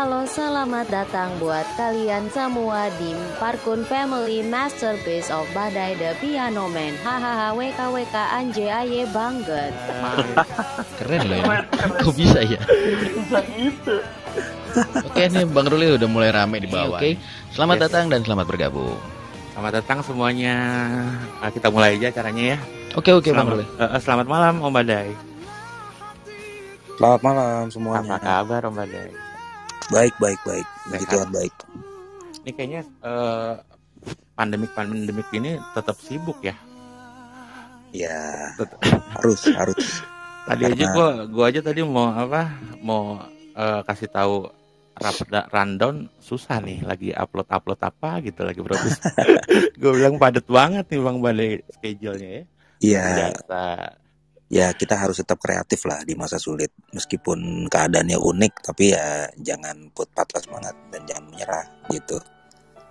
halo selamat datang buat kalian semua di Parkun Family Masterpiece of Badai The Piano Man. Hahaha WKWK anje aye banget. Keren loh ya. Kok bisa ya? Oke nih Bang Ruli udah mulai rame di bawah. Oke, selamat Yes. datang dan selamat bergabung. Selamat datang semuanya. Ah, kita mulai aja caranya ya. Oke oke Bang Ruli. eh, eh, selamat malam Om Badai. Selamat malam semuanya. Apa kabar Om Badai? Baik, baik, baik. Puji Sehat. Tuhan baik. Ini kayaknya eh, pandemik pandemik ini tetap sibuk ya. Ya, Tetap. harus, harus. Tadi aja Karena- gua gua aja tadi mau apa? Mau eh, kasih tahu rapda rundown susah nih lagi upload upload apa gitu lagi produksi. gue bilang padat banget nih Bang Badai schedule-nya ya. Iya. Ya kita harus tetap kreatif lah di masa sulit. Meskipun keadaannya unik, tapi ya jangan put patah semangat dan jangan menyerah gitu.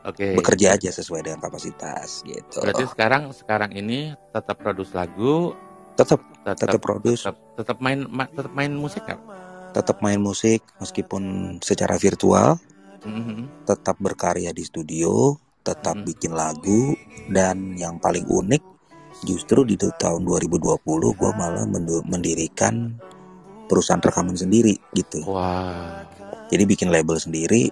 Oke. Bekerja aja sesuai dengan kapasitas gitu. Berarti sekarang sekarang ini tetap produce lagu, Tetap, tetap tetap produce, tetap, tetap main ma- tetap main musik kan? tetap main musik meskipun secara virtual, Mhm. tetap berkarya di studio, tetap Hmm. bikin lagu dan yang paling unik justru di tahun 2020 gue malah mendirikan perusahaan rekaman sendiri gitu. Wah, Jadi bikin label sendiri,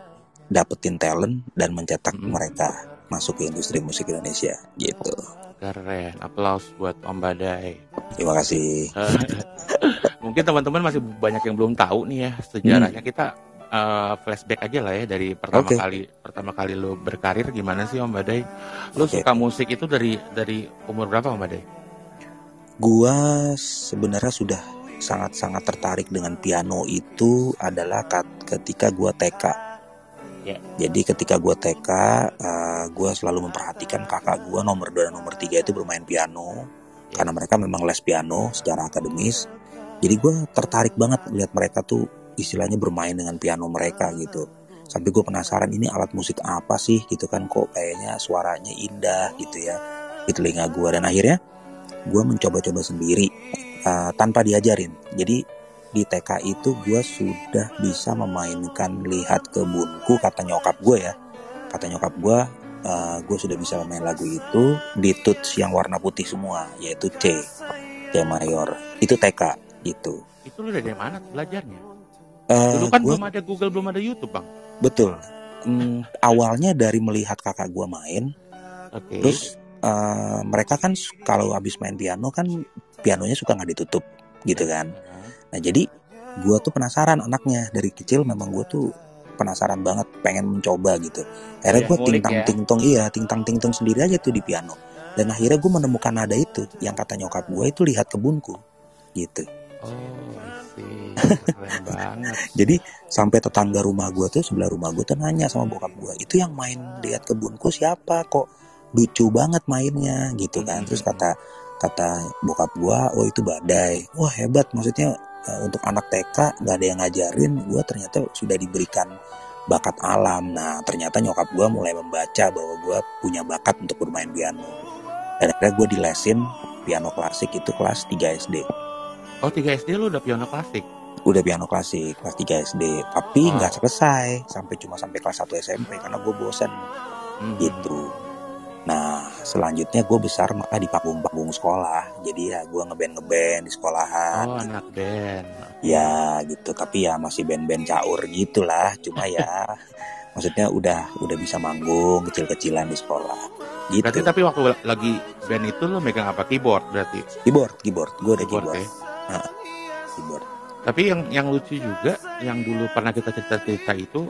dapetin talent dan mencetak Mm. mereka masuk ke industri musik Indonesia gitu. keren. Aplaus buat Om Badai. Terima kasih. Mungkin teman-teman masih banyak yang belum tahu nih ya sejarahnya. Kita eh, flashback aja lah ya dari pertama Oke. kali pertama kali lo berkarir gimana sih Om Badai? Lo Oke. suka musik itu dari dari umur berapa Om Badai? Gua sebenarnya sudah sangat-sangat tertarik dengan piano itu adalah ketika gua TK. Ya. Jadi ketika gua TK, eh, gua selalu memperhatikan kakak gua nomor 2 dan nomor 3 itu bermain piano Ya. karena mereka memang les piano secara akademis. Jadi gua tertarik banget lihat mereka tuh istilahnya bermain dengan piano mereka gitu. Sampai gue penasaran ini alat musik apa sih gitu kan kok kayaknya suaranya indah gitu ya di telinga gua dan akhirnya gue mencoba-coba sendiri uh, tanpa diajarin. Jadi di TK itu gue sudah bisa memainkan lihat kebunku kata nyokap gue ya. Kata nyokap gue, uh, gue sudah bisa main lagu itu di tuts yang warna putih semua, yaitu C, C mayor. Itu TK gitu. Itu lo dari mana belajarnya? Uh, Dulu kan gua- belum ada Google, belum ada YouTube bang. betul. Hmm, awalnya dari melihat kakak gue main, Oke. Terus eh, mereka kan kalau habis main piano kan pianonya suka nggak ditutup gitu kan. Nah jadi gua tuh penasaran anaknya dari kecil memang gua tuh penasaran banget pengen mencoba gitu. Akhirnya Iya, gue tingtang ya. tingtong iya tingtang tingtong sendiri aja tuh di piano. Dan akhirnya gue menemukan nada itu yang kata nyokap gue itu lihat kebunku gitu. Oh. Keren banget. Jadi sampai tetangga rumah gue tuh sebelah rumah gue tuh nanya sama bokap gue itu yang main lihat kebunku siapa kok lucu banget mainnya gitu kan. Terus kata kata bokap gue oh itu badai. Wah hebat maksudnya eh, untuk anak TK nggak ada yang ngajarin gue ternyata sudah diberikan bakat alam. Nah ternyata nyokap gue mulai membaca bahwa gue punya bakat untuk bermain piano. Dan akhirnya gue dilesin piano klasik itu kelas 3 SD. Oh, 3 SD lu udah piano klasik. udah piano klasik kelas 3 SD tapi Wow. nggak selesai sampai cuma sampai kelas 1 SMP karena gue bosan Mhm. gitu nah selanjutnya gue besar maka di panggung-panggung sekolah jadi ya gue ngeband ngeband di sekolahan Oh, anak band. ya gitu tapi ya masih band-band caur gitulah cuma ya maksudnya udah udah bisa manggung kecil-kecilan di sekolah gitu Berarti tapi waktu lagi band itu lu megang apa? Keyboard berarti. keyboard keyboard gue ada Keyboard, keyboard ya. Keyboard Tapi yang yang lucu juga yang dulu pernah kita cerita-cerita itu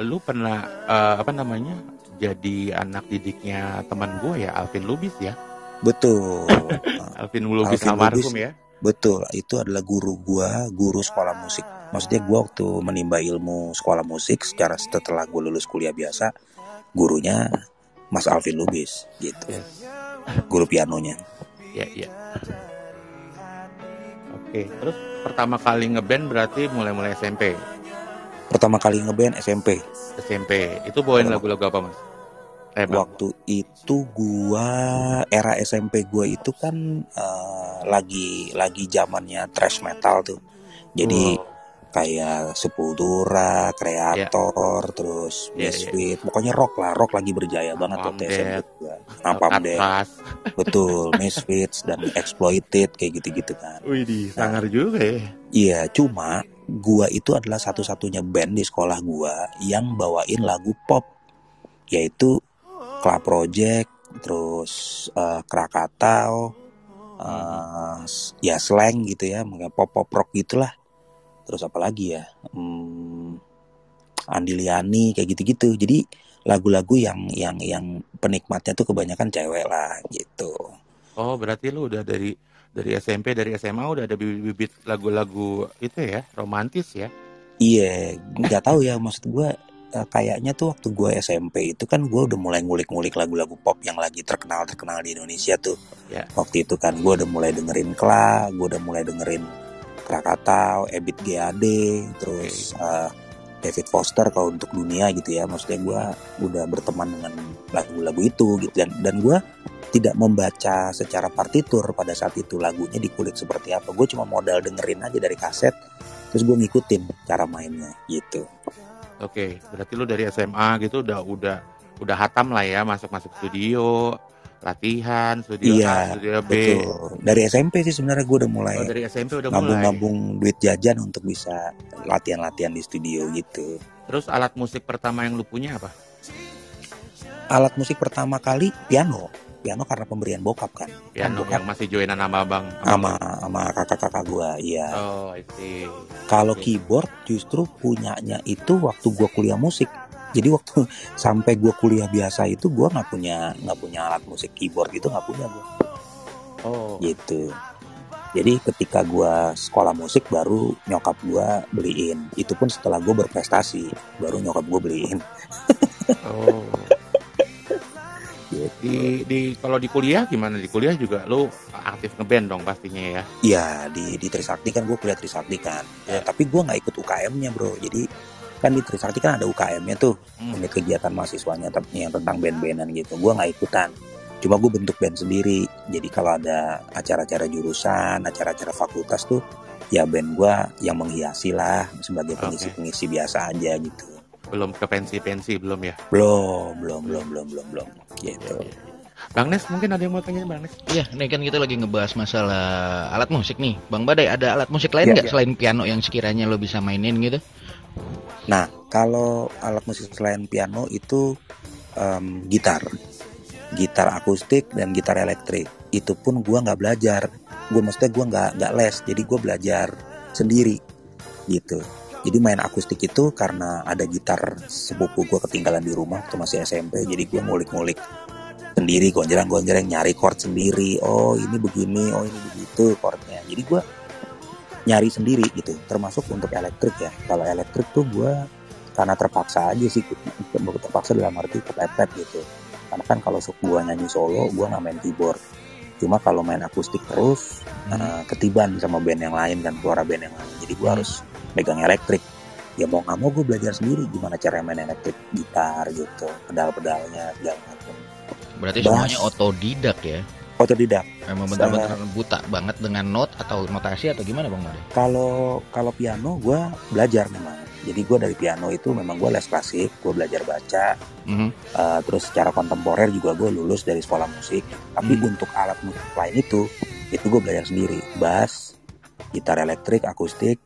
lu pernah eh, apa namanya? jadi anak didiknya teman gue ya Alvin Lubis ya. betul Alvin Lubis Alvin almarhum Lubis. ya. Betul, itu adalah guru gua, guru sekolah musik. Maksudnya gua waktu menimba ilmu sekolah musik secara setelah gue lulus kuliah biasa, gurunya Mas Alvin Lubis gitu. Yes. Guru pianonya. Ya, ya. Oke, terus pertama kali ngeband berarti mulai-mulai SMP. Pertama kali ngeband SMP. SMP. Itu bawain lagu-lagu apa, Mas? Eh. Waktu itu gua era SMP gua itu kan eh, lagi lagi zamannya thrash metal tuh. Jadi Wow. Kayak Sepultura, Kreator, yeah. terus yeah, Misfit, yeah. pokoknya rock lah, rock lagi berjaya banget waktu SMP gua. Napam betul, Misfits dan Exploited kayak gitu-gitu kan. Wih, di sangar nah, juga ya. Iya, cuma gua itu adalah satu-satunya band di sekolah gua yang bawain lagu pop, yaitu Club Project, terus uh, Krakatau, uh, ya slang gitu ya, pop pop rock gitulah terus apa lagi ya? Hmm, Andiliani kayak gitu-gitu. Jadi lagu-lagu yang yang yang penikmatnya tuh kebanyakan cewek lah gitu. Oh berarti lu udah dari dari SMP dari SMA udah ada bibit-bibit lagu-lagu itu ya? Romantis ya? Iya nggak tahu ya maksud gue uh, kayaknya tuh waktu gue SMP itu kan gue udah mulai ngulik-ngulik lagu-lagu pop yang lagi terkenal terkenal di Indonesia tuh. Yeah. waktu itu kan gue udah mulai dengerin Kla gue udah mulai dengerin Krakatau, Ebit GAD, terus uh, David Foster kalau untuk dunia gitu ya. Maksudnya gue udah berteman dengan lagu-lagu itu gitu dan dan gue tidak membaca secara partitur pada saat itu lagunya dikulik seperti apa. Gue cuma modal dengerin aja dari kaset, terus gue ngikutin cara mainnya gitu. Oke, berarti lu dari SMA gitu udah udah udah hatam lah ya masuk masuk studio latihan studio iya, A, studio B. Betul. Dari SMP sih sebenarnya gue udah mulai. Oh, dari SMP udah nabung, mulai. Nabung duit jajan untuk bisa latihan-latihan di studio gitu. Terus alat musik pertama yang lu punya apa? Alat musik pertama kali piano. Piano karena pemberian bokap kan. Piano kan yang masih joinan sama abang. Sama sama kakak-kakak gue, iya. Oh. Kalau keyboard justru punyanya itu waktu gue kuliah musik jadi waktu sampai gue kuliah biasa itu gue nggak punya nggak punya alat musik keyboard gitu nggak punya gue oh. Gitu. Jadi ketika gue sekolah musik baru nyokap gue beliin. Itu pun setelah gue berprestasi baru nyokap gue beliin. Oh. Gitu. di di kalau di kuliah gimana? Di kuliah juga lo aktif ngeband dong pastinya ya? Iya di di Trisakti kan gue kuliah Trisakti kan. Ya, tapi gue nggak ikut UKM-nya bro. Jadi kan di Trisakti kan ada UKM-nya tuh hmm. ini kegiatan mahasiswanya yang tentang band-bandan gitu gue nggak ikutan cuma gue bentuk band sendiri jadi kalau ada acara-acara jurusan acara-acara fakultas tuh ya band gue yang menghiasi lah sebagai pengisi-pengisi biasa aja gitu belum ke pensi-pensi belum ya belum belum belum belum belum belum gitu iya, iya, iya. Bang Nes mungkin ada yang mau tanya Bang Nes? Iya, ini kan kita lagi ngebahas masalah alat musik nih. Bang Badai ada alat musik lain nggak ya, ya. selain piano yang sekiranya lo bisa mainin gitu? Nah, kalau alat musik selain piano itu um, gitar, gitar akustik dan gitar elektrik. Itu pun gue nggak belajar. Gue maksudnya gue nggak nggak les, jadi gue belajar sendiri gitu. Jadi main akustik itu karena ada gitar sepupu gue ketinggalan di rumah waktu masih SMP. Jadi gue ngulik-ngulik sendiri, gonjreng-gonjreng nyari chord sendiri. Oh ini begini, oh ini begitu chordnya. Jadi gue nyari sendiri gitu termasuk untuk elektrik ya. Kalau elektrik tuh gue karena terpaksa aja sih terpaksa dalam arti kepepet gitu. Karena kan kalau gue nyanyi solo gue nggak main keyboard. Cuma kalau main akustik terus hmm. uh, ketiban sama band yang lain kan suara band yang lain. Jadi gue hmm. harus megang elektrik. Ya mau nggak mau gue belajar sendiri gimana cara main elektrik gitar gitu pedal-pedalnya segala macam. Berarti Bass. semuanya otodidak ya otodidak. Emang benar-benar buta banget dengan not atau notasi atau gimana bang Made? Kalau kalau piano gue belajar memang. Jadi gue dari piano itu memang gue les klasik, gue belajar baca. Mm-hmm. Uh, terus secara kontemporer juga gue lulus dari sekolah musik. Tapi mm-hmm. untuk alat musik lain itu, itu gue belajar sendiri. Bass, gitar elektrik, akustik,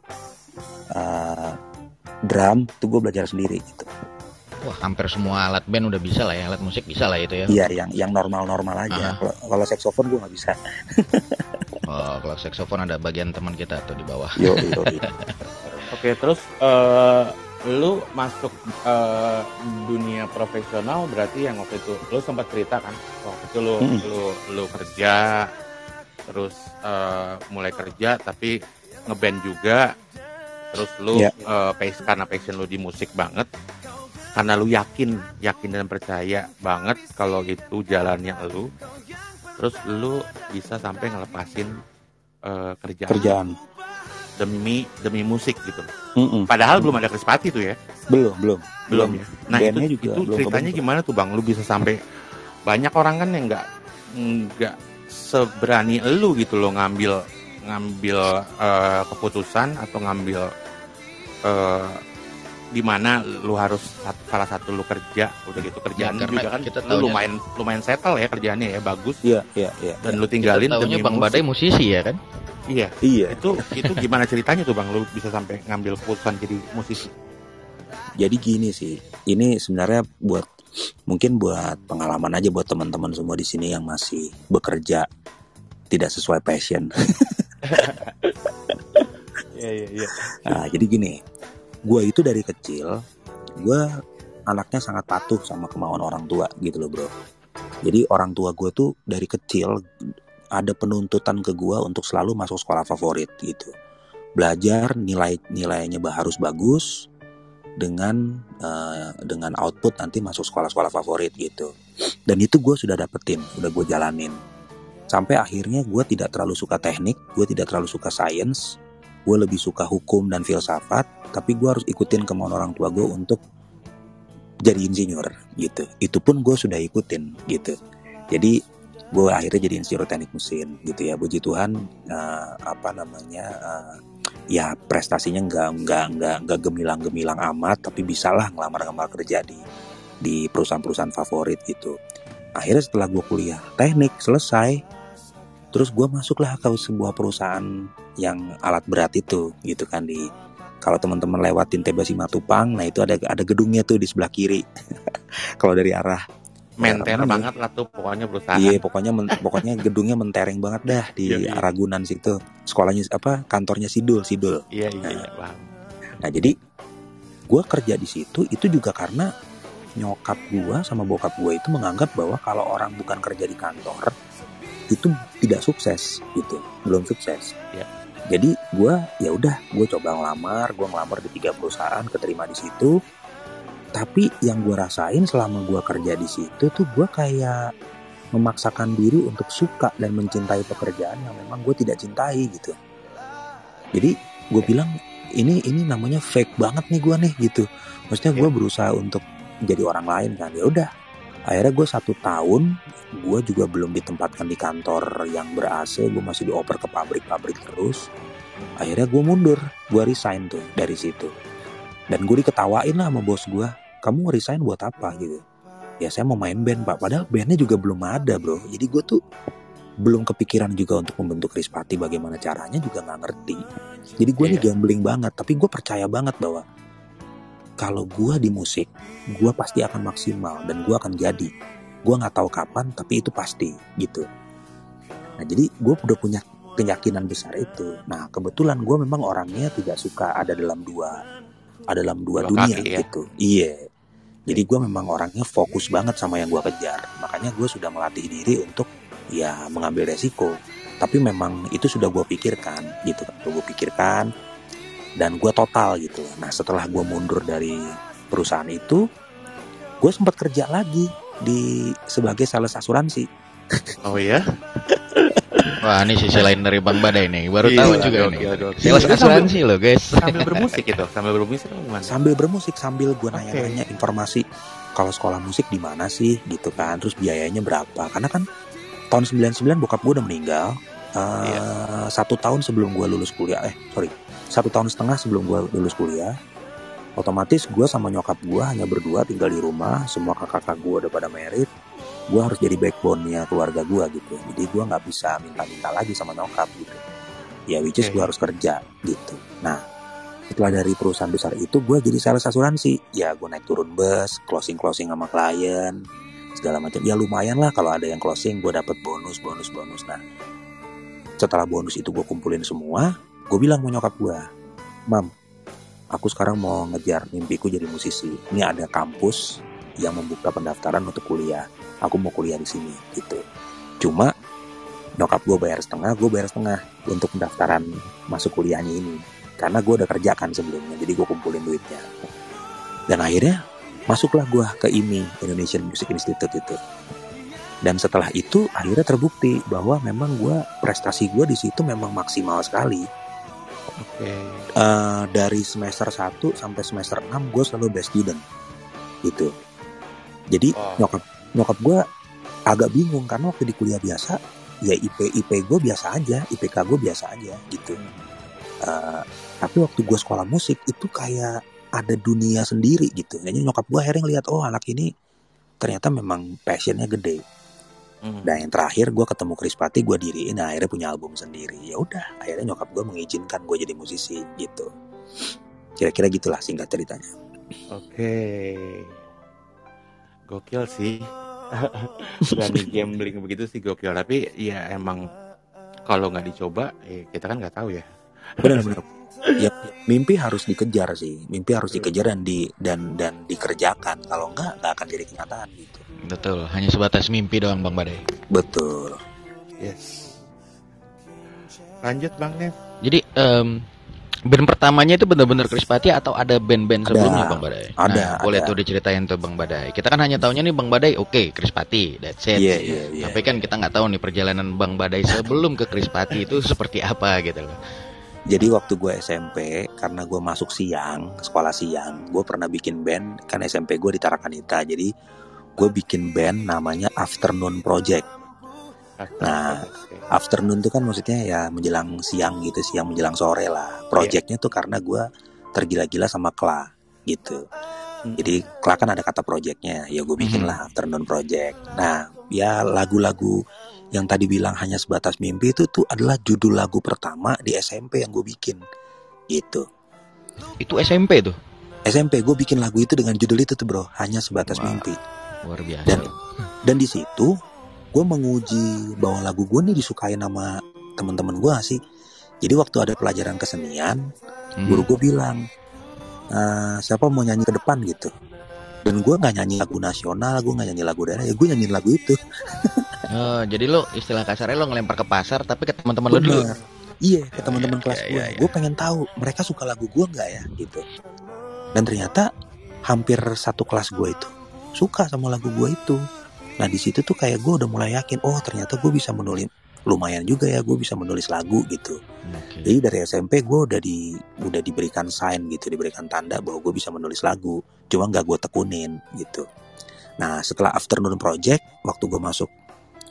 uh, drum, itu gue belajar sendiri gitu. Wah, hampir semua alat band udah bisa lah ya, alat musik bisa lah itu ya. Iya, yang yang normal-normal aja. Uh. Kalau saksofon gue nggak bisa. oh, kalau saksofon ada bagian teman kita tuh di bawah. Yo, yo, yo. Oke, terus uh, lu masuk uh, dunia profesional berarti yang waktu itu lu sempat cerita kan waktu itu lu hmm. lu lu kerja terus uh, mulai kerja tapi ngeband juga terus lu yeah. uh, passion karena passion lu di musik banget karena lu yakin yakin dan percaya banget kalau itu jalannya lu terus lu bisa sampai ngelepasin uh, kerjaan kerjaan. demi demi musik gitu. Mm -mm. padahal belum ada krispati tuh ya. Belum belum. Belum ya? Nah itu juga itu ceritanya kebentuk. gimana tuh bang? Lu bisa sampai banyak orang kan yang nggak nggak seberani lu gitu lo ngambil ngambil uh, keputusan atau ngambil eh, di mana lu harus sat- salah satu lu kerja udah gitu kerjaan Ya, juga kan kita lu lumayan lumayan settle ya kerjaannya ya bagus Iya, iya, iya. dan lu tinggalin Taunya demi Bang musik. Badai musisi ya kan? iya Iya. itu itu gimana ceritanya tuh bang lu bisa sampai ngambil keputusan jadi musisi Jadi gini sih, ini sebenarnya buat mungkin buat pengalaman aja buat teman-teman semua di sini yang masih bekerja tidak sesuai passion. iya iya iya Nah, jadi gini, gue itu dari kecil, gue anaknya sangat patuh sama kemauan orang tua gitu loh bro. Jadi orang tua gue tuh dari kecil ada penuntutan ke gue untuk selalu masuk sekolah favorit gitu. Belajar nilai nilainya harus bagus dengan eh, dengan output nanti masuk sekolah-sekolah favorit gitu. Dan itu gue sudah dapetin, udah gue jalanin. Sampai akhirnya gue tidak terlalu suka teknik, gue tidak terlalu suka sains, gue lebih suka hukum dan filsafat tapi gue harus ikutin kemauan orang tua gue untuk jadi insinyur gitu. Itu pun gue sudah ikutin gitu. Jadi gue akhirnya jadi insinyur teknik mesin gitu ya. Puji Tuhan eh, apa namanya eh, ya prestasinya nggak nggak nggak nggak gemilang gemilang amat tapi bisalah ngelamar-ngelamar kerja di di perusahaan-perusahaan favorit gitu. Akhirnya setelah gue kuliah teknik selesai terus gue masuklah ke sebuah perusahaan yang alat berat itu gitu kan di kalau teman-teman lewatin Teba Simatupang nah itu ada ada gedungnya tuh di sebelah kiri. Kalau dari arah Menter namanya? banget lah tuh pokoknya perusahaan. Iya pokoknya men- pokoknya gedungnya mentereng banget dah di Iya, iya. Ragunan situ. Sekolahnya apa kantornya Sidul Sidul. Iya iya iya paham. Nah jadi gue kerja di situ itu juga karena nyokap gue sama bokap gue itu menganggap bahwa kalau orang bukan kerja di kantor itu tidak sukses gitu. Belum sukses. Iya. jadi gue ya udah gue coba ngelamar gue ngelamar di tiga perusahaan keterima di situ. Tapi yang gue rasain selama gue kerja di situ tuh gue kayak memaksakan diri untuk suka dan mencintai pekerjaan yang memang gue tidak cintai gitu. Jadi gue bilang ini ini namanya fake banget nih gue nih gitu. Maksudnya gue berusaha untuk jadi orang lain kan. Ya udah akhirnya gue satu tahun gue juga belum ditempatkan di kantor yang ber AC gue masih dioper ke pabrik-pabrik terus. Akhirnya gue mundur gue resign tuh dari situ. Dan gue diketawain lah sama bos gue kamu resign buat apa? Gitu. Ya saya mau main band pak. Padahal bandnya juga belum ada bro. Jadi gue tuh belum kepikiran juga untuk membentuk Krispati bagaimana caranya juga nggak ngerti. Jadi gue nih Iya. gambling banget tapi gue percaya banget bahwa kalau gue di musik gue pasti akan maksimal dan gue akan jadi. Gue nggak tahu kapan tapi itu pasti gitu. Nah jadi gue udah punya keyakinan besar itu. Nah kebetulan gue memang orangnya tidak suka ada dalam dua ada dalam dua dunia kaki, ya. gitu. Iya. Jadi gue memang orangnya fokus banget sama yang gue kejar. Makanya gue sudah melatih diri untuk ya mengambil resiko. Tapi memang itu sudah gue pikirkan gitu. Gue pikirkan dan gue total gitu. Nah setelah gue mundur dari perusahaan itu gue sempat kerja lagi di sebagai sales asuransi. Oh iya? Wah, ini sisi lain dari Bang Badai nih. Baru Iya, tahu iya, juga oke. Sales asuransi loh, guys. sambil bermusik gitu sambil bermusik gimana? Sambil bermusik sambil gue nanya-nanya informasi. Kalau sekolah musik di mana sih gitu kan? Terus biayanya berapa? Karena kan tahun 99 bokap gue udah meninggal. Eh, Iya. satu tahun sebelum gue lulus kuliah eh sorry satu tahun setengah sebelum gue lulus kuliah otomatis gue sama nyokap gue hanya berdua tinggal di rumah semua kakak-kakak gue udah pada merit gue harus jadi backbone-nya keluarga gue gitu. Jadi gue nggak bisa minta-minta lagi sama nyokap gitu. Ya which is gue harus kerja gitu. Nah setelah dari perusahaan besar itu gue jadi sales asuransi. Ya gue naik turun bus closing closing sama klien segala macam. Ya lumayan lah kalau ada yang closing gue dapet bonus bonus bonus. Nah setelah bonus itu gue kumpulin semua gue bilang sama nyokap gue mam aku sekarang mau ngejar mimpiku jadi musisi. Ini ada kampus yang membuka pendaftaran untuk kuliah. Aku mau kuliah di sini gitu. Cuma nyokap gue bayar setengah gue bayar setengah untuk pendaftaran masuk kuliahnya ini. Karena gue udah kerja kan sebelumnya jadi gue kumpulin duitnya. Dan akhirnya masuklah gue ke IMI Indonesian Music Institute itu. Dan setelah itu akhirnya terbukti bahwa memang gue prestasi gue di situ memang maksimal sekali oke Eh, dari semester 1 sampai semester 6 gue selalu best student gitu jadi Wow. nyokap nyokap gue agak bingung karena waktu di kuliah biasa ya IP IP gue biasa aja IPK gue biasa aja gitu Uh, tapi waktu gue sekolah musik itu kayak ada dunia sendiri gitu. Jadi nyokap gue akhirnya ngeliat oh anak ini ternyata memang passionnya gede. Hmm. Dan yang terakhir gue ketemu Chris Pati, gue diriin, nah, akhirnya punya album sendiri. Ya udah, akhirnya nyokap gue mengizinkan gue jadi musisi gitu. Kira-kira gitulah singkat ceritanya. Oke, gokil sih. Berani gambling begitu sih gokil. Tapi ya emang kalau nggak dicoba, eh, kita kan nggak tahu ya. Benar-benar. Ya mimpi harus dikejar sih. Mimpi harus dikejar dan di dan dan dikerjakan. Kalau nggak, nggak akan jadi kenyataan gitu. Betul. Hanya sebatas mimpi doang, Bang Badai. Betul. Yes. Lanjut, Bang Nev. Jadi um, band pertamanya itu benar-benar Krispati atau ada band-band sebelumnya Bang Badai? Ada. Nah, boleh ada. tuh diceritain tuh Bang Badai. Kita kan hanya tahunya nih Bang Badai, oke okay, Krispati, that's it. Iya, iya, iya. Tapi kan kita nggak tahu nih perjalanan Bang Badai sebelum ke Krispati itu seperti apa gitu loh. Jadi waktu gue SMP, karena gue masuk siang, sekolah siang, gue pernah bikin band, kan SMP gue di Tarakanita, jadi gue bikin band namanya Afternoon Project. Nah, afternoon tuh kan maksudnya ya menjelang siang gitu, siang menjelang sore lah. Projectnya tuh karena gue tergila-gila sama Kla gitu. Hmm. Jadi Kla kan ada kata projectnya, ya gue bikin hmm. lah afternoon project. Nah, ya lagu-lagu yang tadi bilang hanya sebatas mimpi itu tuh adalah judul lagu pertama di SMP yang gue bikin gitu. Itu SMP tuh? SMP gue bikin lagu itu dengan judul itu tuh bro, hanya sebatas wow. mimpi. Luar biasa. Dan dan di situ gue menguji bahwa lagu gue nih disukai nama teman-teman gue sih jadi waktu ada pelajaran kesenian hmm. guru gue bilang e, siapa mau nyanyi ke depan gitu dan gue nggak nyanyi lagu nasional gue nggak nyanyi lagu daerah ya gue nyanyi lagu itu oh jadi lo istilah kasarnya lo ngelempar ke pasar tapi ke teman-teman lo dulu iya ke teman-teman oh, kelas iya, gue iya, iya. gue pengen tahu mereka suka lagu gue nggak ya gitu dan ternyata hampir satu kelas gue itu suka sama lagu gue itu Nah di situ tuh kayak gue udah mulai yakin, oh ternyata gue bisa menulis lumayan juga ya gue bisa menulis lagu gitu. Okay. Jadi dari SMP gue udah di udah diberikan sign gitu, diberikan tanda bahwa gue bisa menulis lagu. Cuma nggak gue tekunin gitu. Nah setelah Afternoon Project, waktu gue masuk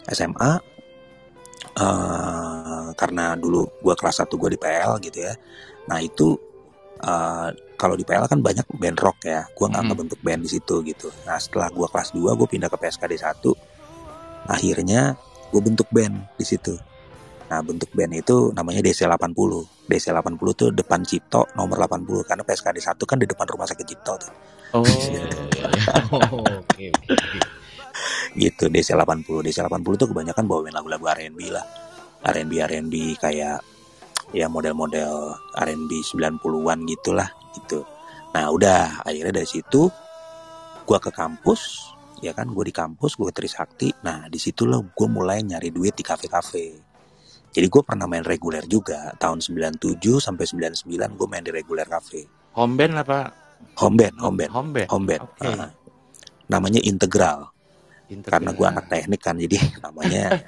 SMA, uh, eh, karena dulu gue kelas 1 gue di PL gitu ya. Nah itu uh, kalau di PL kan banyak band rock ya. Gue nggak hmm. ngebentuk band di situ gitu. Nah setelah gue kelas 2 gue pindah ke PSKD 1 akhirnya gue bentuk band di situ. Nah bentuk band itu namanya DC 80 DC 80 tuh depan Cipto nomor 80 karena PSKD 1 kan di depan rumah sakit Cipto tuh. Oh, oh okay, gitu DC 80 DC 80 tuh kebanyakan bawain lagu-lagu R&B lah. R&B R&B kayak ya model-model R&B 90-an gitulah gitu. Nah udah akhirnya dari situ gue ke kampus ya kan gue di kampus gue Trisakti. Nah di situ loh gue mulai nyari duit di kafe-kafe. Jadi gue pernah main reguler juga. Tahun 97 sampai 99 gue main di reguler kafe. Home band apa home band, home band. Okay. Uh, namanya integral. Karena gue anak teknik kan jadi namanya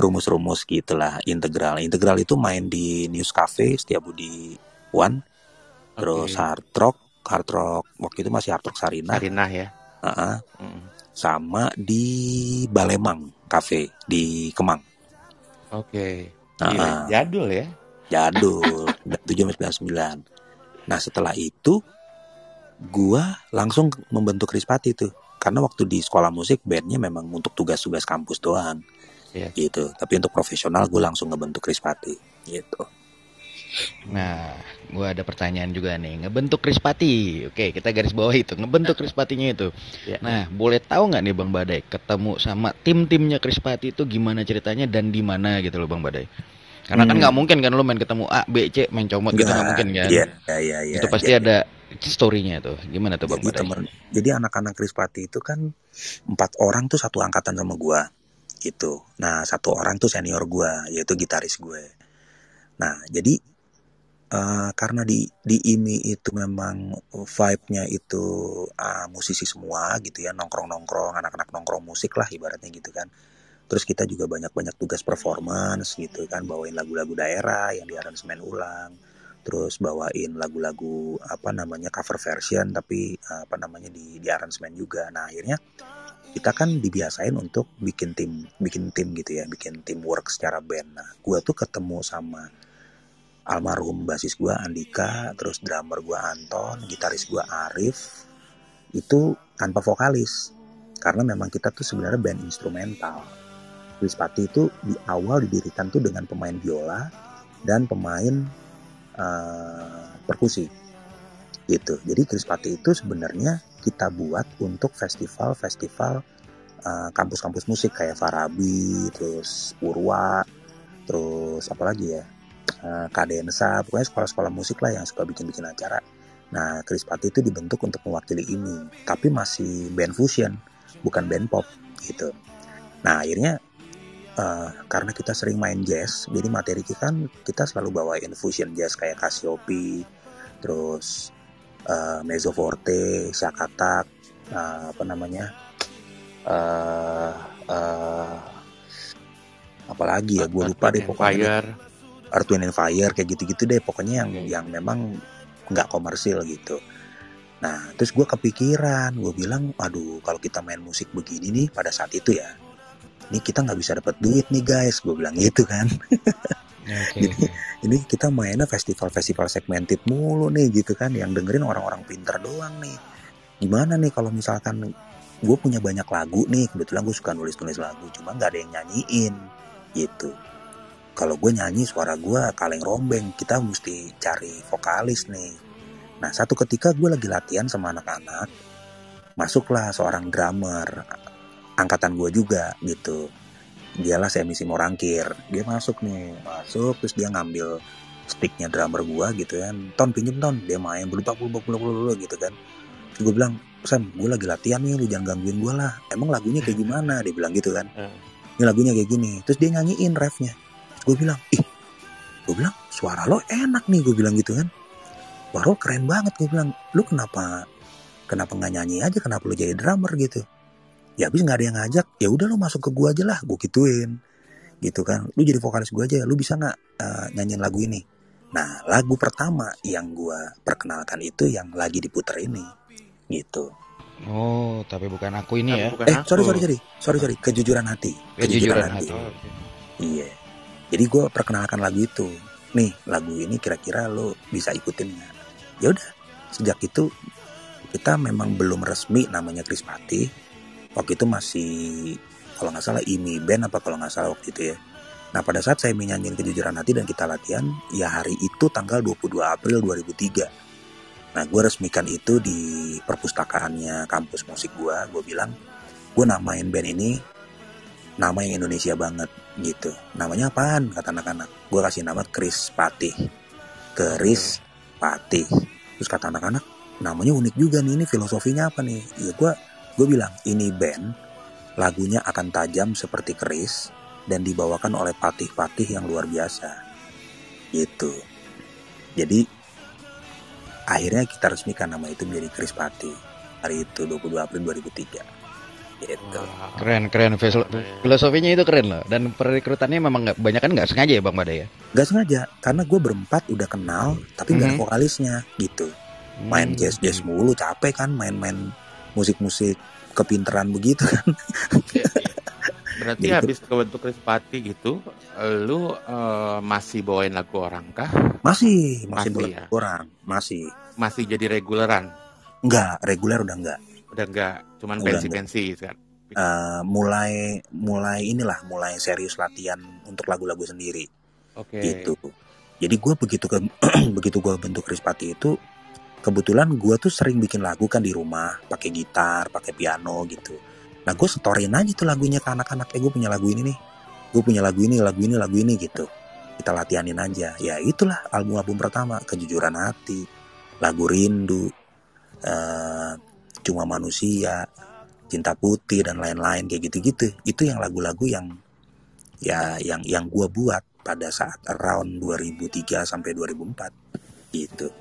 rumus-rumus gitulah integral. Integral itu main di News Cafe setiap Budi One, terus okay. Hard Rock, Hard Rock waktu itu masih Hard Rock Sarinah. Sarinah ya. Uh -uh. Mm. Sama di Balemang Cafe di Kemang. Oke. Okay. Uh -uh. Jadul ya. Jadul. 799. Nah setelah itu gua langsung membentuk Krispati tuh karena waktu di sekolah musik bandnya memang untuk tugas-tugas kampus doang yeah. gitu tapi untuk profesional gue langsung ngebentuk Krispati gitu Nah, gue ada pertanyaan juga nih. Ngebentuk Krispati, oke kita garis bawah itu. Ngebentuk Krispatinya itu. Yeah. Nah, boleh tahu nggak nih Bang Badai ketemu sama tim-timnya Krispati itu gimana ceritanya dan di mana gitu loh Bang Badai? Karena kan hmm. kan nggak mungkin kan lo main ketemu A, B, C, main comot gitu nggak mungkin kan? Iya, iya, iya. Ya, itu pasti ya, ada storynya tuh. Gimana tuh Bang jadi? Temen, jadi anak-anak Krispati itu kan empat orang tuh satu angkatan sama gue gitu. Nah satu orang tuh senior gue, yaitu gitaris gue. Nah jadi uh, karena di di IMI itu memang vibe-nya itu uh, musisi semua gitu ya, nongkrong-nongkrong, anak-anak nongkrong musik lah ibaratnya gitu kan. Terus kita juga banyak-banyak tugas performance gitu kan, bawain lagu-lagu daerah yang diaransemen ulang. Terus bawain lagu-lagu apa namanya cover version tapi apa namanya di di aransemen juga. Nah akhirnya kita kan dibiasain untuk bikin tim bikin tim gitu ya bikin teamwork secara band nah gue tuh ketemu sama almarhum basis gue Andika, terus drummer gue Anton, gitaris gue Arif, itu tanpa vokalis. Karena memang kita tuh sebenarnya band instrumental. Krispati itu di awal didirikan tuh dengan pemain biola dan pemain uh, perkusi gitu. Jadi Krispati itu sebenarnya kita buat untuk festival-festival kampus kampus-kampus musik kayak Farabi, terus Purwa, terus apa lagi ya uh, Kadensa, pokoknya sekolah-sekolah musik lah yang suka bikin-bikin acara. Nah, Chris Patti itu dibentuk untuk mewakili ini, tapi masih band fusion, bukan band pop gitu. Nah, akhirnya uh, karena kita sering main jazz, jadi materi kita kan kita selalu bawain fusion jazz kayak Cassiope, terus uh, Mezzo Forte, Shakatak, uh, apa namanya, uh, uh, apalagi ya, gue lupa deh pokoknya. Earth Wind and Fire kayak gitu-gitu deh pokoknya yang yang memang nggak komersil gitu. Nah terus gue kepikiran gue bilang aduh kalau kita main musik begini nih pada saat itu ya ini kita nggak bisa dapat duit nih guys. Gue bilang gitu kan. Okay. Jadi, ini kita mainnya festival-festival segmented mulu nih gitu kan. Yang dengerin orang-orang pinter doang nih. Gimana nih kalau misalkan gue punya banyak lagu nih? Kebetulan gue suka nulis-nulis lagu cuma nggak ada yang nyanyiin gitu. Kalau gue nyanyi suara gue kaleng rombeng. Kita mesti cari vokalis nih. Nah satu ketika gue lagi latihan sama anak-anak masuklah seorang drummer angkatan gue juga gitu. Dialah saya misi morangkir dia masuk nih masuk terus dia ngambil sticknya drummer gue gitu kan. Ton pinjem ton. Dia main belupak belupak belupak gitu kan. Terus gue bilang Sam gue lagi latihan nih lu jangan gangguin gue lah. Emang lagunya kayak gimana? Dia bilang gitu kan. Hmm. ini lagunya kayak gini. Terus dia nyanyiin refnya. Gue bilang ih. Gue bilang suara lo enak nih gue bilang gitu kan. Waro keren banget gue bilang. Lu kenapa kenapa nggak nyanyi aja? Kenapa lu jadi drummer? Gitu ya habis nggak ada yang ngajak ya udah lo masuk ke gue aja lah gue gituin. Gitu kan. Lu jadi vokalis gue aja lu bisa nggak uh, nyanyiin lagu ini? Nah lagu pertama yang gue perkenalkan itu yang lagi diputer ini. Gitu. Oh tapi bukan aku ini ya? eh sorry sorry sorry. Sorry sorry. Kejujuran hati. Kejujuran, kejujuran hati, hati. Oh, okay. iya. Jadi gue perkenalkan lagu itu. Nih lagu ini kira-kira lo bisa ikutin nggak? Ya udah sejak itu kita memang belum resmi namanya Chris Pati waktu itu masih kalau nggak salah ini band apa kalau nggak salah waktu itu ya. Nah pada saat saya menyanyikan kejujuran hati dan kita latihan ya hari itu tanggal 22 April 2003 nah gue resmikan itu di perpustakaannya kampus musik gue gue bilang gue namain band ini nama yang Indonesia banget gitu. Namanya apaan? Kata anak-anak. Gue kasih nama Chris Patih. Chris Patih. Terus kata anak-anak namanya unik juga nih ini filosofinya apa nih? Ya gue gue bilang ini band lagunya akan tajam seperti Chris dan dibawakan oleh patih-patih yang luar biasa gitu jadi akhirnya kita resmikan nama itu menjadi Chris Patih hari itu 22 April 2003 Gitu. Keren, keren. Filosofinya itu keren loh. Dan perekrutannya memang nggak banyak kan nggak sengaja ya Bang Bada ya? Nggak sengaja, karena gue berempat udah kenal, tapi nggak mm -hmm. vokalisnya gitu. Main jazz jazz mulu, capek kan main-main musik-musik kepinteran begitu kan. Berarti gitu. habis kebentuk Krispati gitu, lu uh, masih bawain lagu orang kah? Masih, masih, masih ya? orang, masih. Masih jadi reguleran? Enggak, reguler udah enggak udah enggak cuman pensi-pensi kan uh, mulai mulai inilah mulai serius latihan untuk lagu-lagu sendiri oke okay. gitu jadi gue begitu ke begitu gue bentuk Krispati itu kebetulan gue tuh sering bikin lagu kan di rumah pakai gitar pakai piano gitu. Nah gue setorin aja tuh lagunya ke anak-anak eh gue punya lagu ini nih gue punya lagu ini lagu ini lagu ini gitu. Kita latihanin aja. Ya itulah album-album pertama kejujuran hati lagu rindu uh, cuma manusia cinta putih dan lain-lain kayak gitu-gitu. Itu yang lagu-lagu yang ya yang yang gue buat pada saat around 2003 sampai 2004 gitu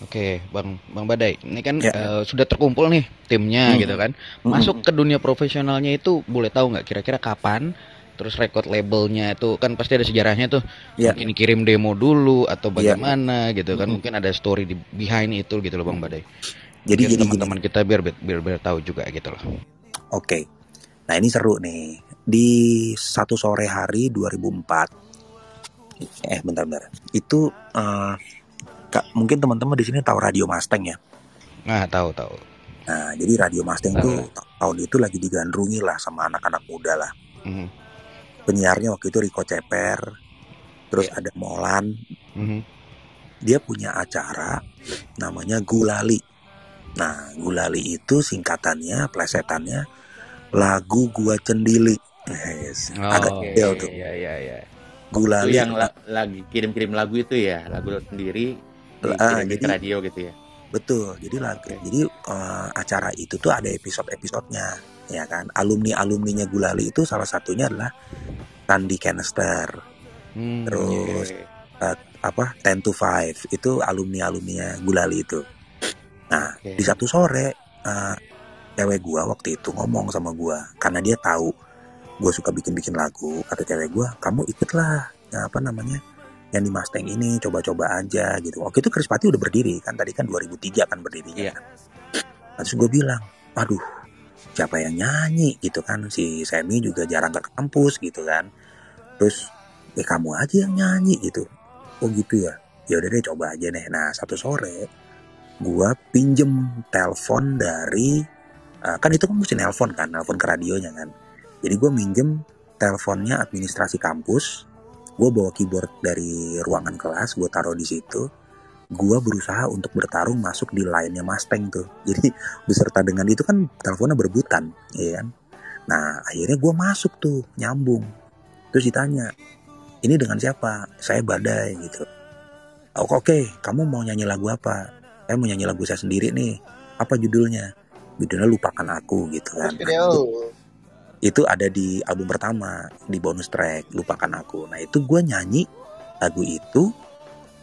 Oke, Bang Bang Badai, ini kan ya. uh, sudah terkumpul nih timnya hmm. gitu kan. Masuk hmm. ke dunia profesionalnya itu boleh tahu nggak kira-kira kapan? Terus record labelnya itu kan pasti ada sejarahnya tuh. Ya. Mungkin kirim demo dulu atau ya. bagaimana ya. gitu kan. Hmm. Mungkin ada story di behind itu gitu loh Bang Badai. Jadi jadi teman-teman kita biar, biar biar tahu juga gitu loh. Oke. Nah, ini seru nih. Di satu sore hari 2004 eh bentar-bentar. Itu eh, Kak, mungkin teman-teman di sini tahu radio Mustang ya. Nah, tahu tahu. Nah, jadi radio Mustang Tahu. ta- tahun itu lagi digandrungi lah sama anak-anak muda lah. Mhm, Penyiarnya waktu itu Riko Ceper, terus Iya. ada Molan. mhm. Dia punya acara namanya Gulali. Nah, Gulali itu singkatannya, plesetannya lagu Gua Cendili. Yes, agak Oh, kecil tuh. Iya iya iya. Itu Gulali yang la- lagi kirim-kirim lagu itu ya, lagu sendiri Dikirim ke jadi- radio gitu ya. Betul. Jadi lagu, jadi eh, acara itu tuh ada episode-episodenya, ya kan? Alumni-alumninya Gulali itu salah satunya adalah Randy Canister, Hmm, Terus- iya. apa 10 to 5 itu alumni-alumninya Gulali itu. Nah, Oke. di satu sore eh, cewek gua waktu itu ngomong sama gua karena dia tahu gua suka bikin-bikin lagu. Kata cewek gua, "Kamu ikutlah ya, apa namanya? Yang di Mustang ini coba-coba aja gitu." Waktu itu Krispati udah berdiri kan tadi kan 2003 kan berdirinya. Iya. Nah, Terus gue bilang, "Aduh, siapa yang nyanyi gitu kan? Si Semi juga jarang ke kampus gitu kan." Terus ya kamu aja yang nyanyi gitu. Oh gitu ya. Ya udah deh coba aja nih. Nah, satu sore gua pinjem telepon dari eh, kan itu kan mesti nelpon kan, nelpon ke radionya kan. Jadi gue minjem teleponnya administrasi kampus. Gue bawa keyboard dari ruangan kelas, gue taruh di situ. Gue berusaha untuk bertarung masuk di line-nya Mustang tuh. Jadi beserta dengan itu kan teleponnya berebutan, ya kan. Nah akhirnya gue masuk tuh, nyambung. Terus ditanya, ini dengan siapa? Saya Badai gitu. Oh, Oke, kamu mau nyanyi lagu apa? Saya mau nyanyi lagu saya sendiri nih. Apa judulnya? Judulnya Lupakan Aku gitu kan. Itu ada di album pertama, di bonus track Lupakan Aku. Nah itu gue nyanyi lagu itu,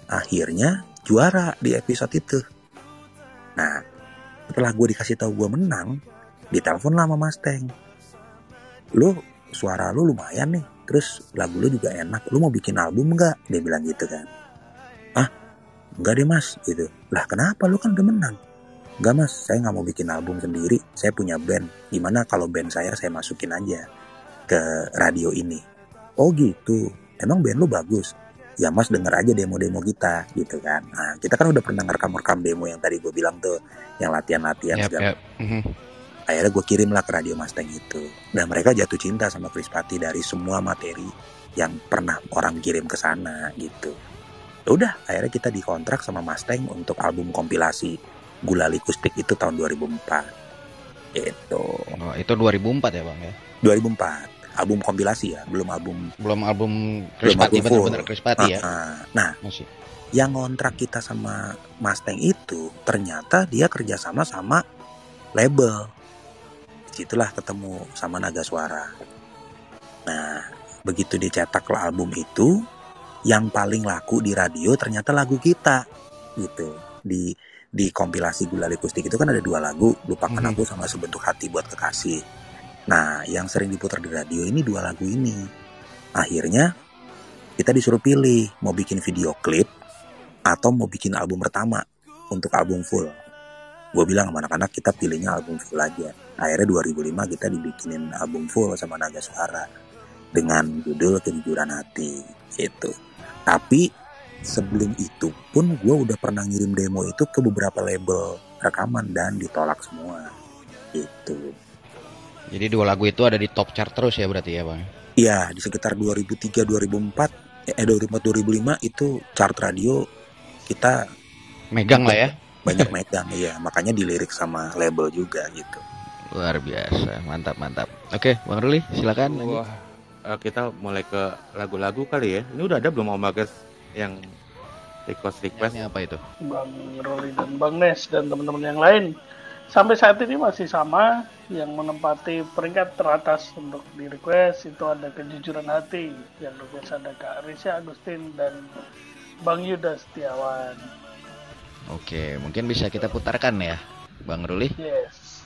akhirnya juara di episode itu. Nah, setelah gue dikasih tahu gue menang, ditelepon lah sama Mustang. Lu suara lu lumayan nih, terus lagu lu juga enak. Lu mau bikin album nggak? Dia bilang gitu kan. Ah, enggak deh mas, gitu. Lah kenapa? Lu kan udah menang. Enggak mas, saya nggak mau bikin album sendiri. Saya punya band. Gimana kalau band saya saya masukin aja ke radio ini? Oh gitu. Emang band lu bagus? Ya mas denger aja demo-demo kita gitu kan. Nah kita kan udah pernah ngerekam-rekam demo yang tadi gue bilang tuh. Yang latihan-latihan Yap, segala yap. Mhm. akhirnya gue kirim lah ke radio Mustang itu dan mereka jatuh cinta sama Chris Patti dari semua materi yang pernah orang kirim ke sana gitu Ya udah akhirnya kita dikontrak sama Mustang untuk album kompilasi Gulali Kustik itu tahun 2004 gitu. Oh, itu 2004 ya, Bang ya. 2004 album kompilasi ya belum album. Belum album Krispati bener-bener Krispati ya. Ah, ah. nah Masih. yang ngontrak kita sama Mustang itu ternyata dia kerjasama sama label. Di situlah ketemu sama Naga Suara. Nah begitu dicetak album itu yang paling laku di radio ternyata lagu kita. Gitu. Di di kompilasi Gulali Kustik itu kan ada dua lagu lupakan Mhm. aku sama sebentuk hati buat kekasih nah yang sering diputar di radio ini dua lagu ini akhirnya kita disuruh pilih mau bikin video klip atau mau bikin album pertama untuk album full. Gue bilang sama anak-anak kita pilihnya album full aja. Akhirnya 2005 kita dibikinin album full sama Naga Suara dengan judul Kejujuran Hati gitu. Tapi sebelum itu pun gue udah pernah ngirim demo itu ke beberapa label rekaman dan ditolak semua gitu. Jadi dua lagu itu ada di top chart terus ya berarti ya, Bang. Iya di sekitar 2003 2004 eh 2004 2005 itu chart radio kita Megang lah ya. banyak megang ya makanya dilirik sama label juga gitu Luar biasa, mantap mantap. Oke, Bang Ruli, silakan. Wah, eh, kita mulai ke lagu-lagu kali ya. Ini udah ada belum Om Bagas yang request request? Ini apa itu? Bang Roli dan Bang Nes dan teman-teman yang lain. Sampai saat ini masih sama yang menempati peringkat teratas untuk di request itu ada kejujuran hati yang request ada Kak Risha Agustin dan Bang Yuda Setiawan. Oke, mungkin bisa kita putarkan ya, Bang Ruli, Yes.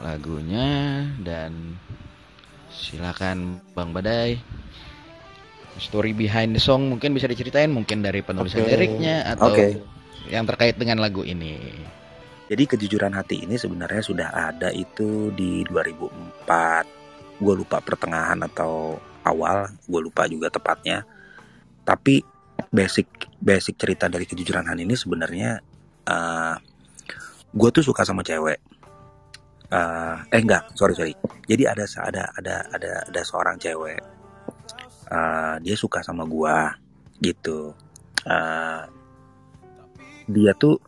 lagunya dan silakan Bang Badai. Story behind the song mungkin bisa diceritain mungkin dari penulisan Oke. liriknya atau Oke. yang terkait dengan lagu ini. jadi kejujuran hati ini sebenarnya sudah ada itu di 2004 gue lupa pertengahan atau awal gue lupa juga tepatnya tapi basic basic cerita dari kejujuran Han ini sebenarnya uh, gue tuh suka sama cewek uh, eh enggak sorry sorry jadi ada ada ada ada ada seorang cewek uh, dia suka sama gue gitu. Uh, dia tuh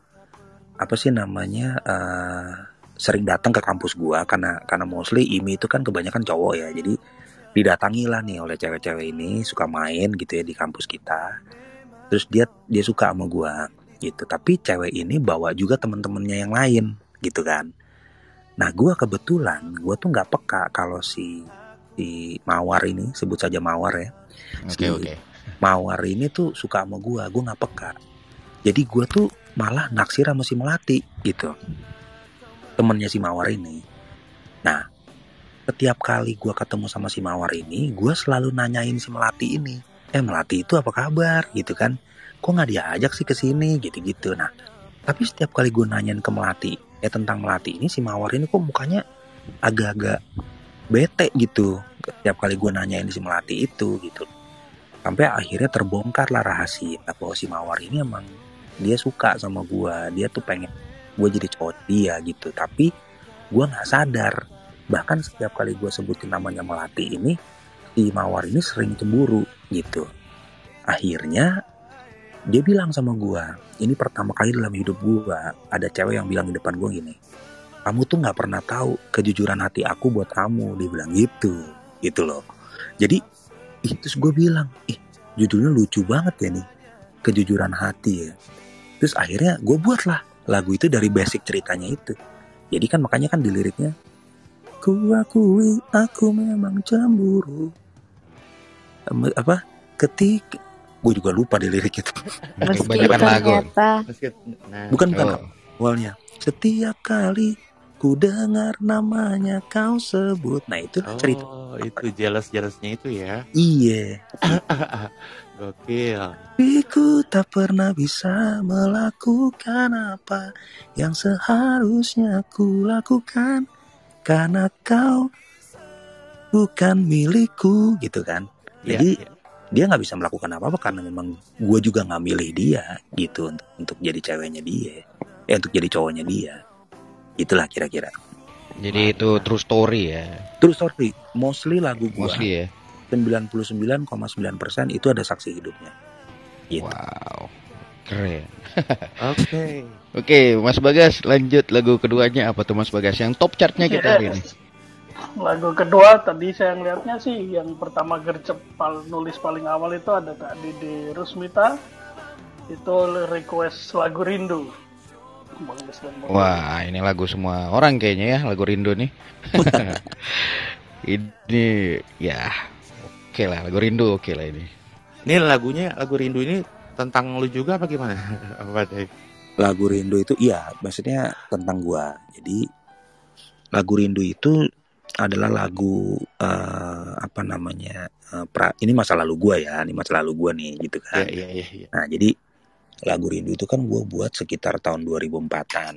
apa sih namanya uh, sering datang ke kampus gua karena karena mostly IMI itu kan kebanyakan cowok ya. Jadi didatangi lah nih oleh cewek-cewek ini suka main gitu ya di kampus kita. Terus dia dia suka sama gua gitu. Tapi cewek ini bawa juga temen-temennya yang lain gitu kan. Nah gua kebetulan gua tuh nggak peka kalau si si mawar ini sebut saja mawar ya oke okay, oke okay. mawar ini tuh suka sama gua gua nggak peka jadi gua tuh malah naksir sama si melati gitu temennya si Mawar ini. Nah, setiap kali gue ketemu sama si Mawar ini, gue selalu nanyain si Melati ini. Eh Melati itu apa kabar gitu kan? Kok nggak diajak sih ke sini gitu-gitu. Nah, tapi setiap kali gue nanyain ke Melati, ya tentang Melati ini si Mawar ini kok mukanya agak-agak bete gitu. Setiap kali gue nanyain si Melati itu gitu. Sampai akhirnya terbongkar lah rahasia bahwa si Mawar ini emang dia suka sama gue. Dia tuh pengen gue jadi cowok dia gitu tapi gue nggak sadar bahkan setiap kali gue sebutin namanya melati ini si mawar ini sering cemburu gitu akhirnya dia bilang sama gue ini pertama kali dalam hidup gue ada cewek yang bilang di depan gue gini kamu tuh nggak pernah tahu kejujuran hati aku buat kamu dia bilang gitu gitu loh jadi ih, terus gue bilang ih judulnya lucu banget ya nih kejujuran hati ya terus akhirnya gue buat lah lagu itu dari basic ceritanya itu. Jadi kan makanya kan di liriknya Ku akui aku memang cemburu Apa? Ketik Gue juga lupa di lirik itu Meski ternyata nah, Bukan bukan oh. awalnya Setiap kali ku dengar namanya kau sebut. Nah itu oh, cerita. itu jelas-jelasnya itu ya. Iya. Gokil. Ku tak pernah bisa melakukan apa yang seharusnya ku lakukan. Karena kau bukan milikku gitu kan. Iya, Jadi yeah, dia nggak bisa melakukan apa-apa karena memang gue juga nggak milih dia gitu untuk, untuk jadi ceweknya dia, eh untuk jadi cowoknya dia. Itulah kira-kira. Jadi itu true story ya. True story, mostly lagu gue. Mostly ya 99,9% itu ada saksi hidupnya. Gitu. Wow. Keren. Oke. okay. Oke, Mas Bagas lanjut lagu keduanya apa tuh Mas Bagas yang top chartnya kita hari ini? Lagu kedua tadi saya ngeliatnya sih yang pertama gercep nulis paling awal itu ada Kak Dede Rusmita itu request lagu Rindu. Wah, ini lagu semua orang kayaknya ya, lagu Rindu nih. ini ya okay lah lagu rindu oke okay lah ini. Ini lagunya lagu rindu ini tentang lu juga apa gimana? Apa lagu rindu itu iya maksudnya tentang gua. Jadi lagu rindu itu adalah lagu uh, apa namanya uh, pra, ini masa lalu gua ya ini masa lalu gua nih gitu kan. Yeah, yeah, yeah. nah jadi lagu rindu itu kan gua buat sekitar tahun 2004an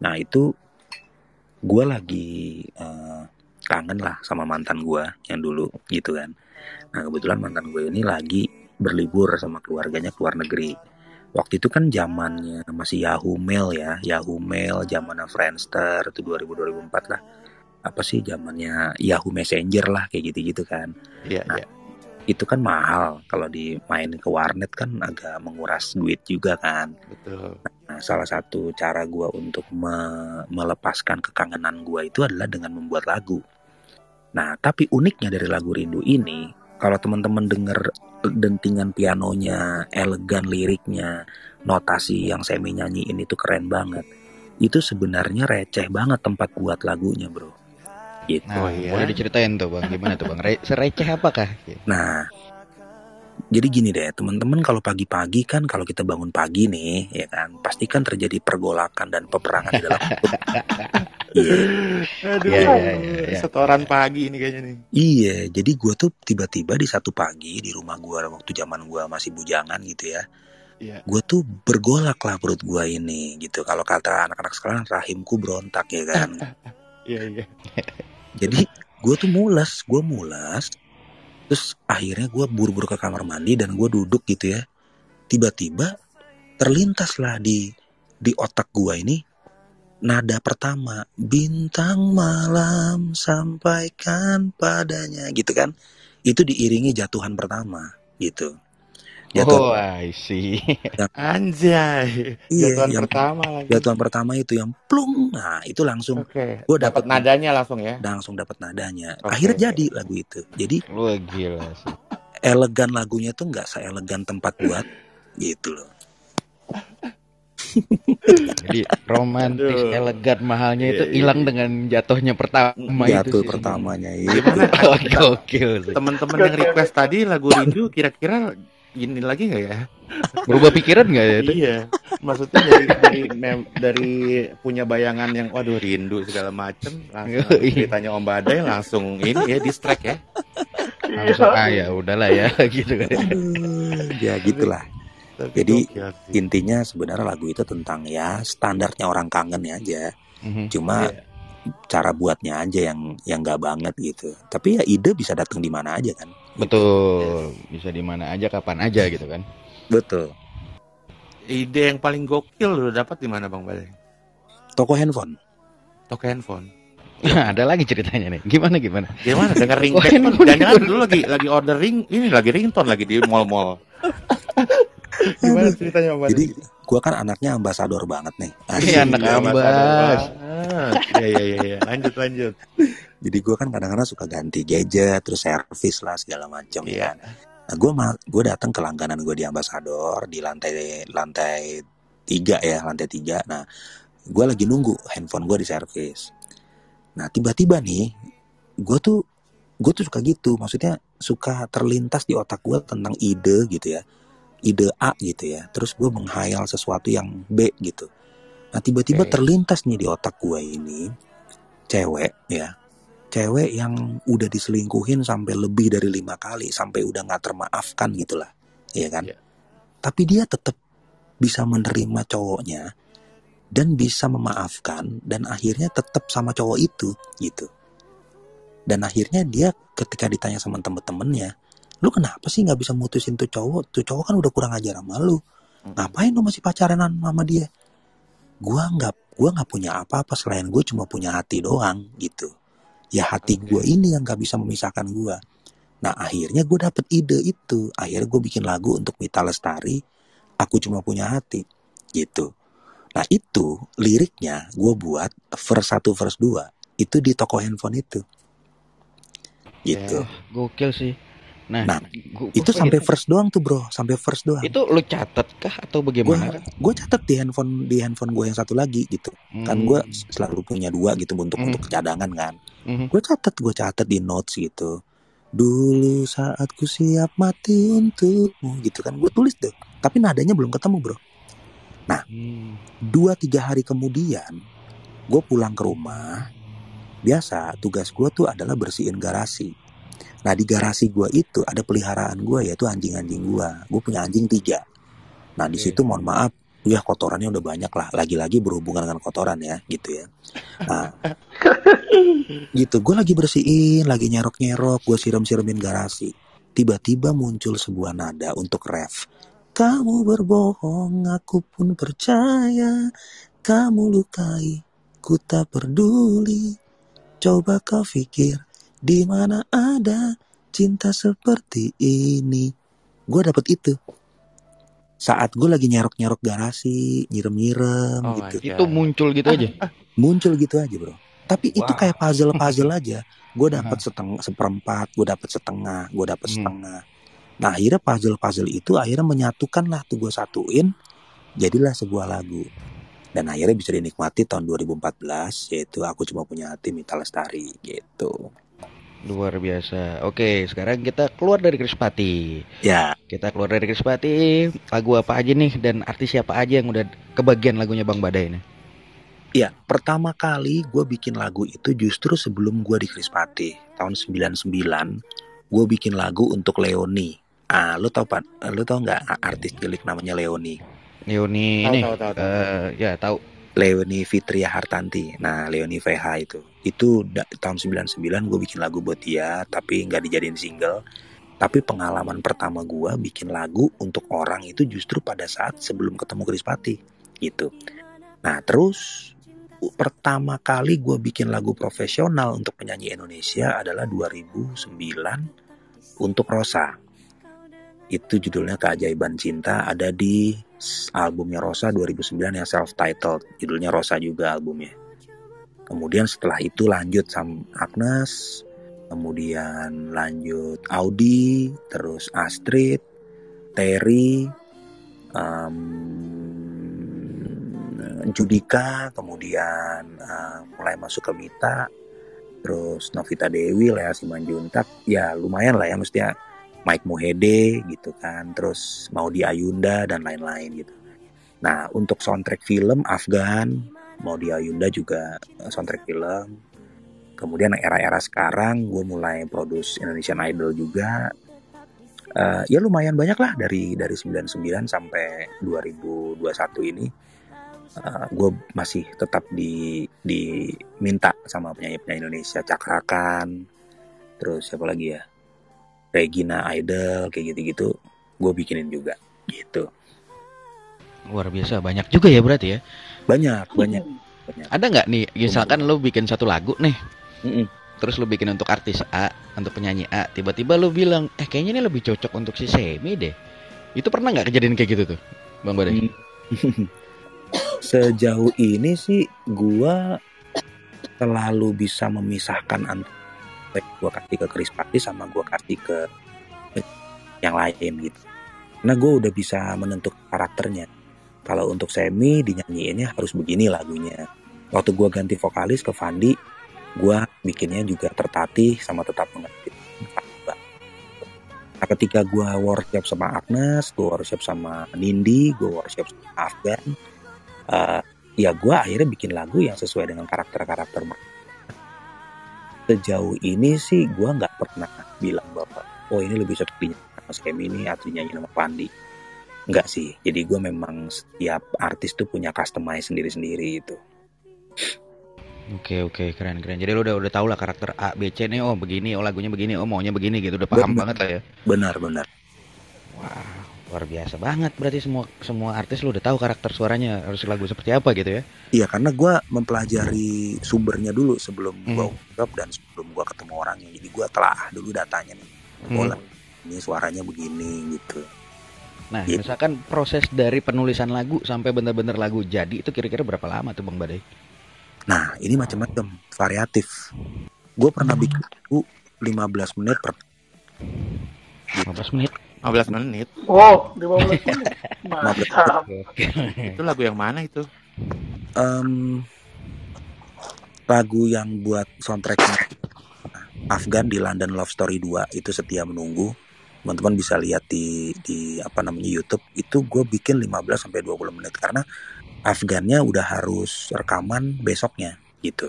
nah itu gua lagi uh, kangen lah sama mantan gua yang dulu gitu kan Nah kebetulan mantan gue ini lagi berlibur sama keluarganya ke luar negeri. Waktu itu kan zamannya masih Yahoo Mail ya, Yahoo Mail, zamannya Friendster itu 2000 2004 lah. Apa sih zamannya Yahoo Messenger lah kayak gitu-gitu kan. Iya, nah, iya. Itu kan mahal kalau dimain ke warnet kan agak menguras duit juga kan. Betul. Nah, salah satu cara gue untuk me melepaskan kekangenan gue itu adalah dengan membuat lagu. Nah, tapi uniknya dari lagu Rindu ini, kalau teman-teman denger dentingan pianonya, elegan liriknya, notasi yang saya nyanyiin itu keren banget. Itu sebenarnya receh banget tempat buat lagunya, Bro. Gitu. Nah, oh, iya. boleh diceritain tuh, Bang. Gimana tuh, Bang? Re sereceh apakah? Nah, jadi gini deh, teman-teman kalau pagi-pagi kan kalau kita bangun pagi nih, ya kan, pasti kan terjadi pergolakan dan peperangan di dalam Iya. Aduh, yeah, yeah, yeah, yeah. setoran pagi ini kayaknya nih. Iya, jadi gue tuh tiba-tiba di satu pagi di rumah gue waktu zaman gue masih bujangan gitu ya. Yeah. Gue tuh bergolak lah perut gue ini gitu. Kalau kata anak-anak sekarang rahimku berontak ya kan. Iya iya. Jadi gue tuh mulas, gue mulas. terus akhirnya gue buru-buru ke kamar mandi dan gue duduk gitu ya tiba-tiba terlintaslah di di otak gue ini nada pertama bintang malam sampaikan padanya gitu kan itu diiringi jatuhan pertama gitu Oh, I see. Anjay. Iya, Jatuhan yang- pertama lagi. jatuhan pertama itu yang plung nah itu langsung Oke. Gua dapat nadanya langsung ya. langsung dapat nadanya Oke. akhirnya jadi lagu itu jadi Wah gila sih. elegan lagunya tuh nggak seelegan tempat buat gitu loh Jadi romantis, Aduh. elegan, mahalnya itu Iya, iya, hilang iya. dengan jatuhnya pertama itu jatuh sih. pertamanya itu Gimana? Gokil. Teman-teman yang request tadi lagu rindu kira-kira ini lagi nggak ya? Berubah pikiran nggak ya? itu? Iya. Maksudnya dari dari mem- dari punya bayangan yang waduh rindu segala macem langsung Iya. ceritanya Om Badai langsung ini ya distract ya. Langsung ah ya udahlah ya gitu kan. Aduh, ya gitulah Tapi Jadi, intinya sebenarnya lagu itu tentang ya standarnya orang kangen ya aja Mhm. cuma Iya. cara buatnya aja yang yang nggak banget gitu tapi ya ide bisa datang di mana aja kan Betul, bisa di mana aja kapan aja gitu kan. betul Ide yang paling gokil lu dapat di mana Bang Badai? toko handphone Toko handphone. Ada lagi ceritanya nih. Gimana gimana? Gimana denger Oh, ringtone? handphone. Jangan-jangan dulu lagi lagi order ring ini lagi ringtone lagi di mall-mall. Gimana ceritanya Badai? jadi gua kan anaknya ambasador banget nih Iya, anak Iya, ambas. Ah, Iya iya iya iya. Lanjut lanjut. jadi gua kan kadang-kadang suka ganti gadget terus servis lah segala macam Iya. ya nah gue gue datang ke langganan gue di ambasador di lantai lantai tiga ya lantai tiga nah gue lagi nunggu handphone gue di servis nah tiba-tiba nih gue tuh gue tuh suka gitu maksudnya suka terlintas di otak gue tentang ide gitu ya ide A gitu ya terus gue menghayal sesuatu yang B gitu nah tiba-tiba Oke. terlintas nih di otak gue ini cewek ya cewek yang udah diselingkuhin sampai lebih dari lima kali sampai udah nggak termaafkan gitulah ya kan Iya. tapi dia tetap bisa menerima cowoknya dan bisa memaafkan dan akhirnya tetap sama cowok itu gitu dan akhirnya dia ketika ditanya sama temen-temennya lu kenapa sih nggak bisa mutusin tuh cowok? Tuh cowok kan udah kurang ajar sama lu. Ngapain lu masih pacaran sama dia? Gua nggak gua nggak punya apa-apa selain gue cuma punya hati doang gitu. Ya hati Oke. gue ini yang gak bisa memisahkan gua. Nah akhirnya gue dapet ide itu. Akhirnya gue bikin lagu untuk Mita Lestari aku cuma punya hati gitu. Nah itu liriknya gue buat verse 1 verse 2 itu di toko handphone itu. Gitu. Gokil sih. Nah, Nah, gua- itu gua sampai pengen- verse doang tuh bro sampai verse doang itu lu catat kah atau bagaimana? gue catat di handphone di handphone gue yang satu lagi gitu kan Hmm. gue selalu punya dua gitu untuk Hmm. untuk cadangan kan Mhm. gue catat gue catat di notes gitu dulu saat ku siap mati untukmu gitu kan gue tulis deh tapi nadanya belum ketemu bro Hmm. dua tiga hari kemudian gue pulang ke rumah biasa tugas gue tuh adalah bersihin garasi nah di garasi gue itu ada peliharaan gue yaitu anjing-anjing gue gue punya anjing tiga. Nah di situ mohon maaf ya kotorannya udah banyak lah. Lagi-lagi berhubungan dengan kotoran ya gitu ya. Nah gitu. Gue lagi bersihin lagi nyerok-nyerok gue siram-siramin garasi. Tiba-tiba muncul sebuah nada untuk ref. Kamu berbohong aku pun percaya. Kamu lukai ku tak peduli. Coba kau pikir di mana ada cinta seperti ini? Gue dapet itu. Saat gue lagi nyerok-nyerok garasi nyirem-nyirem Oh gitu Itu muncul gitu aja. muncul gitu aja bro. Tapi itu Wow. kayak puzzle puzzle aja gue dapat setengah seperempat gue dapat setengah gue dapat Hmm. setengah. Nah akhirnya puzzle puzzle itu akhirnya menyatukan lah tuh gue satuin jadilah sebuah lagu. Dan akhirnya bisa dinikmati tahun 2014 yaitu aku cuma punya hati Mita Lestari gitu Luar biasa. Oke, sekarang kita keluar dari Krispati. ya Kita keluar dari Krispati. Lagu apa aja nih dan artis siapa aja yang udah kebagian lagunya Bang Badai ini? ya pertama kali gue bikin lagu itu justru sebelum gue di Krispati tahun 99 gue bikin lagu untuk Leoni ah lu tau pan lu tau nggak artis cilik namanya Leoni Leoni Tahu, ini. tahu, tahu, tahu. eh, ya tahu. Leoni Fitria Hartanti. Nah, Leoni VH itu. Itu tahun 99 gue bikin lagu buat dia, tapi nggak dijadiin single. Tapi pengalaman pertama gue bikin lagu untuk orang itu justru pada saat sebelum ketemu Krispati gitu. Nah terus pertama kali gue bikin lagu profesional untuk penyanyi Indonesia adalah 2009 untuk Rosa. Itu judulnya Keajaiban Cinta ada di albumnya Rosa 2009 yang self-titled. Judulnya Rosa juga albumnya. Kemudian setelah itu lanjut sama Agnes, kemudian lanjut Audi, terus Astrid, Terry, um, Judika, kemudian uh, mulai masuk ke Mita, terus Novita Dewi, Lea Simanjuntak, ya lumayan lah ya mestinya Mike Mohede gitu kan, terus Maudi Ayunda dan lain-lain gitu. Nah untuk soundtrack film Afgan, Maudi Ayunda juga eh, soundtrack film, kemudian era-era sekarang gue mulai produce Indonesian Idol juga. Uh, ya lumayan banyak lah dari dari 99 sampai 2021 ini. Uh, gue masih tetap di diminta sama penyanyi-penyanyi Indonesia Cakrakan terus siapa lagi ya Regina Idol kayak gitu-gitu gue bikinin juga gitu luar biasa banyak juga ya berarti ya banyak banyak, banyak. ada nggak nih misalkan lo bikin satu lagu nih Mm-mm. terus lu bikin untuk artis A, untuk penyanyi A, tiba-tiba lu bilang, eh kayaknya ini lebih cocok untuk si Semi deh. Itu pernah nggak kejadian kayak gitu tuh, Bang Badai? Sejauh ini sih gua selalu bisa memisahkan antara gua kasih ke Chris Patti sama gua kasih ke yang lain gitu. Karena gue udah bisa menentukan karakternya. Kalau untuk Semi dinyanyiinnya harus begini lagunya. Waktu gua ganti vokalis ke Fandi, gue bikinnya juga tertatih sama tetap mengerti. Nah, ketika gue workshop sama Agnes, gue workshop sama Nindi, gue workshop sama Afgan, uh, ya gue akhirnya bikin lagu yang sesuai dengan karakter-karakter mereka. Sejauh ini sih gue nggak pernah bilang bahwa oh ini lebih dinyanyi sama Skemi ini atau dinyanyi sama Pandi. Enggak sih, jadi gue memang setiap artis tuh punya customize sendiri-sendiri itu. Oke oke keren keren. Jadi lu udah udah tahu lah karakter A B C nih oh begini oh lagunya begini oh maunya begini gitu udah paham Benar. banget lah ya. Benar benar. Wah luar biasa banget berarti semua semua artis lu udah tahu karakter suaranya harus lagu seperti apa gitu ya. Iya karena gue mempelajari sumbernya dulu sebelum gue Hmm. workshop dan sebelum gue ketemu orangnya. Jadi gue telah dulu datanya nih. Hmm. Oh lah, ini suaranya begini gitu. Nah Gitu. misalkan proses dari penulisan lagu sampai bener-bener lagu jadi itu kira-kira berapa lama tuh Bang Badai? Nah ini macam-macam variatif. Gue pernah bikin lagu 15 menit per 15 menit. 15 menit. Oh, 15 menit. Mantap. Oke. Itu lagu yang mana itu? em, lagu yang buat soundtracknya Afgan di London Love Story 2 itu setia menunggu teman-teman bisa lihat di di apa namanya YouTube itu gue bikin 15 sampai 20 menit karena Afgannya udah harus rekaman besoknya gitu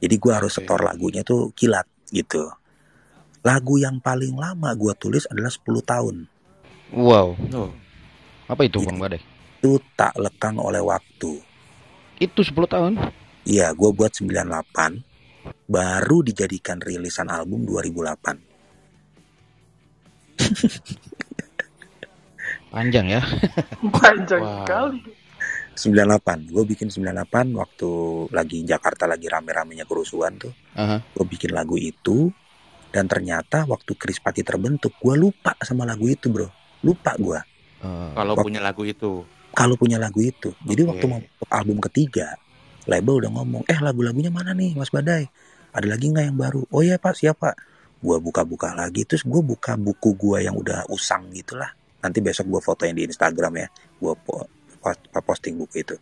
jadi gue harus setor lagunya tuh kilat gitu lagu yang paling lama gue tulis adalah 10 tahun Wow Oh, apa itu Jadi- Bang Badai? itu tak lekang oleh waktu Itu 10 tahun. Iya, gue buat 98, baru dijadikan rilisan album 2008. Panjang ya. Panjang Wow. sekali. 98, gue bikin 98 waktu lagi Jakarta lagi rame-ramenya kerusuhan tuh. Aha. Gue bikin lagu itu, dan ternyata waktu Chris Patti terbentuk, gue lupa sama lagu itu bro. Lupa gue, Eh, kalau Wak- punya lagu itu. kalau punya lagu itu. Jadi waktu mau album ketiga, label udah ngomong, eh lagu-lagunya mana nih Mas Badai? Ada lagi nggak yang baru? Oh iya pak, siapa? Gue buka-buka lagi, terus gue buka buku gue yang udah usang gitulah. Nanti besok gue fotoin di Instagram ya. Gue po- post- posting buku itu.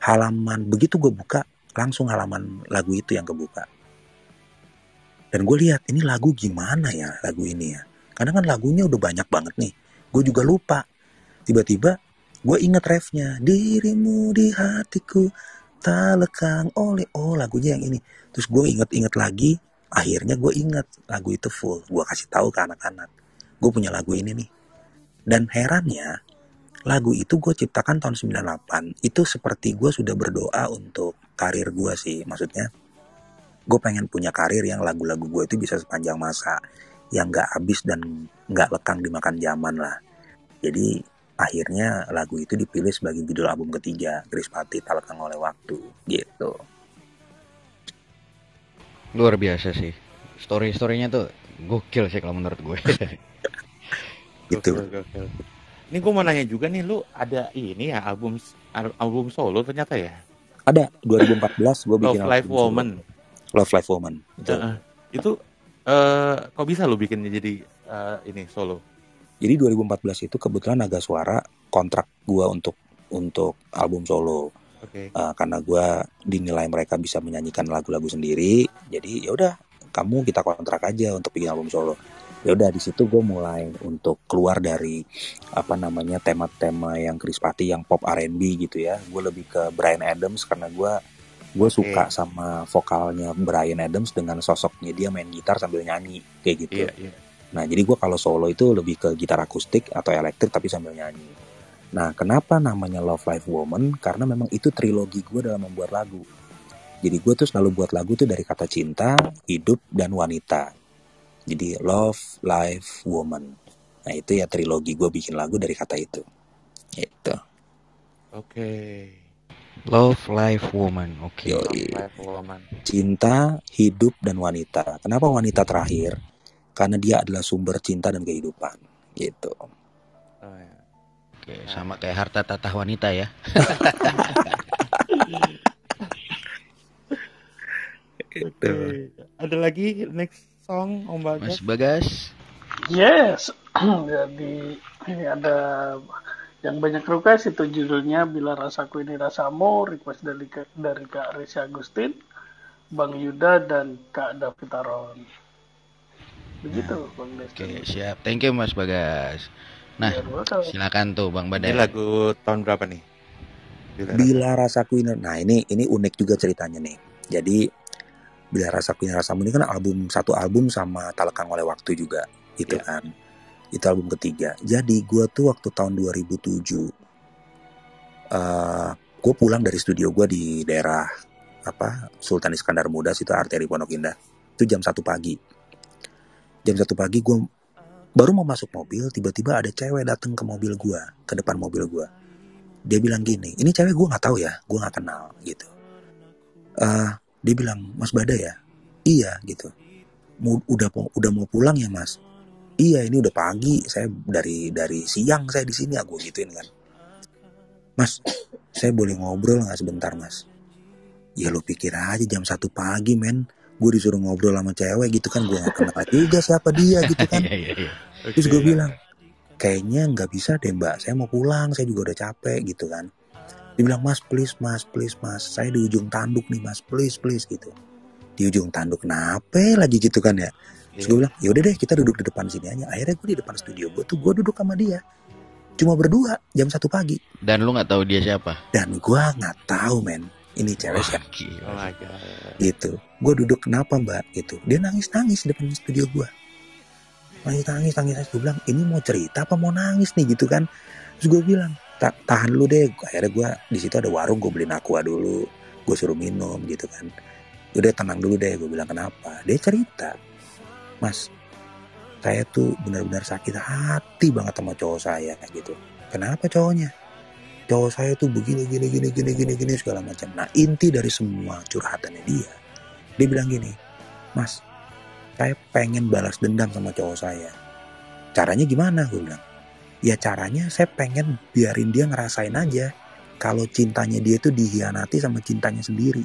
Halaman begitu gue buka, langsung halaman lagu itu yang kebuka. Dan gue lihat ini lagu gimana ya lagu ini ya. Karena kan lagunya udah banyak banget nih. Gue juga lupa. Tiba-tiba gue inget refnya dirimu di hatiku tak lekang. Oleh oh lagunya yang ini. Terus gue inget-inget lagi akhirnya gue inget lagu itu full. Gue kasih tahu ke anak-anak. Gue punya lagu ini nih. Dan herannya lagu itu gue ciptakan tahun 98 itu seperti gue sudah berdoa untuk karir gue sih maksudnya gue pengen punya karir yang lagu-lagu gue itu bisa sepanjang masa yang nggak habis dan nggak lekang dimakan zaman lah. Jadi akhirnya lagu itu dipilih sebagai judul album ketiga Krispati Tak Lekang Oleh Waktu gitu. Luar biasa sih. Story-storynya tuh gokil sih kalau menurut gue. Gitu. Gokil, gokil. Ini gue mau nanya juga nih, lu ada ini ya album album solo ternyata ya? Ada 2014 gue bikin Love Life solo. Love Life Woman. Betul. Heeh. Itu eh kok bisa lu bikinnya jadi eh, ini solo? Jadi 2014 itu kebetulan Naga Suara kontrak gua untuk untuk album solo. Oke. Eh, karena gua dinilai mereka bisa menyanyikan lagu-lagu sendiri. Jadi ya udah kamu kita kontrak aja untuk bikin album solo. Ya udah di situ gue mulai untuk keluar dari apa namanya tema-tema yang Krispati yang pop R&B gitu ya. Gue lebih ke Brian Adams karena gua gue suka sama vokalnya Brian Adams dengan sosoknya dia main gitar sambil nyanyi kayak gitu. Iya, iya. Nah, jadi gue kalau solo itu lebih ke gitar akustik atau elektrik tapi sambil nyanyi. Nah, kenapa namanya Love Life Woman? Karena memang itu trilogi gue dalam membuat lagu. Jadi gue tuh selalu buat lagu tuh dari kata cinta, hidup, dan wanita. Jadi Love Life Woman. Nah, itu ya trilogi gue bikin lagu dari kata itu. Itu. Oke. Love Life Woman. Oke. Yoi. Woman. Cinta, hidup, dan wanita. Kenapa wanita terakhir? Karena dia adalah sumber cinta dan kehidupan. Gitu. Oh, ya. Oke, sama kayak harta tatah wanita ya. Gitu. Oke. Ada lagi next song Om Bagas? Mas Bagas. Yes, jadi ini ada yang banyak request itu judulnya Bila Rasaku Ini Rasamu, request dari dari Kak Risi Agustin, Bang Yuda dan Kak David Aron. Begitu, Bang Des. Oke, siap. Thank you Mas Bagas. Nah, welcome. silakan tuh Bang Ini Badai. lagu tahun berapa nih? Bila Bila rasaku ini, nah ini ini unik juga ceritanya nih. Jadi bila rasaku ini rasamu ini kan album satu album sama Talekang oleh Waktu juga, gitu Iya. kan. Itu album ketiga. Jadi gue tuh waktu tahun 2007, eh gue pulang dari studio gue di daerah apa Sultan Iskandar Muda situ arteri Pondok Indah. Itu jam satu pagi. Jam satu pagi gue baru mau masuk mobil, tiba-tiba ada cewek datang ke mobil gue, ke depan mobil gue dia bilang gini, ini cewek gue nggak tahu ya, gue nggak kenal gitu. Eh, dia bilang, Mas Bada ya, iya gitu. Udah udah mau pulang ya Mas? Iya ini udah pagi, saya dari dari siang saya di sini aku gituin kan. Mas, saya boleh ngobrol nggak sebentar Mas? Ya lu pikir aja jam satu pagi men, gue disuruh ngobrol sama cewek gitu kan, gue nggak kenal juga siapa dia gitu kan. Iya, iya, iya. Terus gue bilang, kayaknya nggak bisa deh mbak, saya mau pulang, saya juga udah capek gitu kan. Dia bilang, mas please, mas please, mas, saya di ujung tanduk nih mas, please, please gitu. Di ujung tanduk, kenapa lagi gitu kan ya. Terus gue bilang, yaudah deh kita duduk di depan sini aja. Akhirnya gue di depan studio gue tuh, gue duduk sama dia. Cuma berdua, jam satu pagi. Dan lu nggak tahu dia siapa? Dan gue nggak tahu men, ini cewek siapa Oh gitu. Gue duduk kenapa mbak gitu. Dia nangis-nangis di depan studio gue. Nangis-nangis, nangis. Gue bilang, ini mau cerita apa mau nangis nih gitu kan. Terus gue bilang, "Ta- tahan lu deh. Akhirnya gue di situ ada warung, gue beliin aqua dulu. Gue suruh minum gitu kan. Udah tenang dulu deh, gue bilang kenapa. Dia cerita, mas, saya tuh benar-benar sakit hati banget sama cowok saya gitu. Kenapa cowoknya? Cowok saya tuh begini, gini, gini, gini, gini, gini segala macam. Nah inti dari semua curhatannya dia, dia bilang gini, Mas, saya pengen balas dendam sama cowok saya. Caranya gimana? Gue bilang. Ya caranya saya pengen biarin dia ngerasain aja kalau cintanya dia itu dihianati sama cintanya sendiri.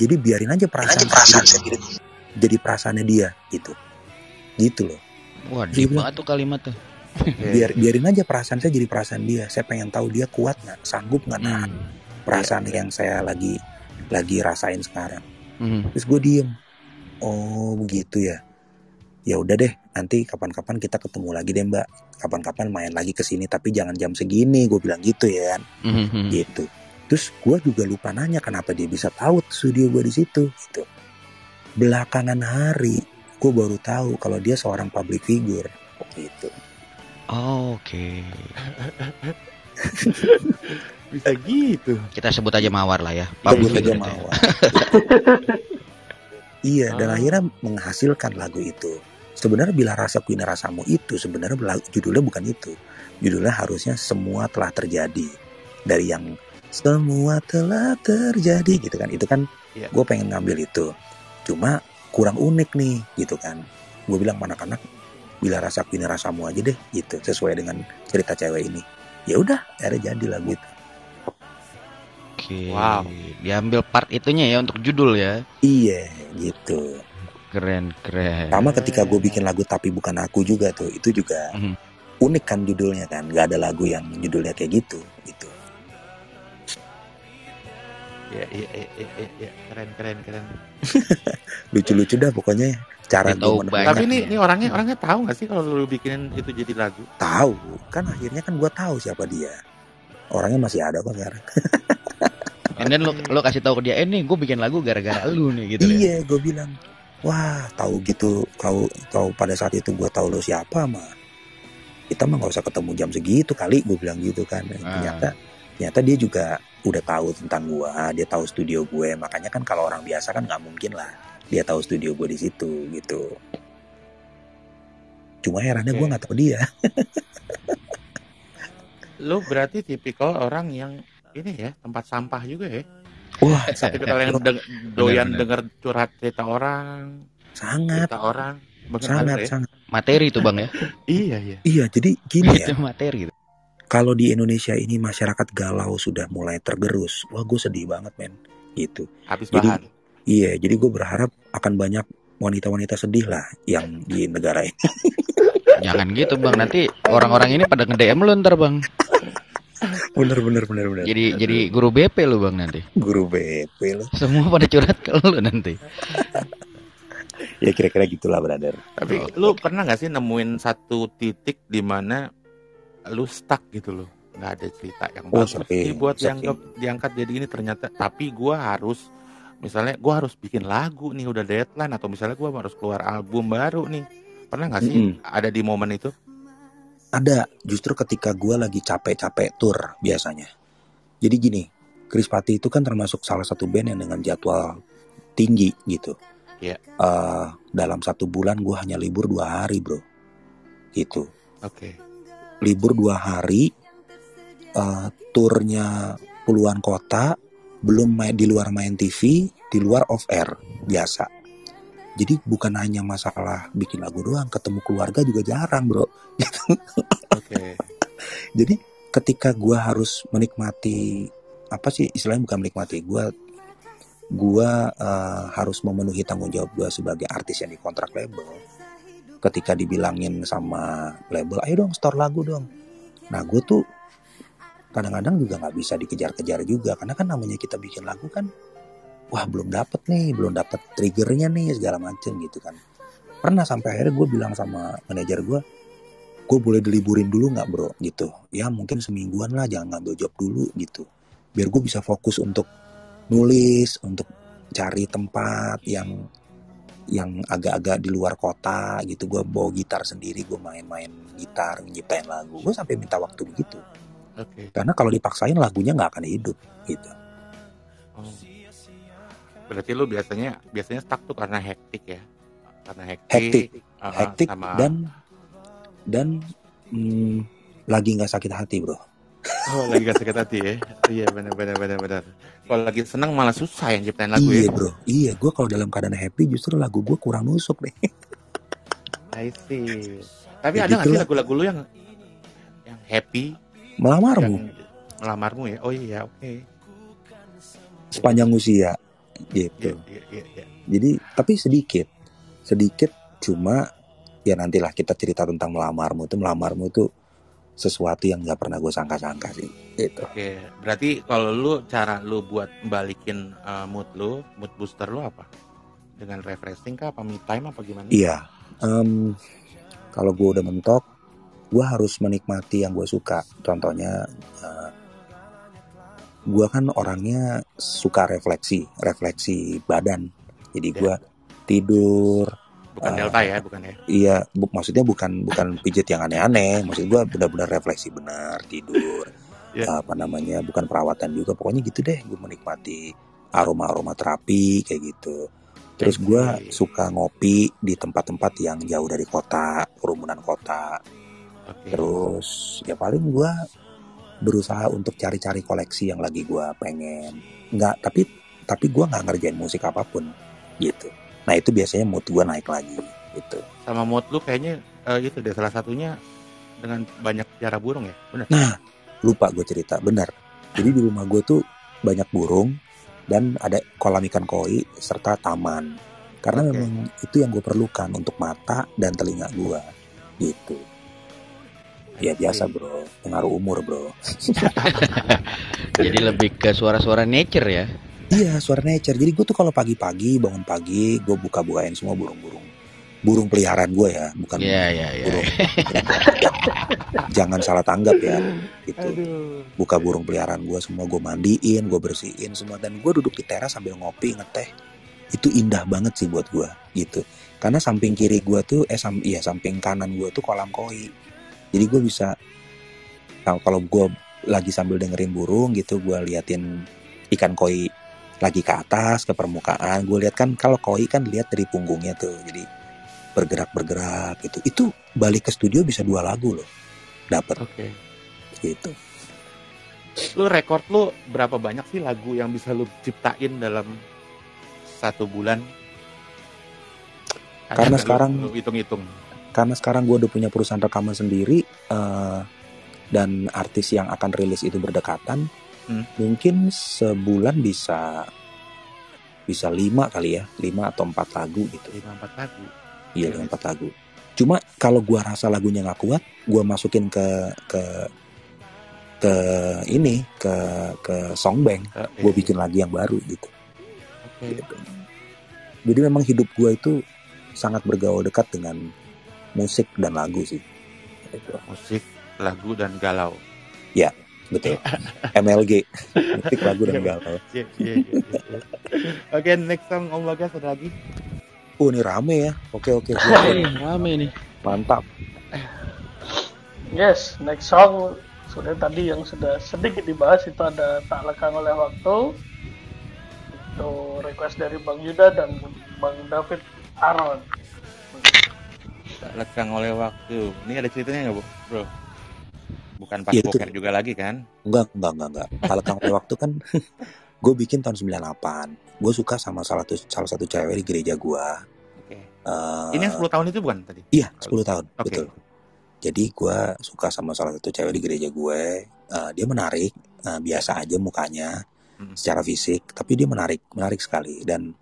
Jadi biarin aja perasaan, sendiri. Jadi perasaannya dia gitu. Gitu loh. Wah, Dia deep bilang- banget tuh kalimat tuh. Biar biarin aja perasaan saya jadi perasaan dia. Saya pengen tahu dia kuat nggak, sanggup nggak nahan Hmm. perasaan yang saya lagi lagi rasain sekarang. Hmm. Terus gue diem. Oh begitu ya. Ya udah deh, nanti kapan-kapan kita ketemu lagi deh mbak. Kapan-kapan main lagi ke sini, tapi jangan jam segini. Gue bilang gitu ya, kan. Hmm, hmm. gitu. Terus gue juga lupa nanya kenapa dia bisa tahu studio gue di situ. Gitu. Belakangan hari, gue baru tahu kalau dia seorang public figure. Gitu. Oh, Oke. Bisa gitu. Kita sebut aja Mawar lah ya. Kita Public sebut aja. Mawar. iya, dan Ah. akhirnya menghasilkan lagu itu. sebenarnya bila rasa kuina rasamu itu sebenarnya judulnya bukan itu judulnya harusnya semua telah terjadi dari yang semua telah terjadi gitu kan itu kan Iya. gue pengen ngambil itu cuma kurang unik nih gitu kan gue bilang sama anak-anak bila rasa kuina rasamu aja deh gitu sesuai dengan cerita cewek ini ya udah akhirnya jadi lagu itu Oke. Wow. Diambil part itunya ya untuk judul ya. iya gitu Keren keren. sama ketika gue bikin lagu tapi bukan aku juga tuh itu juga Mhm. unik kan judulnya kan nggak ada lagu yang judulnya kayak gitu gitu Iya, iya, iya, iya, iya, iya. keren, keren, keren. lucu-lucu dah pokoknya cara gue tahu menemukan banyak. Tapi ini, ini orangnya, orangnya tahu nggak sih kalau lu bikinin itu jadi lagu? tahu kan akhirnya kan gue tahu siapa dia orangnya masih ada kok sekarang And then lo lo kasih tahu ke dia, eh nih gue bikin lagu gara-gara lu nih gitu ya. iya gue bilang wah tahu gitu kau kau pada saat itu gue tahu lo siapa mah kita mah nggak usah ketemu jam segitu kali gue bilang gitu kan Ah. ternyata ternyata dia juga udah tahu tentang gua dia tahu studio gue makanya kan kalau orang biasa kan nggak mungkin lah dia tahu studio gue di situ gitu cuma herannya Oke. gue nggak tahu dia Lu berarti tipikal orang yang ini ya, tempat sampah juga ya. wah Tipikal yang deng- doyan bener. denger curhat cerita orang, sangat cerita orang. Bener sangat ya? sangat Materi itu bang ya. Iya, iya. iya jadi gini ya itu materi. Kalau di Indonesia ini masyarakat galau sudah mulai tergerus wah gue sedih banget men gitu Habis Jadi- bahan. iya jadi gue berharap akan banyak wanita-wanita sedih lah yang di negara ini Jangan gitu bang, nanti orang-orang ini pada nge-DM lu ntar bang. bener bener bener bener Jadi jadi guru BP lu bang nanti. guru BP lo Semua pada curhat ke lu nanti. ya kira-kira gitulah brother Tapi Oh. lu pernah nggak sih nemuin satu titik di mana lu stuck gitu loh? Nggak ada cerita yang Oh, bagus sih buat sering. dianggap diangkat jadi ini ternyata. Tapi gua harus misalnya gua harus bikin lagu nih udah deadline atau misalnya gua harus keluar album baru nih. Pernah nggak sih Mm-mm. ada di momen itu? ada justru ketika gue lagi capek-capek tour biasanya jadi gini Chris Pati itu kan termasuk salah satu band yang dengan jadwal tinggi gitu Iya. Eh, dalam satu bulan gue hanya libur dua hari bro gitu Oke. Libur dua hari eh turnya puluhan kota belum main di luar main TV di luar off air biasa jadi bukan hanya masalah bikin lagu doang ketemu keluarga juga jarang bro Oke. jadi ketika gua harus menikmati apa sih istilahnya bukan menikmati gua gua eh, harus memenuhi tanggung jawab gua sebagai artis yang dikontrak label ketika dibilangin sama label ayo dong store lagu dong. Nah gue tuh kadang-kadang juga nggak bisa dikejar-kejar juga karena kan namanya kita bikin lagu kan wah belum dapet nih belum dapet triggernya nih segala macem gitu kan. Pernah sampai akhirnya gue bilang sama manajer gue gue boleh diliburin dulu nggak bro? Gitu. Ya mungkin semingguan lah jangan ngambil job dulu gitu. Biar gue bisa fokus untuk nulis untuk cari tempat yang yang agak-agak di luar kota gitu gue bawa gitar sendiri gue main-main gitar nyiptain lagu gue sampai minta waktu begitu Oke. karena kalau dipaksain lagunya nggak akan hidup gitu Oh. Berarti lu biasanya biasanya stuck tuh karena hektik ya? Karena hektik. Hektik. uh, hektik sama- dan dan hmm, lagi nggak sakit hati bro Oh lagi gak sakit hati ya? Iya benar benar benar benar. Kalau lagi senang malah susah yang ciptain lagu iya ya. bro iya gue kalau dalam keadaan happy justru lagu gue kurang nusuk deh I see. Tapi Ya ada nggak sih gitulah. lagu-lagu lu yang yang happy, melamarmu yang melamarmu ya? Oh iya oke. sepanjang usia Iya gitu iya iya. iya. jadi tapi sedikit sedikit cuma ya nantilah kita cerita tentang melamarmu itu melamarmu itu sesuatu yang nggak pernah gue sangka-sangka sih gitu Oke. Berarti kalau lu cara lu buat balikin uh, mood lu, mood booster lu apa? Dengan refreshing kah? Apa me time apa gimana? iya em, kalau gue udah mentok gue harus menikmati yang gue suka contohnya eh, gue kan orangnya suka refleksi refleksi badan jadi gue tidur Bukan Ah. delta ya, bukan ya? Iya, bu- maksudnya bukan bukan pijit yang aneh-aneh. Maksud gua benar-benar refleksi benar, tidur. Iya. Apa namanya? Bukan perawatan juga. Pokoknya gitu deh. Gue menikmati aroma-aroma terapi kayak gitu. Terus gue suka ngopi di tempat-tempat yang jauh dari kota, kerumunan kota. Oke. Terus ya paling gue berusaha untuk cari-cari koleksi yang lagi gue pengen. Nggak, tapi tapi gue nggak ngerjain musik apa pun gitu. Nah itu biasanya mood gue naik lagi gitu. Sama mood lu kayaknya eh, itu deh salah satunya dengan banyak piara burung ya. Benar. Nah lupa gue cerita, benar. Jadi di rumah gue tuh banyak burung dan ada kolam ikan koi serta taman. Karena Oke. memang itu yang gue perlukan untuk mata dan telinga gue gitu. Ya biasa bro, pengaruh umur bro. Jadi lebih ke suara-suara nature ya. Iya suara nature. Jadi gue tuh kalau pagi-pagi bangun pagi gue buka-bukain semua burung-burung. Burung peliharaan gue ya, bukan Iya, iya, iya. burung. Jangan salah tanggap ya. Gitu. Buka burung peliharaan gue semua gue mandiin, gue bersihin semua dan gue duduk di teras sambil ngopi ngeteh. Itu indah banget sih buat gue gitu. Karena samping kiri gue tuh eh sam iya samping kanan gue tuh kolam koi. Jadi gue bisa kalau gue lagi sambil dengerin burung gitu gue liatin ikan koi lagi ke atas ke permukaan gue lihat kan kalau koi kan lihat dari punggungnya tuh jadi bergerak bergerak gitu itu balik ke studio bisa dua lagu loh dapat Oke. gitu Lu rekor lu berapa banyak sih lagu yang bisa lu ciptain dalam satu bulan? Karena sekarang- hitung-hitung. karena sekarang gue udah punya perusahaan rekaman sendiri eh, dan artis yang akan rilis itu berdekatan Hmm. mungkin sebulan bisa bisa lima kali ya lima atau empat lagu gitu lima empat lagu. iya lima empat lagu cuma kalau gua rasa lagunya nggak kuat gua masukin ke ke ke ini ke ke songbank gue eh, bikin lagi yang baru gitu Oke. gitu. Jadi memang hidup gue itu sangat bergaul dekat dengan musik dan lagu sih. Gitu. Musik, lagu dan galau. Betul. MLG, musik lagu dan galau. Iya, iya, iya, iya. Oke, next song Om Bagas ada lagi. Oh ini rame ya. Oke oke. Eh, rame nih. Mantap. Yes, next song sudah tadi yang sudah sedikit dibahas itu ada tak lekang oleh waktu. Itu request dari Bang Yuda dan Bang David Aaron. Tak lekang oleh waktu. Ini ada ceritanya nggak, Bu? Bro? Bukan pas itu. poker juga lagi kan? Enggak enggak enggak enggak. Kalau kamu waktu kan gue bikin tahun 98. Gue suka sama salah satu salah satu cewek di gereja gue. Oke. Eh, Ini yang 10 tahun itu bukan tadi? Iya, 10 tahun, Oke. betul. Jadi gue suka sama salah satu cewek di gereja gue. Eh, dia menarik, eh, biasa aja mukanya, Mm. secara fisik, tapi dia menarik, menarik sekali. Dan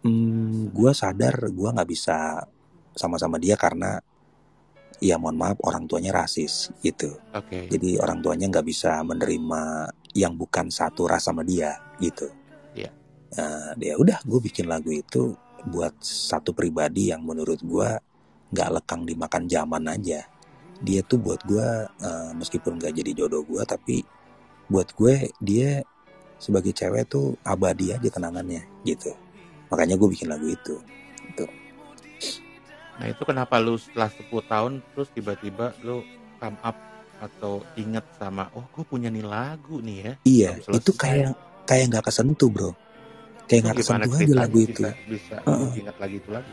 hmm, gue sadar gue nggak bisa sama-sama dia karena, ya mohon maaf orang tuanya rasis gitu. Oke. Jadi orang tuanya nggak bisa menerima yang bukan satu ras sama dia gitu. Iya. Eh, ya udah, gue bikin lagu itu buat satu pribadi yang menurut gue nggak lekang dimakan zaman aja. Dia tuh buat gue eh, meskipun nggak jadi jodoh gue, tapi buat gue dia sebagai cewek tuh abadi aja kenangannya gitu. Makanya gue bikin lagu itu. Nah itu kenapa lu setelah 10 tahun terus tiba-tiba lu come up atau inget sama oh gue punya nih lagu nih ya Iya, itu kayak kayak nggak kesentuh bro. Kayak nggak kesentuh aja lagu itu. bisa, bisa Heeh. ingat lagi itu lagi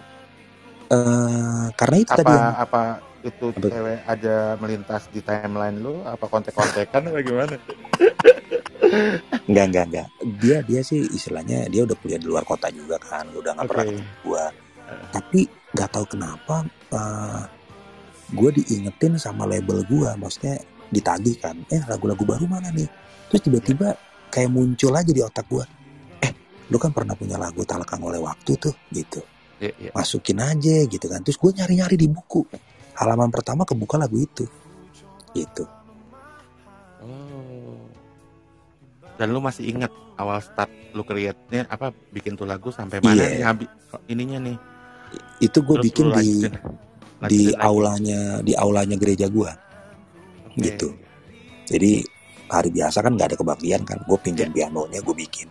Eh, karena itu tadi apa yang apa itu Apa? cewek aja melintas di timeline lu apa kontek-kontekan apa gimana Enggak, enggak, enggak. Dia dia sih istilahnya dia udah kuliah di luar kota juga kan, udah nggak Oke. pernah ketemu gua. Tapi nggak tahu kenapa uh, gue diingetin sama label gua, maksudnya ditagih kan. Eh lagu-lagu baru mana nih? Terus tiba-tiba kayak muncul aja di otak gua. Eh, lu kan pernah punya lagu Talakang oleh waktu tuh, gitu. Iya, iya. Masukin aja gitu kan. Terus gue nyari-nyari di buku. Halaman pertama kebuka lagu itu. Gitu. oh dan lu masih ingat awal start lu create-nya apa bikin tuh lagu sampai mana Iya. nih ininya nih Itu gue bikin di lanjutin- di lanjutin lagi. aulanya di aulanya gereja gua. Oke. gitu. Jadi hari biasa kan nggak ada kebaktian kan, gue pinjam Iya. pianonya gue bikin.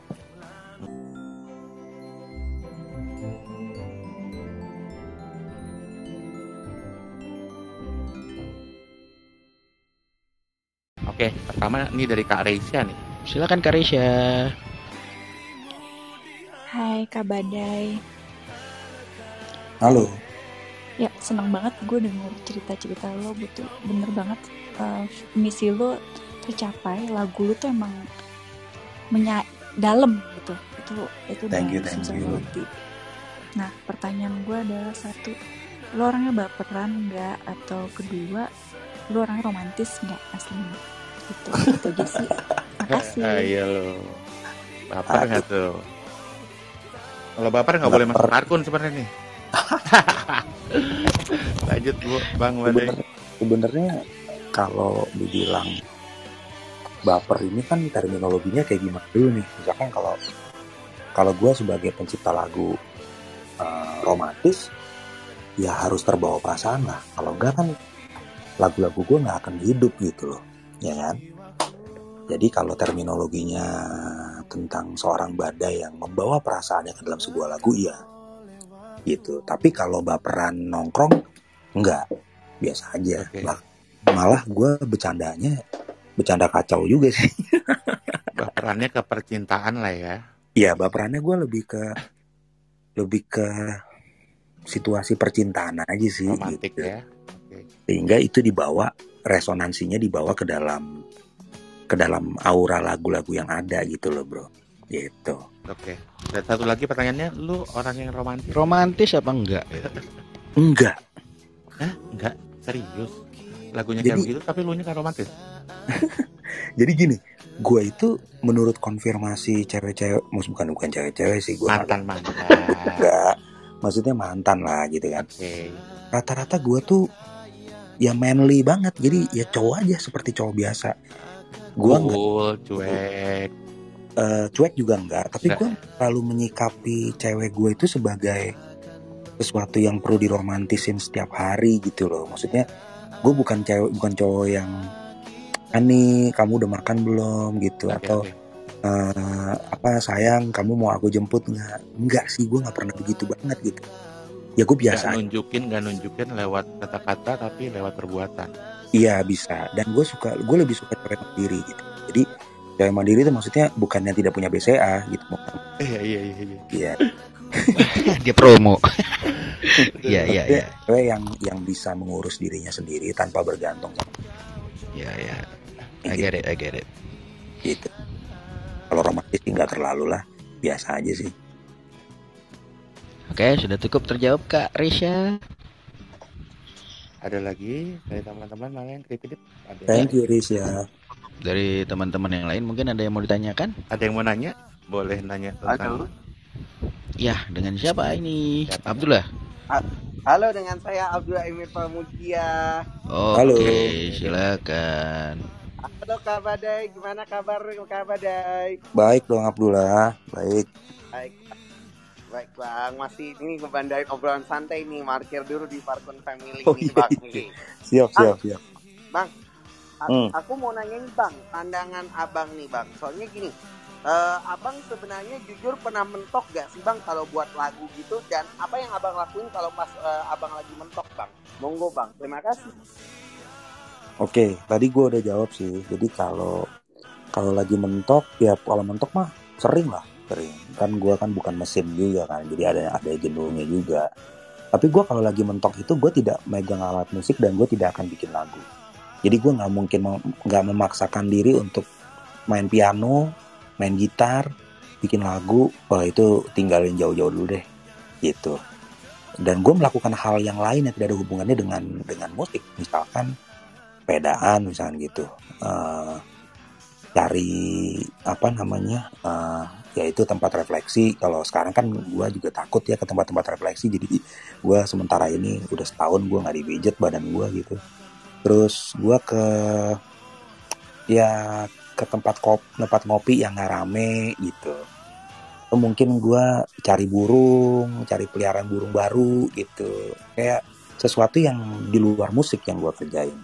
Oke, pertama ini dari Kak Reisha nih. Silakan Karisha. Hai Kak Badai. Halo. Ya, senang banget gue denger cerita-cerita lo betul. Bener banget uh, misi lo tercapai. Lagu lo tuh emang menya dalam gitu. Itu itu Thank you, udah thank susah you. ngerti. Nah, pertanyaan gue adalah satu, lo orangnya baperan nggak? Atau kedua, lo orangnya romantis nggak aslinya? Gitu, itu aja sih. Makasih. Ah, iya lo. Baper nggak tuh? Kalau baper nggak boleh masuk karkun sebenarnya nih. Lanjut bu, bang sebenarnya kalau dibilang baper ini kan terminologinya kayak gimana dulu nih. Misalkan kalau kalau gue sebagai pencipta lagu eh, romantis ya harus terbawa perasaan lah. Kalau enggak kan lagu-lagu gue nggak akan hidup gitu loh ya kan? Jadi kalau terminologinya tentang seorang badai yang membawa perasaannya ke dalam sebuah lagu ya gitu tapi kalau baperan nongkrong enggak biasa aja Oke. Bah- malah gue bercandanya bercanda kacau juga sih Baperannya ke percintaan lah ya. Iya, baperannya gue lebih ke lebih ke situasi percintaan aja sih. Romantik gitu. ya. Oke. Sehingga itu dibawa resonansinya dibawa ke dalam ke dalam aura lagu-lagu yang ada gitu loh, bro. Gitu. Oke. Dan satu lagi pertanyaannya, lu orang yang romantis? Romantis apa enggak? Enggak. Hah? Enggak, serius. Lagunya Jadi- kayak begitu tapi lu nya kan romantis. Jadi gini, gue itu menurut konfirmasi cewek-cewek, mus bukan bukan cewek-cewek sih, gue Mantan mantan. enggak. Maksudnya mantan lah gitu kan. Oke. Rata-rata gue tuh ya manly banget. Jadi ya cowok aja seperti cowok biasa. Gue enggak Cool, cuek. Eh, cuek juga enggak. Tapi gue selalu menyikapi cewek gue itu sebagai sesuatu yang perlu diromantisin setiap hari gitu loh. Maksudnya gue bukan cewek bukan cowok yang ani kamu udah makan belum? gitu. Oke, atau eh, apa sayang kamu mau aku jemput nggak enggak sih gue nggak pernah begitu banget gitu. Ya gue Nggak biasa aja. nunjukin, nggak nunjukin lewat kata-kata tapi lewat perbuatan. iya bisa. Dan gue suka gue lebih suka cewek mandiri gitu. Jadi cewek mandiri itu maksudnya bukannya tidak punya BCA gitu Iya iya iya. iya. Iya, Dia promo. Iya iya iya. cewek yang yang bisa mengurus dirinya sendiri tanpa bergantung sama Iya iya. I get it, I get it. gitu. Kalau romantis nggak terlalu lah, biasa aja sih. Oke, sudah cukup terjawab Kak Risha. Ada lagi dari teman-teman mana yang? Ada. Thank you Riz ya. Dari teman-teman yang lain mungkin ada yang mau ditanyakan? Ada yang mau nanya? Boleh nanya tentang Ya, dengan siapa ini? Siapa? Abdullah. Halo dengan saya Abdul Emir Pramudia. Oke, Halo. silakan. Halo Kak Badai, gimana kabar Kak Badai? Baik dong Abdullah, baik. Baik. Baik Bang, masih ini ngebandain obrolan santai nih, markir dulu di Farkon Family Oh, nih iya. Bang. nih. Siap siap siap. Bang, a- Hmm. aku mau nanya nih Bang, pandangan Abang nih Bang. Soalnya gini, eh, Abang sebenarnya jujur pernah mentok gak sih Bang kalau buat lagu gitu? Dan apa yang Abang lakuin kalau pas eh, Abang lagi mentok Bang? Monggo Bang, terima kasih. Oke, tadi gue udah jawab sih. Jadi kalau kalau lagi mentok, ya kalau mentok mah sering lah, sering. Kan gue kan bukan mesin juga kan, jadi ada ada jenuhnya juga. Tapi gue kalau lagi mentok itu gue tidak megang alat musik dan gue tidak akan bikin lagu. Jadi gue nggak mungkin mem- nggak memaksakan diri untuk main piano, main gitar, bikin lagu. Wah itu tinggalin jauh-jauh dulu deh, gitu. Dan gue melakukan hal yang lain yang tidak ada hubungannya dengan dengan musik, misalkan sepedaan misalkan gitu. Eh, cari apa namanya eh, yaitu tempat refleksi. Kalau sekarang kan gua juga takut ya ke tempat-tempat refleksi. Jadi gua sementara ini udah setahun gua nggak dipijet badan gua gitu terus gua ke ya ke tempat kop tempat ngopi yang nggak rame gitu Atau mungkin gua cari burung cari peliharaan burung baru gitu kayak sesuatu yang di luar musik yang gua kerjain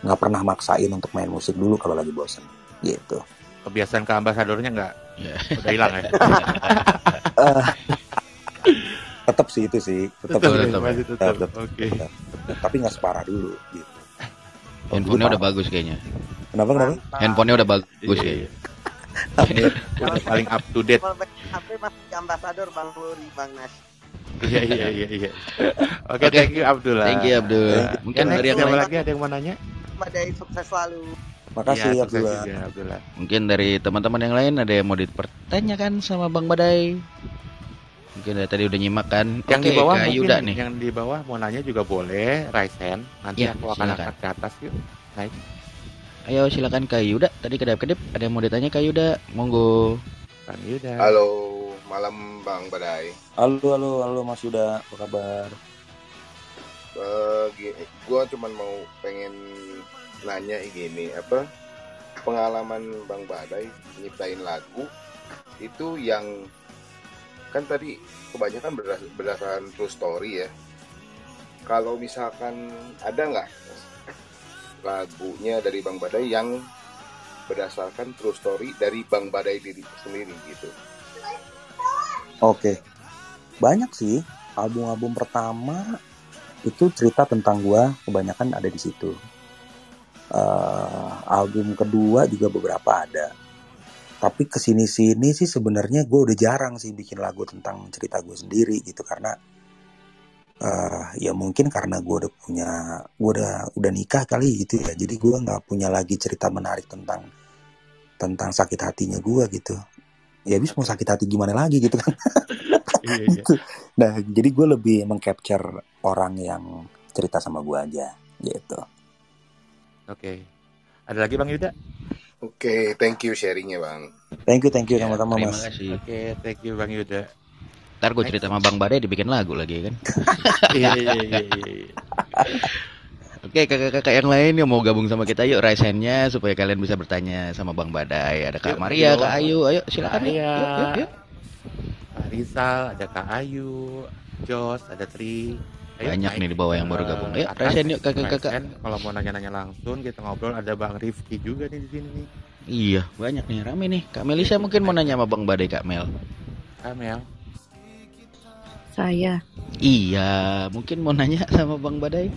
nggak pernah maksain untuk main musik dulu kalau lagi bosen gitu kebiasaan ke ambasadornya nggak? Ya. Udah hilang ya? Eh, tetap sih itu sih tetap Tetep, tetep. masih tetep. Tetep. Oke. tapi nggak separah dulu Handphonenya udah bagus kayaknya. kenapa kenapa. Handphonenya udah bagus Iya, kayaknya. iya. Paling up to date. HP masih ambasador Bang Luri, Bang Nas. Iya iya iya iya. Oke, thank you Abdullah. Thank you Abdul. Mungkin dari yang lain, lagi ada yang mau nanya? Badai sukses selalu. Makasih Iya, ya, sukses Abdullah. juga, Abdullah. mungkin dari teman-teman yang lain ada yang mau dipertanyakan sama Bang Badai. Mungkin dari tadi udah nyimak kan. Yang Oke, di bawah mungkin Yuda nih. yang di bawah mau nanya juga boleh, raise hand. Nanti Iya, aku akan silakan. angkat ke atas yuk. Naik. Ayo silakan Kak Yuda. Tadi kedap-kedip ada yang mau ditanya Kak Yuda. Monggo. Kang Yuda. Halo, malam Bang Badai. Halo, halo, halo Mas Yuda, apa kabar? Eh, gi- gua cuman mau pengen nanya gini, apa pengalaman Bang Badai nyiptain lagu itu yang kan tadi kebanyakan berdas- berdasarkan true story ya. Kalau misalkan ada nggak lagunya dari Bang Badai yang berdasarkan true story dari Bang Badai diri sendiri gitu? Oke, banyak sih album-album pertama itu cerita tentang gua kebanyakan ada di situ. Eh, album kedua juga beberapa ada. Tapi ke sini sini sih sebenarnya gue udah jarang sih bikin lagu tentang cerita gue sendiri gitu karena eh ya mungkin karena gue udah punya gue udah udah nikah kali gitu ya jadi gue nggak punya lagi cerita menarik tentang tentang sakit hatinya gue gitu ya habis mau sakit hati gimana lagi gitu kan Iya, iya. Nah, jadi gue lebih mengcapture orang yang cerita sama gue aja, gitu. Oke. Ada lagi Bang Yuda? Oke, thank you sharingnya Bang. Thank you, thank you Ya, sama-sama terima mas. kasih. Oke, thank you Bang Yuda. Ntar gue cerita sama Bang Badai dibikin lagu lagi kan. Iya iya iya iya. iya. Oke kakak-kakak yang lain yang mau gabung sama kita yuk raise hand-nya supaya kalian bisa bertanya sama Bang Badai. Ada Kak Yuk, Maria, bawah. Kak Ayu, ayo silakan yuk. Maria. Yuk, yuk, yuk. Kak Rizal, ada Kak Ayu, Jos, ada Tri. Ayo, Banyak naik nih di bawah yang baru gabung. Ayo, hand yuk kakak-kakak. Kalau mau nanya-nanya langsung kita ngobrol ada Bang Rifki juga nih di sini nih. Iya, banyak nih rame nih. Kak Melisa mungkin mau nanya sama Bang Badai Kak Mel. Kamel. Saya. Iya, mungkin mau nanya sama Bang Badai.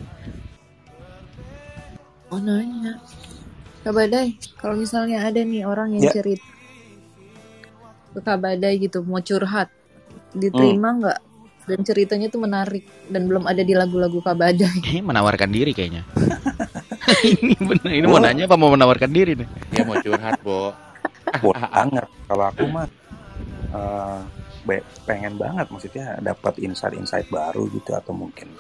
Oh nanya. Kak Badai, kalau misalnya ada nih orang yang Ya. cerita ke Kak Badai gitu, mau curhat, diterima nggak? Dan ceritanya tuh menarik dan belum ada di lagu-lagu Kak Badai. Kayaknya menawarkan diri kayaknya. ini bener, ini mau nanya apa mau menawarkan diri nih? Dia mau curhat, Bo. Boleh banget. Kalau aku mah eh, be- pengen banget, maksudnya dapat insight-insight baru gitu atau mungkin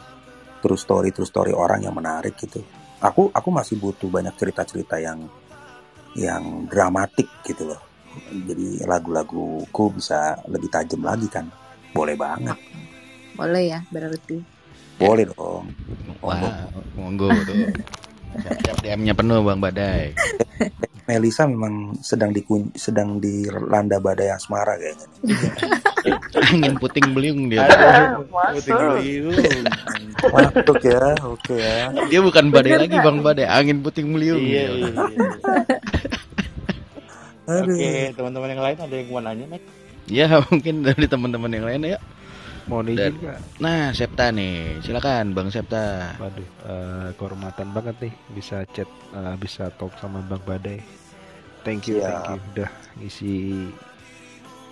true story, true story orang yang menarik gitu. Aku aku masih butuh banyak cerita-cerita yang yang dramatik gitu loh. Jadi lagu-laguku bisa lebih tajam lagi kan. Boleh banget. Boleh ya, berarti. Boleh dong. Wah, monggo tuh. Siap-siap DM-nya penuh Bang Badai. Melisa memang sedang dikun sedang dilanda badai asmara kayaknya. Angin puting beliung dia. Aduh, Puting masuk. beliung. Masuk ya, oke ya. Dia bukan badai Bener lagi? Bang Badai, angin puting beliung. Iya, iya, iya. Oke, teman-teman yang lain ada yang mau nanya, Nek? Ya mungkin dari teman-teman yang lain ya. Mohon izin kak. Nah, Septa nih, silakan Bang Septa. Waduh, eh, kehormatan banget nih bisa chat, eh, bisa talk sama Bang Badai. Thank you, thank you. Udah ngisi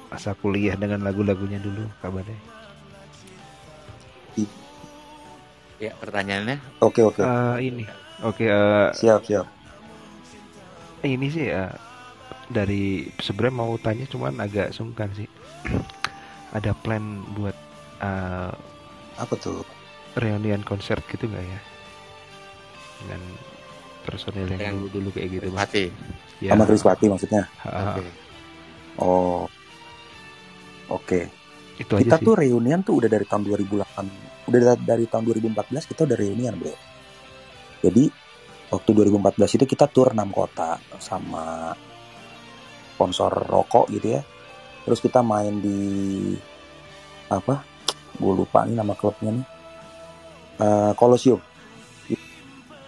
masa kuliah dengan lagu-lagunya dulu, Kak Badai. Ya, pertanyaannya. Oke oke. Eh, ini, oke. eh, Siap siap. ini sih ya dari sebenarnya mau tanya cuman agak sungkan sih. Ada plan buat eh, Apa tuh? reunian konser gitu nggak ya? Dengan personil yang Dengan dulu-dulu kayak gitu. Pati. Ya. Sama Chris Pati maksudnya. Oke. Oh. Oke. Itu aja Kita sih. tuh reunian tuh udah dari tahun 2008. Udah da- dari tahun 2014 kita udah reunian, Bro. Jadi waktu 2014 itu kita tur 6 kota sama sponsor rokok gitu ya. Terus kita main di apa? Gue lupa nih nama klubnya nih. Eh, Colosseum.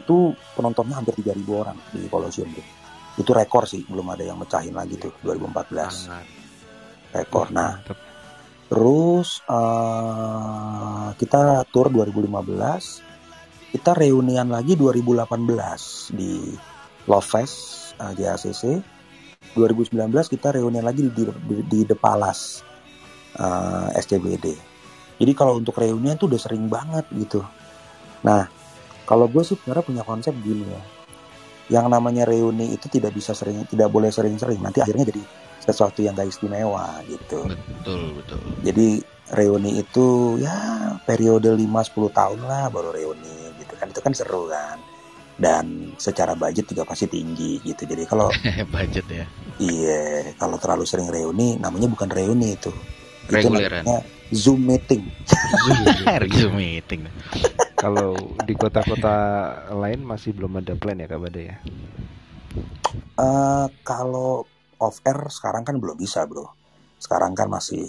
Itu penontonnya hampir 3000 orang di Colosseum tuh. Itu rekor sih, belum ada yang mecahin lagi tuh 2014 Sangat. rekor. Nah. Terus eh, kita tour 2015, kita reunian lagi 2018 di Love Fest eh, JACC. 2019 kita reuni lagi di di, di, di The Palace uh, SCBD. Jadi kalau untuk reunian tuh udah sering banget gitu. Nah, kalau gue sih sebenarnya punya konsep gini ya. Yang namanya reuni itu tidak bisa sering, tidak boleh sering-sering. Nanti akhirnya jadi sesuatu yang gak istimewa gitu. Betul, betul. Jadi reuni itu ya periode 5-10 tahun lah baru reuni gitu kan. Itu kan seru kan. Dan secara budget juga pasti tinggi gitu. Jadi kalau budget ya. Iya, kalau terlalu sering reuni namanya bukan reuni itu. Itu Reguleran. namanya Zoom meeting. Zoom meeting. Kalau di kota-kota lain masih belum ada plan ya Kak Bada ya? Eh kalau off air sekarang kan belum bisa bro. Sekarang kan masih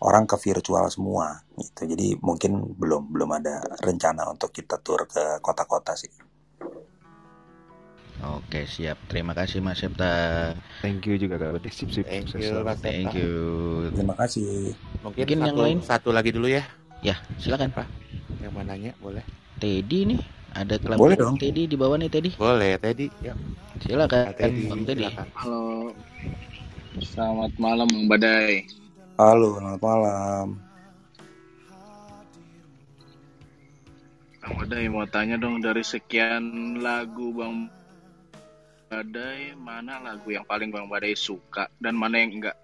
orang ke virtual semua gitu. Jadi mungkin belum belum ada rencana untuk kita tur ke kota-kota sih. Oke, siap. Terima kasih Mas Septa. Thank you juga Kak. Sip sip. Thank you. Mas Septa. Thank you. Terima kasih. Mungkin, Mungkin satu, yang lain? satu lagi dulu ya. Ya, silakan. Apa? Yang mau nanya boleh? Teddy nih, ada klub Boleh dong. Teddy di bawah nih Teddy. Boleh, Teddy. Yuk. Silakan, Teddy, Bang Teddy. silakan. Halo. Selamat malam Bang Badai. Halo, selamat malam. Bang Badai mau tanya dong dari sekian lagu Bang Badai, mana lagu yang paling Bang Badai suka dan mana yang enggak?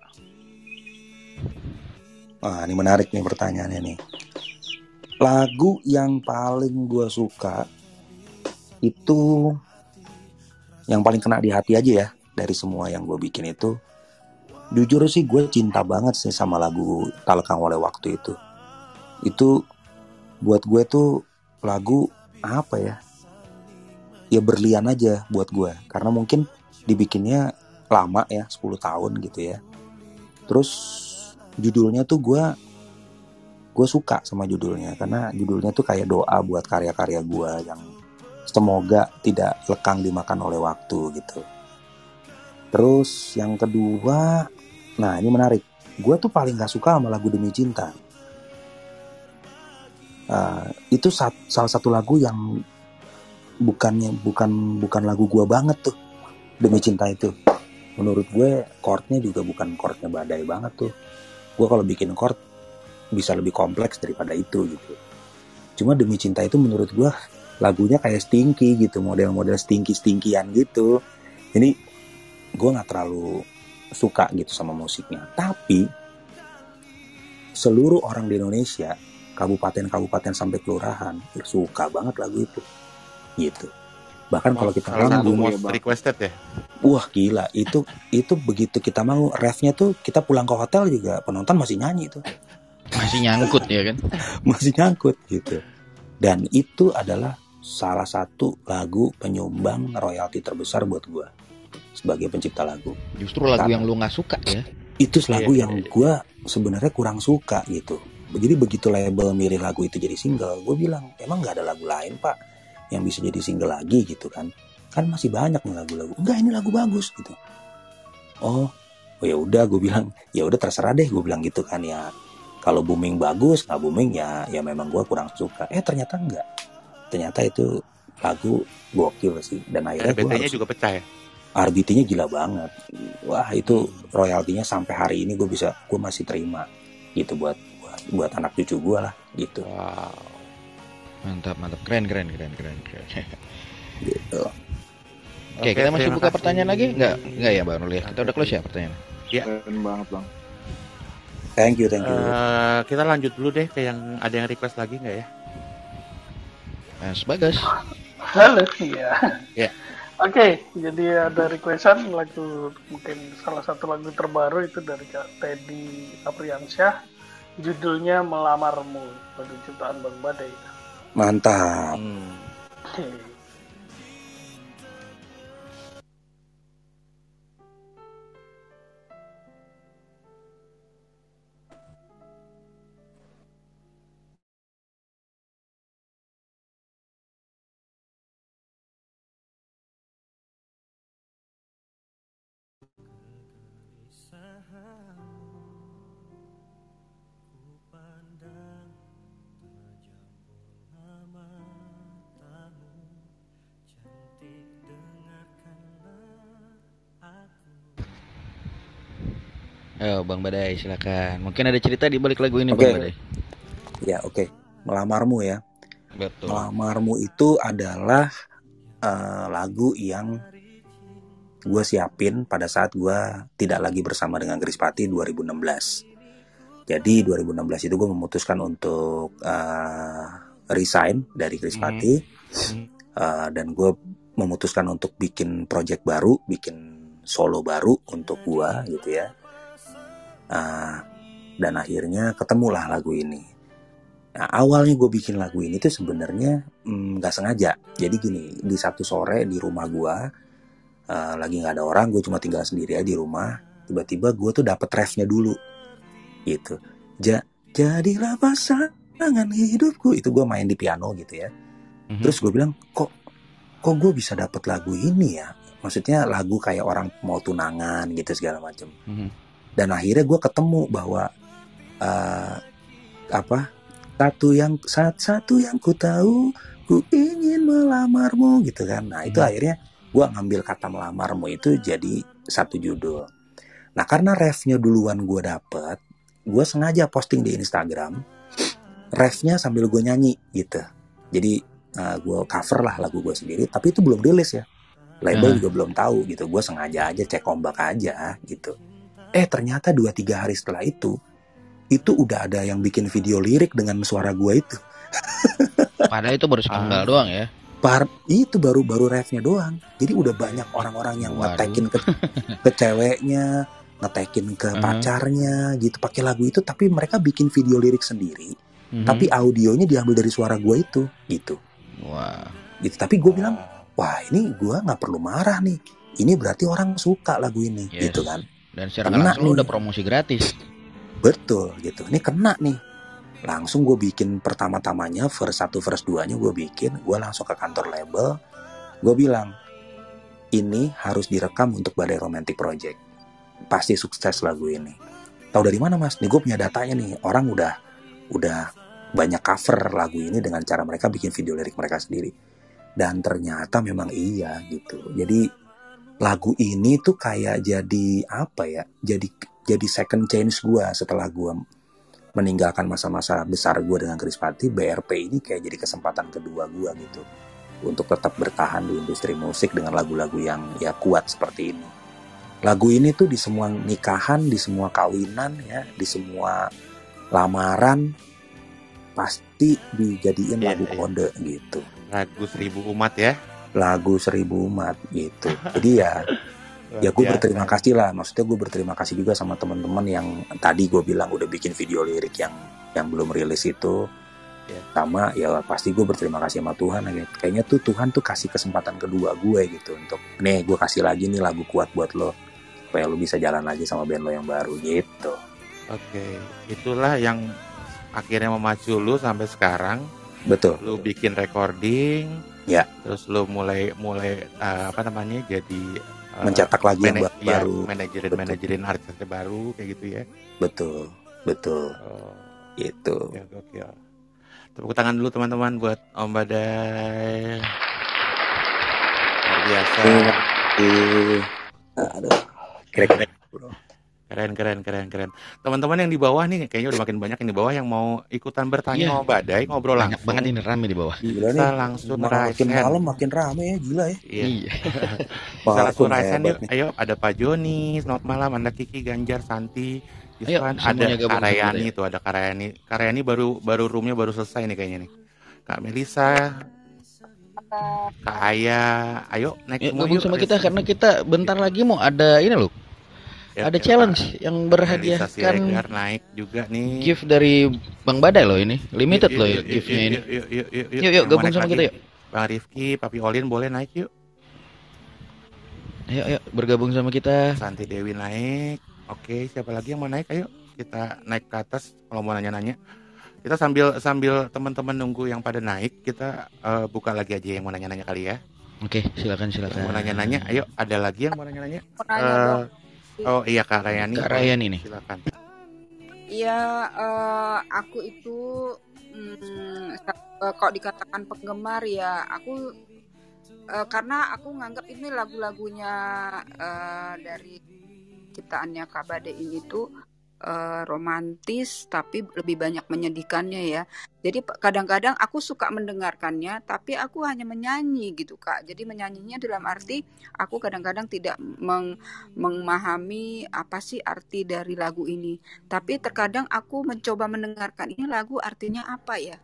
Wah, ini menarik nih pertanyaannya nih. Lagu yang paling gue suka itu yang paling kena di hati aja ya dari semua yang gue bikin itu. Jujur sih gue cinta banget sih sama lagu Talekang oleh Waktu itu. Itu buat gue tuh lagu apa ya? Ya berlian aja buat gue karena mungkin dibikinnya lama ya 10 tahun gitu ya. Terus judulnya tuh gue gue suka sama judulnya karena judulnya tuh kayak doa buat karya-karya gue yang semoga tidak lekang dimakan oleh waktu gitu. Terus yang kedua, nah ini menarik. Gue tuh paling gak suka sama lagu Demi Cinta. Uh, itu sat- salah satu lagu yang bukannya bukan bukan lagu gue banget tuh Demi Cinta itu. Menurut gue chordnya juga bukan chordnya badai banget tuh. Gue kalau bikin chord bisa lebih kompleks daripada itu gitu. Cuma Demi Cinta itu menurut gue lagunya kayak Stinky gitu, model-model Stinky-Stinkian gitu. Ini gue nggak terlalu suka gitu sama musiknya. Tapi seluruh orang di Indonesia, kabupaten-kabupaten sampai kelurahan, suka banget lagu itu. Gitu. Bahkan kalau kita manggung, most requested ya. wah gila itu itu begitu kita mau refnya tuh kita pulang ke hotel juga penonton masih nyanyi tuh Masih nyangkut ya kan? masih nyangkut gitu. Dan itu adalah salah satu lagu penyumbang royalti terbesar buat gua sebagai pencipta lagu. Justru lagu Karena yang lu nggak suka ya. itu lagu Iya, yang iya, iya. gua sebenarnya kurang suka gitu. Jadi begitu label milih lagu itu jadi single, gue bilang emang nggak ada lagu lain pak yang bisa jadi single lagi gitu kan? Kan masih banyak nih lagu-lagu. Enggak ini lagu bagus gitu. Oh, oh ya udah gue bilang ya udah terserah deh gue bilang gitu kan ya. Kalau booming bagus, nggak booming ya ya memang gue kurang suka. Eh ternyata enggak. Ternyata itu lagu gokil sih dan akhirnya gue RBT-nya harus juga pecah ya. RBT-nya gila banget. Wah itu royaltinya sampai hari ini gue bisa gue masih terima gitu buat buat, buat anak cucu gue lah gitu. Wow. Mantap, mantap. Keren, keren, keren, keren, keren. gitu. Oke, kita masih buka kasih. pertanyaan lagi? Enggak, enggak ya Bang Ruli? Kita udah close ya pertanyaan? Keren banget Bang. Thank you, thank you. Eh, kita lanjut dulu deh ke yang ada yang request lagi nggak ya? Mas Bagas. Halo, iya. Ya. Oke, jadi ada requestan lagu mungkin salah satu lagu terbaru itu dari Kak Teddy Apriansyah. Judulnya Melamarmu, lagu ciptaan Bang Badai. Mantap. Hmm. Ayo Bang Badai silakan. Mungkin ada cerita di balik lagu ini Oke. Bang Badai. Ya oke, melamarmu ya. Betul. Melamarmu itu adalah eh, lagu yang gue siapin pada saat gue tidak lagi bersama dengan Grispati 2016. Jadi 2016 itu gue memutuskan untuk eh, resign dari Grispati Eh, dan gue memutuskan untuk bikin project baru, bikin solo baru untuk gue gitu ya. Eh, dan akhirnya ketemulah lagu ini. Nah, awalnya gue bikin lagu ini tuh sebenarnya mm, nggak sengaja. Jadi gini, di satu sore di rumah gue eh, lagi nggak ada orang, gue cuma tinggal sendiri aja di rumah. Tiba-tiba gue tuh dapet refnya dulu, gitu. Ja, jadilah pasangan hidupku. Itu gue main di piano gitu ya. Mhm. Terus gue bilang, kok kok gue bisa dapet lagu ini ya? Maksudnya lagu kayak orang mau tunangan gitu segala macem. Mhm. Dan akhirnya gue ketemu bahwa eh, apa satu yang saat satu yang ku tahu ku ingin melamarmu gitu kan. Nah itu Hmm. akhirnya gue ngambil kata melamarmu itu jadi satu judul. Nah karena refnya duluan gue dapet, gue sengaja posting di Instagram refnya sambil gue nyanyi gitu. Jadi gue cover lah lagu gue sendiri, tapi itu belum rilis ya. Label Ah. juga belum tahu gitu. Gue sengaja aja cek ombak aja gitu. Eh ternyata dua tiga hari setelah itu, itu udah ada yang bikin video lirik dengan suara gue itu. Padahal itu baru sepenggal Ah. doang ya. Par itu baru baru refnya doang. Jadi udah banyak orang-orang yang Waduh. ngetekin ke, ke ceweknya, ngetekin ke Ah. pacarnya gitu pakai lagu itu. Tapi mereka bikin video lirik sendiri. Mhm. Tapi audionya diambil dari suara gue itu, gitu. Wah. Gitu. Tapi gue bilang, wah ini gue nggak perlu marah nih. Ini berarti orang suka lagu ini, Yes. gitu kan? Dan secara Kena langsung nih. udah promosi gratis. Betul gitu. Ini kena nih. Langsung gue bikin pertama-tamanya verse 1 verse 2-nya gue bikin, gue langsung ke kantor label. Gue bilang, ini harus direkam untuk Badai Romantic Project. Pasti sukses lagu ini. Tahu dari mana mas? Nih gue punya datanya nih. Orang udah udah banyak cover lagu ini dengan cara mereka bikin video lirik mereka sendiri. Dan ternyata memang iya gitu. Jadi lagu ini tuh kayak jadi apa ya? Jadi jadi second change gue setelah gue meninggalkan masa-masa besar gue dengan Krispati, BRP ini kayak jadi kesempatan kedua gue gitu untuk tetap bertahan di industri musik dengan lagu-lagu yang ya kuat seperti ini. Lagu ini tuh di semua nikahan, di semua kawinan ya, di semua lamaran pasti dijadiin Iya, lagu iya. kode gitu. Lagu seribu umat ya. Lagu seribu umat gitu. Jadi ya ya gue berterima kasih lah maksudnya gue berterima kasih juga sama teman-teman yang tadi gue bilang udah bikin video lirik yang yang belum rilis itu Ya. sama ya pasti gue berterima kasih sama Tuhan ya. kayaknya tuh Tuhan tuh kasih kesempatan kedua gue gitu untuk nih gue kasih lagi nih lagu kuat buat lo supaya lo bisa jalan lagi sama band lo yang baru gitu Oke, itulah yang akhirnya memacu lu sampai sekarang. betul Lu bikin recording, ya terus lu mulai mulai eh, apa namanya jadi eh, mencetak lagi yang mana- ba- iya, baru manajerin Betul. manajerin artis baru kayak gitu ya. betul betul Oh, itu ya gokil. Tepuk tangan dulu teman-teman buat Om Badai. Luar biasa. Aduh kira-kira bro Keren keren keren keren. Teman-teman yang di bawah nih kayaknya udah makin banyak yang di bawah yang mau ikutan bertanya Iya. sama Badai ngobrol Banyak langsung. banget ini rame di bawah. gila Bisa nih langsung makin raisen. malam makin rame ya gila ya Iya. Iya. Bisa langsung raisen hebat yuk. nih. Ayo ada Pak Joni, selamat malam. Ada Kiki, Ganjar, Santi, Ayo, ada Karyani sebentar tuh, ada Karyani. Karyani baru baru roomnya baru selesai nih kayaknya nih. Kak Melisa, Kak Aya, ayo naik semua gabung yuk. sama kita karena kita bentar lagi mau ada ini loh. Ya, Ada ya, challenge Pak. yang berhadiahkan Siregar naik juga nih. gift dari Bang Badai loh ini. Limited Yuk, loh yuk, ya yuk, giftnya yuk, ini. Yuk, yuk, yuk, yuk, Yuk, yuk, Yang mau gabung sama lagi? kita yuk. Bang Rifki, Papi Olin boleh naik yuk. Ayo, ayo bergabung sama kita. Santi Dewi naik. Oke, siapa lagi yang mau naik? Ayo kita naik ke atas kalau mau nanya-nanya. Kita sambil sambil teman-teman nunggu yang pada naik, kita eh, buka lagi aja yang mau nanya-nanya kali ya. Oke, silakan Yang silakan. mau nanya-nanya, ayo ada lagi yang mau nanya-nanya? Mau nanya Eh, dong. Oh iya Kak Rayani. Kak. Rayani nih. Silakan. Iya, eh, aku itu mm, eh, kok dikatakan penggemar ya, aku eh, karena aku nganggap ini lagu-lagunya eh, dari ciptaannya Kak Bade ini tuh eh, romantis tapi lebih banyak menyedihkannya ya. Jadi kadang-kadang aku suka mendengarkannya tapi aku hanya menyanyi gitu Kak. Jadi menyanyinya dalam arti aku kadang-kadang tidak meng- memahami apa sih arti dari lagu ini. Tapi terkadang aku mencoba mendengarkan ini lagu artinya apa ya?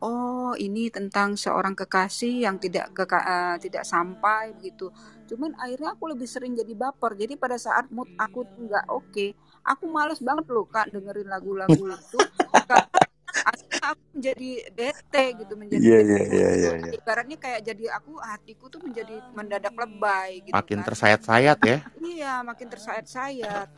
Oh, ini tentang seorang kekasih yang tidak keka- eh, tidak sampai begitu. Cuman akhirnya aku lebih sering jadi baper. Jadi pada saat mood aku nggak oke, aku males banget loh Kak dengerin lagu-lagu itu karena akhirnya aku menjadi bete gitu, menjadi Iya bete iya iya mood. iya. iya. Ibaratnya kayak jadi aku hatiku tuh menjadi mendadak lebay gitu Makin kan. tersayat-sayat ya. Iya, makin tersayat-sayat.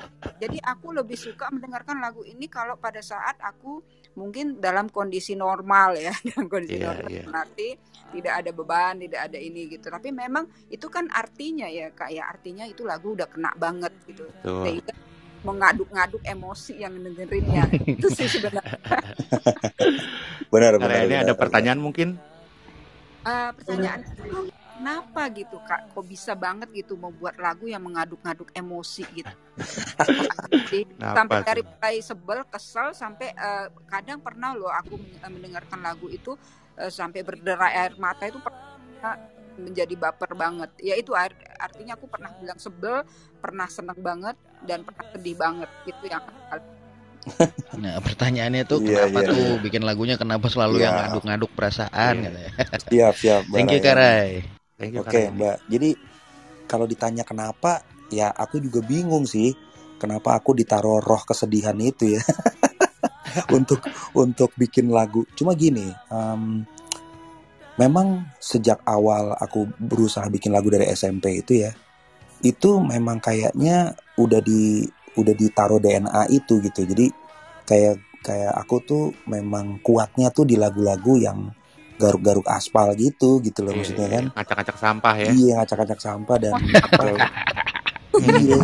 Jadi aku lebih suka mendengarkan lagu ini kalau pada saat aku mungkin dalam kondisi normal ya, dalam kondisi Iya, normal iya. berarti tidak ada beban, tidak ada ini gitu. Tapi memang itu kan artinya ya, Kak ya, artinya itu lagu udah kena banget gitu. Betul. Sehingga mengaduk-ngaduk emosi yang dengerinnya. itu sih sebenarnya. Benar benar ini benar. ada pertanyaan mungkin? Eh, pertanyaan kenapa gitu Kak? Kok bisa banget gitu membuat lagu yang mengaduk-ngaduk emosi gitu? Sampai tuh? dari mulai sebel, kesel sampai eh, kadang pernah loh aku men- mendengarkan lagu itu eh, sampai berderai air mata itu pernah menjadi baper banget. Ya itu ar- artinya aku pernah bilang sebel, pernah seneng banget dan pernah sedih banget. Itu yang Nah, pertanyaannya tuh Iya kenapa iya tuh iya. bikin lagunya kenapa selalu yang Iya. ngaduk-ngaduk perasaan Iya. katanya. Siap siap Thank you. Karai. Thank you Oke Kak Mbak. Jadi kalau ditanya kenapa, ya aku juga bingung sih. Kenapa aku ditaruh roh kesedihan itu ya untuk untuk bikin lagu. Cuma gini, em, memang sejak awal aku berusaha bikin lagu dari SMP itu ya, itu memang kayaknya udah di udah ditaruh DNA itu gitu. Jadi kayak kayak aku tuh memang kuatnya tuh di lagu-lagu yang garuk-garuk aspal gitu gitu loh Iya, maksudnya iya. kan. Ngacak-ngacak sampah ya. Iya ngacak-ngacak sampah dan iya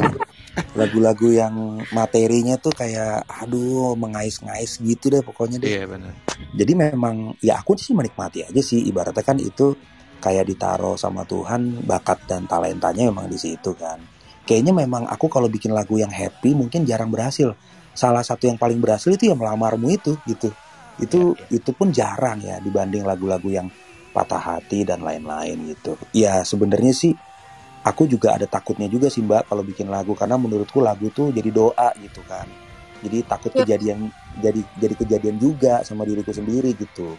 lagu-lagu yang materinya tuh kayak aduh mengais-ngais gitu deh pokoknya deh. Iya benar. Jadi memang ya aku sih menikmati aja sih ibaratnya kan itu kayak ditaruh sama Tuhan bakat dan talentanya memang di situ kan. Kayaknya memang aku kalau bikin lagu yang happy mungkin jarang berhasil. Salah satu yang paling berhasil itu ya melamarmu itu gitu. Itu itu pun jarang ya dibanding lagu-lagu yang patah hati dan lain-lain gitu. Ya sebenarnya sih aku juga ada takutnya juga sih Mbak kalau bikin lagu karena menurutku lagu tuh jadi doa gitu kan. Jadi takut Iya. kejadian jadi jadi kejadian juga sama diriku sendiri gitu.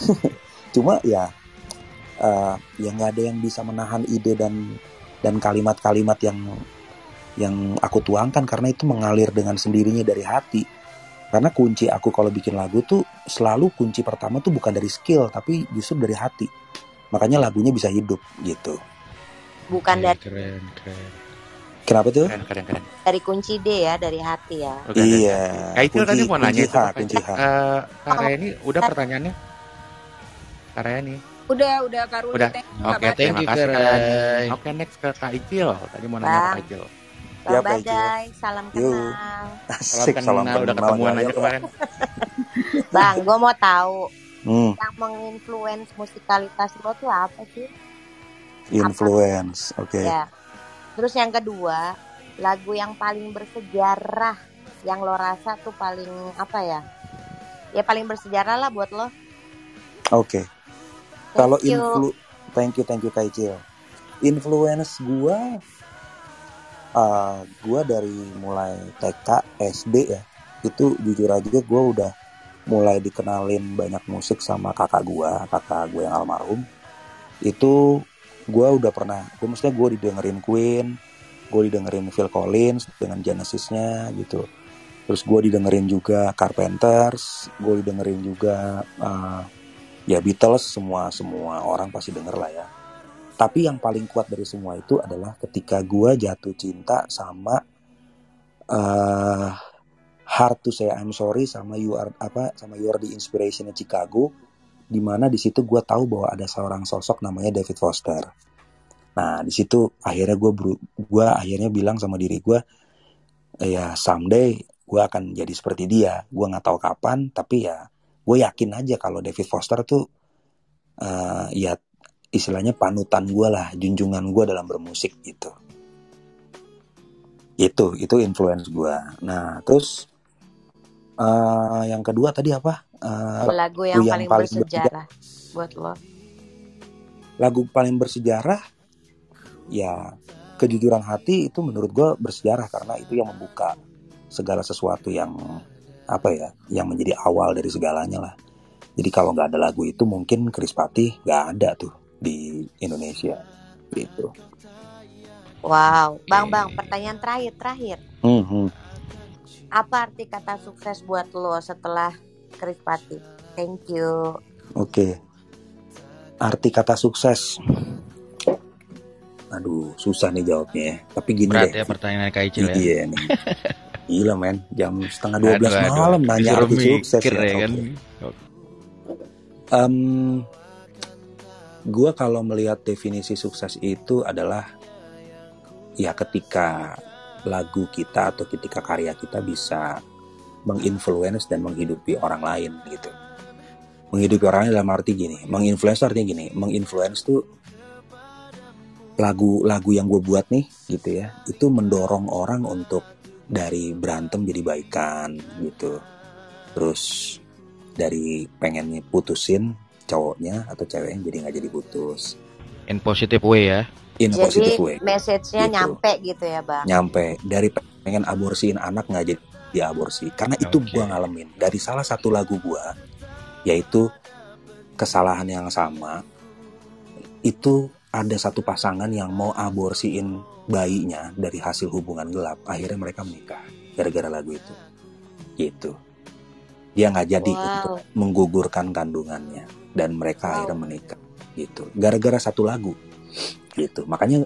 Cuma ya eh, ya nggak ada yang bisa menahan ide dan dan kalimat-kalimat yang yang aku tuangkan karena itu mengalir dengan sendirinya dari hati. Karena kunci aku kalau bikin lagu tuh selalu kunci pertama tuh bukan dari skill tapi justru dari hati. Makanya lagunya bisa hidup gitu. Bukan Oke, dari keren, keren. Kenapa tuh? Keren keren keren. dari kunci D ya, dari hati ya. Oke, keren, Iya, keren. Kak Icil tadi mau nanya kunci itu H, apa? kunci H. Kak Reni udah pertanyaannya? Kak Reni. udah udah Karuli Udah. thank you, Oke, thank terima kasih. Oke, next ke Kak Icil. Tadi mau nanya ke Kak. Icil. Ya, Icil. Badai, salam kenal. Salam Asik, salam kenal, udah ketemuan aja kemarin. Bang, gue mau tahu Hmm, yang menginfluence musikalitas lo tuh apa sih? Influence. Oke. Ya. Terus yang kedua, lagu yang paling bersejarah yang lo rasa tuh paling apa ya? Ya paling bersejarah lah buat lo. Oke. Kalau Thank you. influ thank you thank you Kak Icil. Influence gua uh, gua dari mulai TK, SD ya. Itu jujur aja gua udah mulai dikenalin banyak musik sama kakak gua, kakak gua yang almarhum. Itu gua udah pernah, gua maksudnya gua didengerin Queen, gua didengerin Phil Collins dengan Genesis-nya gitu. Terus gua didengerin juga Carpenters, gua didengerin juga uh, ya Beatles semua semua orang pasti denger lah ya. Tapi yang paling kuat dari semua itu adalah ketika gua jatuh cinta sama eh Hard to Say I'm Sorry sama You Are apa sama You Are the Inspiration Chicago di mana di situ gua tahu bahwa ada seorang sosok namanya David Foster. Nah, di situ akhirnya gue gua akhirnya bilang sama diri gua ya someday gua akan jadi seperti dia. Gua nggak tahu kapan, tapi ya gue yakin aja kalau David Foster tuh eh, ya istilahnya panutan gue lah, junjungan gue dalam bermusik gitu. Itu itu influence gua. Nah, terus eh yang kedua tadi apa? Eh, Lagu yang, paling, bersejarah buat lo. lagu paling bersejarah ya kejujuran hati itu menurut gue bersejarah karena itu yang membuka segala sesuatu yang apa ya yang menjadi awal dari segalanya lah jadi kalau nggak ada lagu itu mungkin Chris Patih nggak ada tuh di Indonesia gitu Wow, Bang Bang, pertanyaan terakhir terakhir. Mhm. Apa arti kata sukses buat lo setelah Chris Pati? Thank you. oke arti kata sukses aduh susah nih jawabnya ya tapi gini Berat deh ya pertanyaan Kak Icil ya. iya nih gila men jam setengah 12 Aduh, aduh. malam nanya Disuruh arti sukses ya, ya kan. Oke. Em, gua kalau melihat definisi sukses itu adalah ya ketika lagu kita atau ketika karya kita bisa menginfluence dan menghidupi orang lain gitu. Menghidupi orang lain dalam arti gini, menginfluence artinya gini, menginfluence tuh lagu-lagu yang gue buat nih gitu ya, itu mendorong orang untuk dari berantem jadi baikan gitu. Terus dari pengennya putusin cowoknya atau ceweknya jadi nggak jadi putus. In positive way ya. In a positive Jadi way. message-nya Gitu. nyampe gitu ya, Bang. nyampe dari pengen aborsiin anak nggak jadi diaborsi karena itu gua ngalamin. Dari salah satu lagu gua yaitu kesalahan yang sama itu ada satu pasangan yang mau aborsiin bayinya dari hasil hubungan gelap. Akhirnya mereka menikah gara-gara lagu itu. Gitu. Dia nggak jadi Wow. untuk menggugurkan kandungannya. Dan mereka akhirnya menikah. Gitu. Gara-gara satu lagu. Gitu. Makanya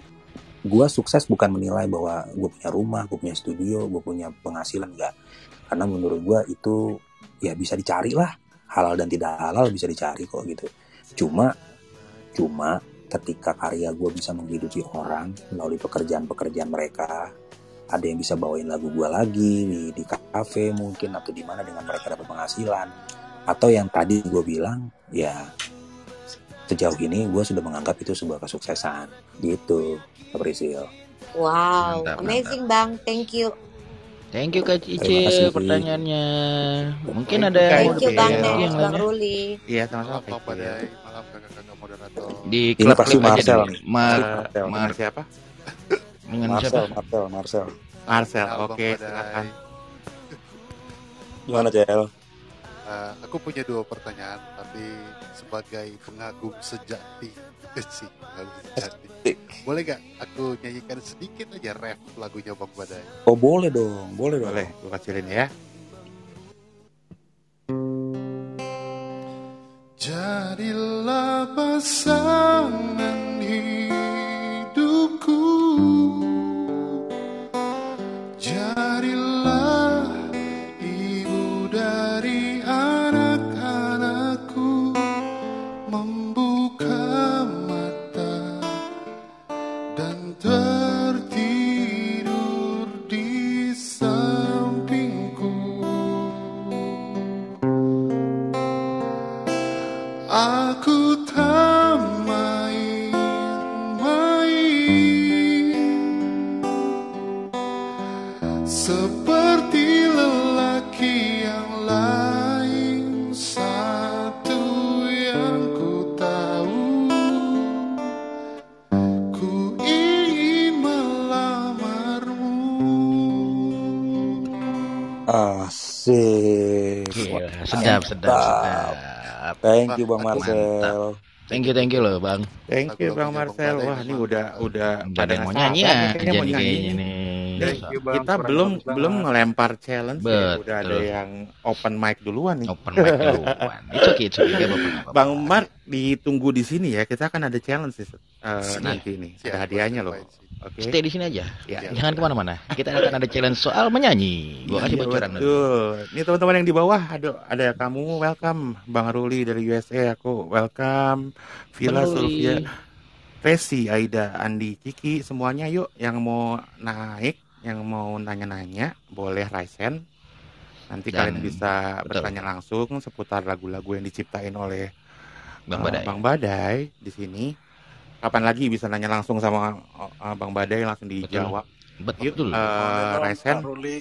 gua sukses bukan menilai bahwa gue punya rumah, gue punya studio, gue punya penghasilan enggak. Karena menurut gua itu ya bisa dicari lah. Halal dan tidak halal bisa dicari kok gitu. Cuma cuma ketika karya gue bisa menghidupi orang melalui pekerjaan-pekerjaan mereka ada yang bisa bawain lagu gue lagi di, di kafe mungkin atau di mana dengan mereka dapat penghasilan atau yang tadi gue bilang ya sejauh ini gue sudah menganggap itu sebuah kesuksesan gitu April Wow, Mantap, amazing Bang. Thank you. Thank you Kak kasih. pertanyaannya. Mungkin Thank ada Thank you. Bang Bang lainnya Ruli. Iya, sama-sama. Badai, malam kakak-kakak moderator. di ini klub pasti Marcel Mar Mar siapa? dengan Marcel siapa? Marcel Marcel Marcel. Oke, Badai. silakan. gimana Cel Eh, aku punya dua pertanyaan, tapi sebagai pengagum sejati sih, pengagum sejati. Boleh gak aku nyanyikan sedikit aja ref lagunya Bang Badai? oh boleh dong boleh dong Boleh, gue kecilin ya. Jadilah pasangan hidupku Jadilah ibu dari sedap, sedap, mantap. sedap. thank you Bang Marcel Thank you, thank you loh, Bang. Thank you Bang Marcel. Wah, ini udah udah Udah ada pada yang mau nyanyi nih, aja kayaknya nih Thank you Bang, kita belum banget. belum ngelempar challenge ya. Udah ada Betul. yang open mic duluan nih. Open mic duluan. Gak apa-apa. Bang Mark ditunggu di sini ya. Kita akan ada challenge Siap. nanti nih. Ada hadiahnya loh. Oke. Stay di sini aja. Ya. Jangan ke mana-mana. Kita akan ada challenge soal menyanyi. Gua kasih Iya, bocoran. Ini teman-teman yang di bawah ada ada kamu welcome Bang Ruli dari USA aku welcome Ruli. Sylvia Resi Aida Andi Kiki semuanya yuk yang mau naik yang mau nanya-nanya boleh raise hand nanti Dan- kalian bisa betul. bertanya langsung seputar lagu-lagu yang diciptain oleh Bang eh, Badai. Bang Badai di sini kapan lagi bisa nanya langsung sama eh, Bang Badai langsung dijawab Betul. Yuk, eh, Resen. Pak Ruli.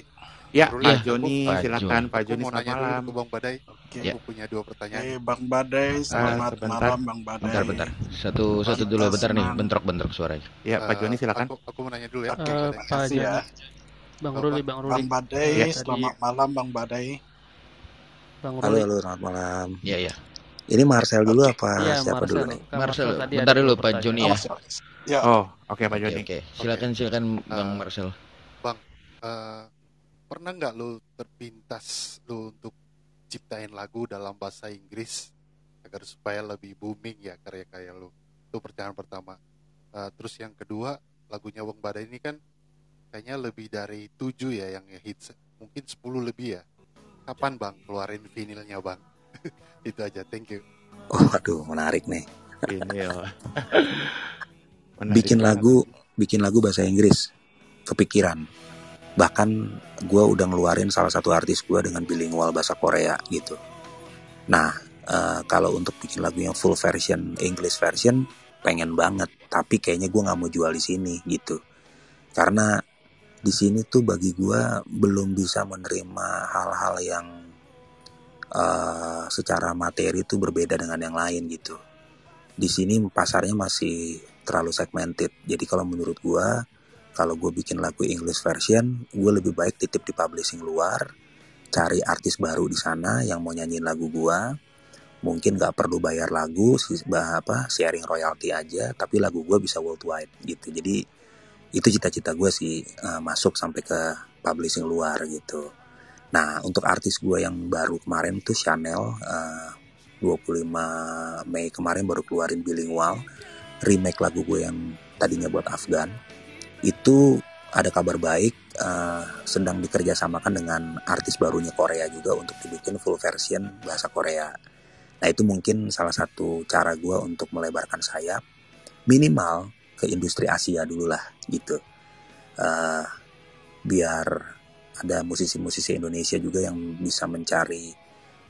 Ya, Ruli, Pak Joni, Pak silakan Pak Joni selamat malam. ke Bang Badai. Oke. Ya. Punya dua pertanyaan. Eh, Bang Badai, selamat sebentar. malam Bang Badai. Bentar, bentar. Satu, satu dulu, bentar nih. Bentrok-bentrok suaranya. Ya, Pak Joni silakan. Aku, aku mau nanya dulu ya. Oke, Eh, Badai. Pak Makasih ya. Joni, Bang Ruli, Bang Ruli. Bang Badai, Ya. selamat malam Bang Badai. Bang Halo, Ruli. halo, selamat malam. Iya, iya. Ini Marcel dulu apa Iya, siapa Marcel. dulu nih? Marcel, tadi bentar dulu Pak Joni ya. pertanyaan. Ya, Oh, oke Pak Oke, Joni. oke. Silakan, silakan Bang Eh, Marcel. Bang, eh, pernah nggak lo terpintas lo untuk ciptain lagu dalam bahasa Inggris agar supaya lebih booming ya karya-karya lo? Itu pertanyaan pertama. Eh, terus yang kedua, lagunya Bang Badai ini kan kayaknya lebih dari tujuh ya yang hits, mungkin 10 lebih ya. Kapan Bang keluarin vinilnya Bang? Itu aja, thank you. Oh, aduh, menarik nih. Ini ya. Bikin lagu, bikin lagu bahasa Inggris. Kepikiran. Bahkan gue udah ngeluarin salah satu artis gue dengan bilingual bahasa Korea gitu. Nah, eh, kalau untuk bikin lagu yang full version, English version, pengen banget. Tapi kayaknya gue nggak mau jual di sini gitu. Karena di sini tuh bagi gue belum bisa menerima hal-hal yang eh, secara materi itu berbeda dengan yang lain gitu. Di sini pasarnya masih terlalu segmented. Jadi kalau menurut gua, kalau gue bikin lagu English version, gue lebih baik titip di publishing luar, cari artis baru di sana yang mau nyanyiin lagu gua. Mungkin nggak perlu bayar lagu, apa sharing royalty aja, tapi lagu gua bisa worldwide gitu. Jadi itu cita-cita gue sih eh, masuk sampai ke publishing luar gitu. Nah untuk artis gue yang baru kemarin tuh Chanel eh, 25 Mei kemarin baru keluarin bilingual remake lagu gue yang tadinya buat Afgan itu ada kabar baik eh, sedang dikerjasamakan dengan artis barunya Korea juga untuk dibikin full version bahasa Korea. Nah itu mungkin salah satu cara gue untuk melebarkan sayap minimal ke industri Asia dulu lah gitu. Eh, biar ada musisi-musisi Indonesia juga yang bisa mencari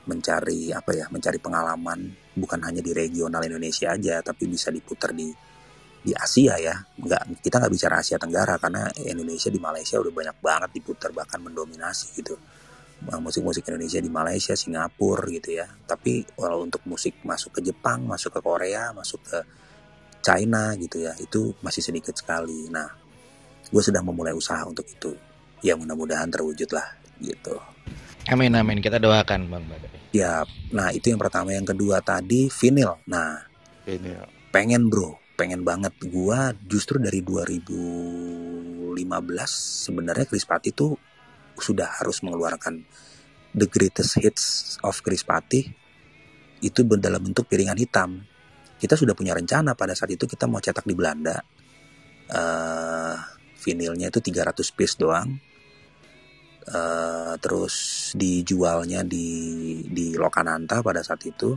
mencari apa ya mencari pengalaman bukan hanya di regional Indonesia aja tapi bisa diputar di di Asia ya. Nggak kita nggak bicara Asia Tenggara karena Indonesia di Malaysia udah banyak banget diputar bahkan mendominasi gitu. Uh, musik-musik Indonesia di Malaysia Singapura gitu ya. Tapi kalau untuk musik masuk ke Jepang masuk ke Korea masuk ke China gitu ya itu masih sedikit sekali. Nah gue sedang memulai usaha untuk itu ya mudah-mudahan terwujud lah gitu Amin, amin. Kita doakan Bang Badai. Ya, nah itu yang pertama. Yang kedua tadi vinil. Nah, Vinil. pengen bro, pengen banget. Gua justru dari 2015 sebenarnya Chris Patti tuh sudah harus mengeluarkan the greatest hits of Chris Patti itu dalam bentuk piringan hitam. Kita sudah punya rencana pada saat itu kita mau cetak di Belanda. eh vinilnya itu 300 piece doang. Eh, terus dijualnya di di Lokananta pada saat itu.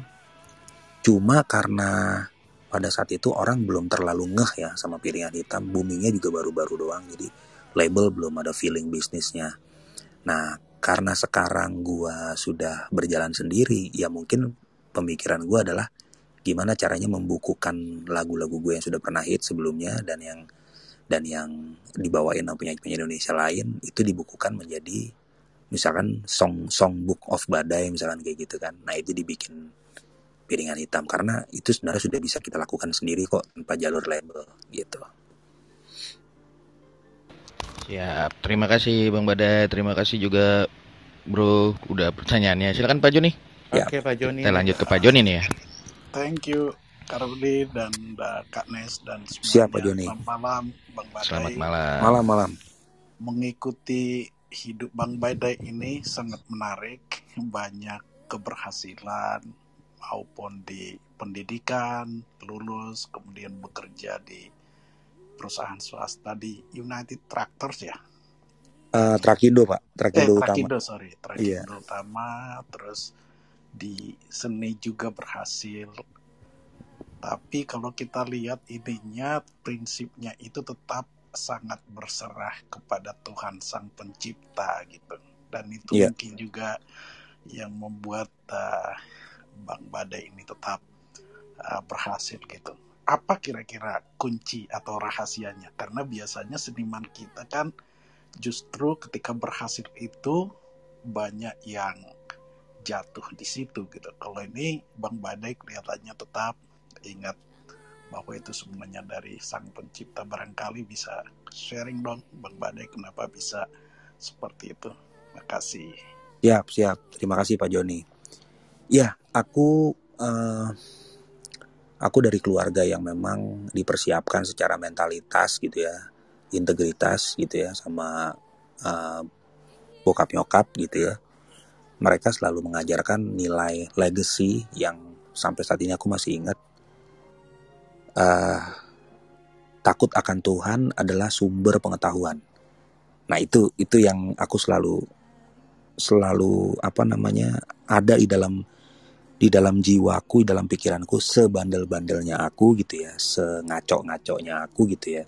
Cuma karena pada saat itu orang belum terlalu ngeh ya sama piringan hitam, boomingnya juga baru-baru doang, jadi label belum ada feeling bisnisnya. Nah, karena sekarang gua sudah berjalan sendiri, ya mungkin pemikiran gua adalah gimana caranya membukukan lagu-lagu gue yang sudah pernah hit sebelumnya dan yang dan yang dibawain sama penyanyi-penyanyi Indonesia lain itu dibukukan menjadi misalkan song song book of badai misalkan kayak gitu kan nah itu dibikin piringan hitam karena itu sebenarnya sudah bisa kita lakukan sendiri kok tanpa jalur label gitu Siap. Terima kasih Bang Badai. Terima kasih juga Bro udah pertanyaannya. Silakan Pak Joni. Ya. Oke Pak Joni. Kita lanjut ke Pak Joni nih ya. Thank you Kak Rudi dan uh, Kak Nes dan semuanya. Siapa Joni? Selamat malam Bang Badai. Selamat malam. malam-malam Mengikuti hidup Bang Badai ini sangat menarik, banyak keberhasilan maupun di pendidikan, lulus, kemudian bekerja di perusahaan swasta di United Tractors ya. Eh, Trakindo pak Eh, Trakindo utama Trakindo, sorry. Trakindo Iya. utama, terus di seni juga berhasil. Tapi kalau kita lihat ininya, prinsipnya itu tetap sangat berserah kepada Tuhan Sang Pencipta gitu. Dan itu Iya. mungkin juga yang membuat uh, Bang Badai ini tetap uh, berhasil gitu. apa kira-kira kunci atau rahasianya? Karena biasanya seniman kita kan justru ketika berhasil itu banyak yang jatuh di situ gitu. Kalau ini Bang Badai kelihatannya tetap ingat bahwa itu semuanya dari sang pencipta barangkali bisa sharing dong Bang Badai kenapa bisa seperti itu. Makasih. Siap, siap. Terima kasih Pak Joni. Ya, aku eh, aku dari keluarga yang memang dipersiapkan secara mentalitas gitu ya, integritas gitu ya, sama eh, bokap nyokap gitu ya. Mereka selalu mengajarkan nilai legacy yang sampai saat ini aku masih ingat. Eh takut akan Tuhan adalah sumber pengetahuan. Nah itu itu yang aku selalu selalu apa namanya ada di dalam di dalam jiwaku, di dalam pikiranku, sebandel-bandelnya aku gitu ya, sengaco-ngaconya aku gitu ya,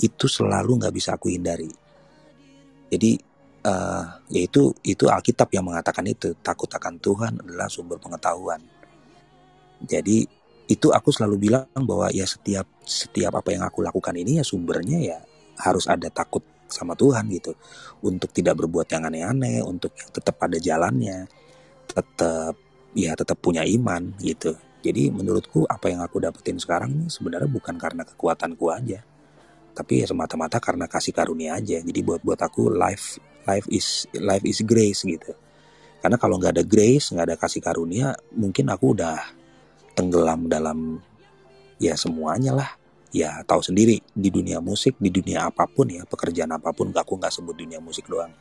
itu selalu nggak bisa aku hindari. Jadi eh yaitu itu Alkitab yang mengatakan itu takut akan Tuhan adalah sumber pengetahuan. Jadi itu aku selalu bilang bahwa ya setiap setiap apa yang aku lakukan ini ya sumbernya ya harus ada takut sama Tuhan gitu. Untuk tidak berbuat yang aneh-aneh untuk tetap pada jalannya tetap ya tetap punya iman gitu. Jadi menurutku apa yang aku dapetin sekarang ini sebenarnya bukan karena kekuatanku aja. Tapi ya semata-mata karena kasih karunia aja. Jadi buat buat aku life life is life is grace gitu. Karena kalau nggak ada grace nggak ada kasih karunia mungkin aku udah tenggelam dalam ya semuanya lah. Ya tahu sendiri di dunia musik di dunia apa pun ya pekerjaan apa pun aku nggak sebut dunia musik doang.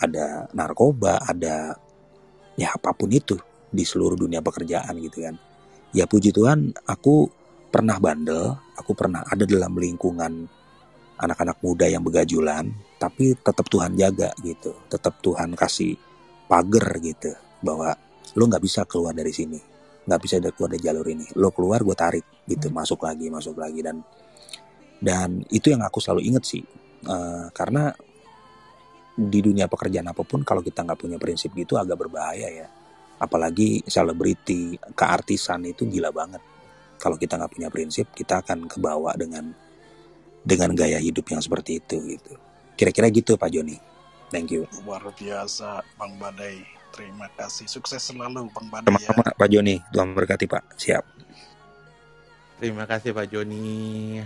Ada narkoba ada ya apa pun itu di seluruh dunia pekerjaan gitu kan. Ya puji Tuhan aku pernah bandel aku pernah ada dalam lingkungan anak-anak muda yang begajulan tapi tetap Tuhan jaga gitu tetap Tuhan kasih pagar gitu bahwa lo nggak bisa keluar dari sini nggak bisa keluar dari jalur ini. Lo keluar gue tarik. Gitu masuk lagi masuk lagi. Dan dan itu yang aku selalu inget sih. Eh, karena di dunia pekerjaan apa pun kalau kita nggak punya prinsip gitu agak berbahaya ya. Apalagi selebriti keartisan itu gila banget. Kalau kita nggak punya prinsip kita akan kebawa dengan dengan gaya hidup yang seperti itu gitu. Kira-kira gitu Pak Joni. Thank you. Luar biasa Bang Badai. Terima kasih. Sukses selalu Bang Badai ya. sama-sama Pak Joni Tuhan berkati Pak siap Terima kasih Pak Joni.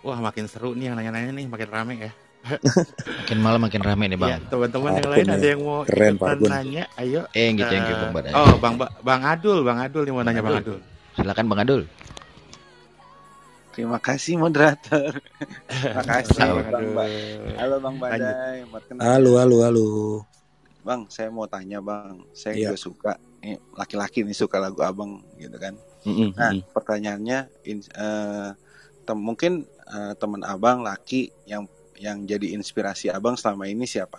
Wah makin seru nih yang nanya-nanya nih, makin rame ya. Makin malam makin rame nih bang. Iya, teman-teman yang lain ya. ada yang mau Keren, Pak nanya, ayo. Thank you, thank you, Eh, Bang Badai. Oh, Bang Ba- Bang Adul, Bang Adul nih mau nanya Bang Adul. Adul. Silakan Bang Adul. Terima kasih moderator. Terima kasih Sama, Bang. Halo Bang. Badai, buat kenal. halo halo halo Bang, saya mau tanya Bang, saya Iya. juga suka ini laki-laki nih suka lagu Abang gitu kan. Mm-mm, Nah, pertanyaannya in- eh, tem- mungkin eh, teman Abang laki yang yang jadi inspirasi Abang selama ini siapa?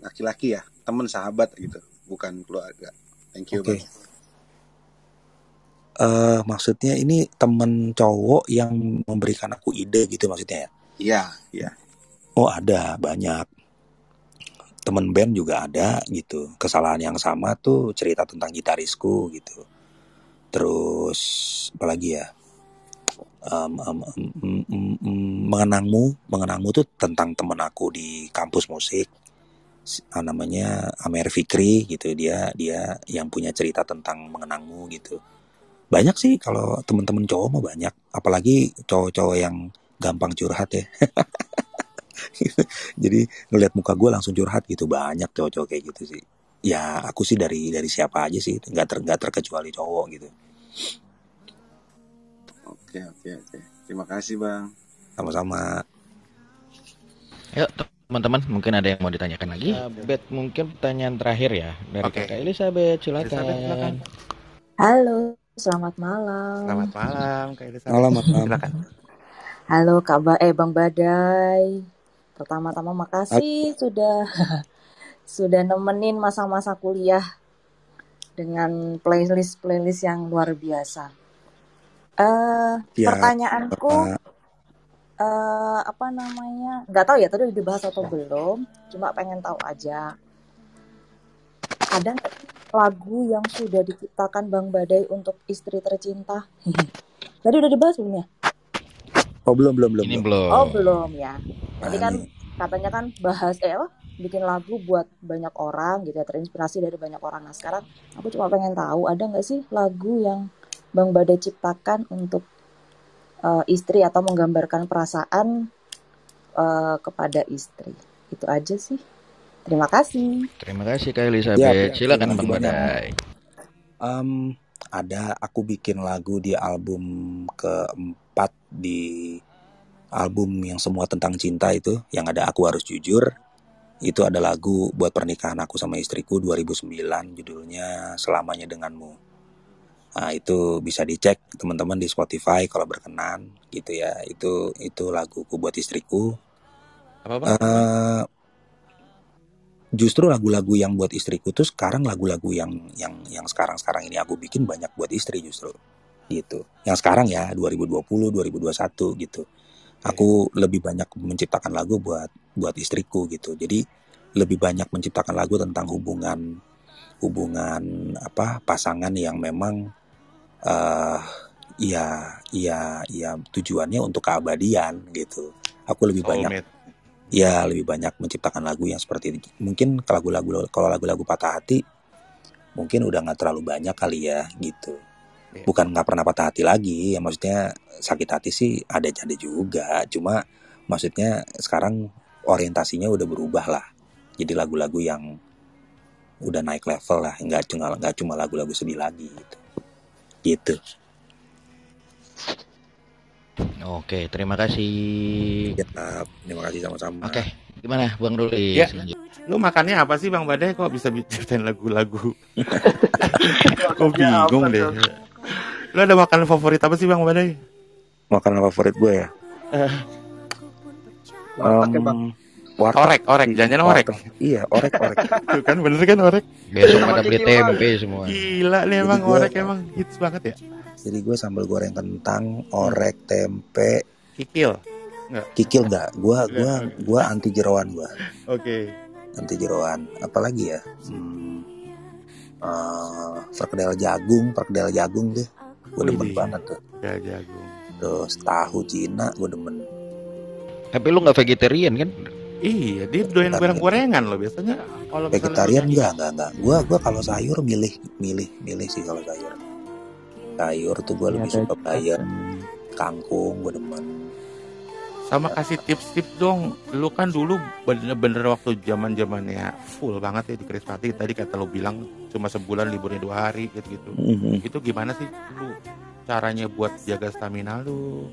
Laki-laki ya, teman sahabat gitu, bukan keluarga. Thank you oke Bang. Eh, maksudnya ini temen cowok yang memberikan aku ide gitu maksudnya ya Iya, iya. oh ada banyak temen band juga ada gitu. Kesalahan yang sama tuh cerita tentang gitarisku gitu. Terus apalagi ya? Em, em, em, em, em, mengenangmu mengenangmu tuh tentang temen aku di kampus musik. Ah, namanya Amer Fikri gitu. Dia dia yang punya cerita tentang mengenangmu gitu. Banyak sih kalau temen-temen cowok mah banyak. Apalagi cowok-cowok yang gampang curhat ya jadi ngelihat muka gue langsung curhat gitu banyak cowok-cowok kayak gitu sih ya aku sih dari dari siapa aja sih nggak ter, nggak terkecuali cowok gitu Oke, oke, oke. Terima kasih Bang. sama-sama Ayo teman-teman, mungkin ada yang mau ditanyakan lagi. Ya, Bet, mungkin pertanyaan terakhir ya dari Oke. Kakak Elizabeth, silakan. Elizabeth, silakan. Halo, selamat malam. Selamat malam, Kak Elizabeth. malam malam Silakan. Halo Kak ba eh Bang Badai. Pertama-tama makasih sudah sudah nemenin masa-masa kuliah dengan playlist-playlist yang luar biasa. Eh ya pertanyaanku Bapak. eh apa namanya? nggak tahu ya tadi udah dibahas atau belum. Cuma pengen tahu aja. Ada lagu yang sudah diciptakan Bang Badai untuk istri tercinta? Tadi udah dibahas belum ya? Oh belum belum belum. Ini belum. Oh belum ya. Tadi kan katanya kan bahas eh apa? bikin lagu buat banyak orang gitu ya terinspirasi dari banyak orang. Nah sekarang aku cuma pengen tahu ada nggak sih lagu yang Bang Badai ciptakan untuk eh, istri atau menggambarkan perasaan eh, kepada istri. Itu aja sih. Terima kasih. Terima kasih Kak Ya, Elizabeth. Silakan Bang. Badai. Em, ada aku bikin lagu di album keempat di album yang semua tentang cinta itu yang ada aku harus jujur. Itu ada lagu buat pernikahan aku sama istriku 2009 judulnya selamanya denganmu. Nah itu bisa dicek teman-teman di Spotify kalau berkenan gitu ya. Itu itu laguku buat istriku. Apa bang? Eh, justru lagu-lagu yang buat istriku tuh sekarang lagu-lagu yang yang yang sekarang-sekarang ini aku bikin banyak buat istri justru gitu. Yang sekarang ya 2020, 2021 gitu. Aku lebih banyak menciptakan lagu buat buat istriku gitu. Jadi lebih banyak menciptakan lagu tentang hubungan hubungan apa pasangan yang memang eh ya ya ya tujuannya untuk keabadian gitu. Aku lebih banyak Soulmate. Ya lebih banyak menciptakan lagu yang seperti itu. Mungkin kalau lagu-lagu kalau lagu-lagu patah hati mungkin udah nggak terlalu banyak kali ya gitu. Iya. Bukan nggak pernah patah hati lagi, ya maksudnya sakit hati sih ada ada juga. Cuma maksudnya sekarang orientasinya udah berubah lah. Jadi lagu-lagu yang udah naik level lah, nggak cuma nggak cuma lagu-lagu sedih lagi gitu. Gitu. Oke, terima kasih. Ya, terima kasih sama-sama. Oke, gimana Bang Ruli? Ya, lu makannya apa sih Bang Badai kok bisa ciptain lagu-lagu? Kok bingung deh. Lu ada makanan favorit apa sih Bang Badai? Makanan favorit gue ya. Em, warteg orek, orek, sih, jangan orek. Iya, orek, orek. Tuh kan bener kan orek? Besok pada beli tempe semua. Gila nih Jadi emang gue orek emang hits banget ya. Jadi gue sambal goreng kentang, orek, tempe, Kikil. Enggak. kikil nggak? Gua Nggak, gua gua anti jeroan gua. Oke. Anti jeroan. Apalagi ya? Hmm, eh, perkedel jagung, perkedel jagung deh. Gue demen Widih. banget tuh. Ya jagung. Terus tahu Cina gue demen. Tapi lu nggak vegetarian kan? Iya, dia doyan goreng-gorengan loh biasanya. Kalau Vegetarian enggak, enggak, enggak. Gua gua kalau sayur milih milih milih sih kalau sayur. Sayur tuh gue lebih suka bayam, kangkung, gue demen. Sama kasih tips-tips dong. Lu kan dulu bener-bener waktu zaman zamannya full banget ya di Krispati. Tadi kata lu bilang cuma sebulan liburnya dua hari gitu-gitu. Mhm. Itu gimana sih lu caranya buat jaga stamina lu?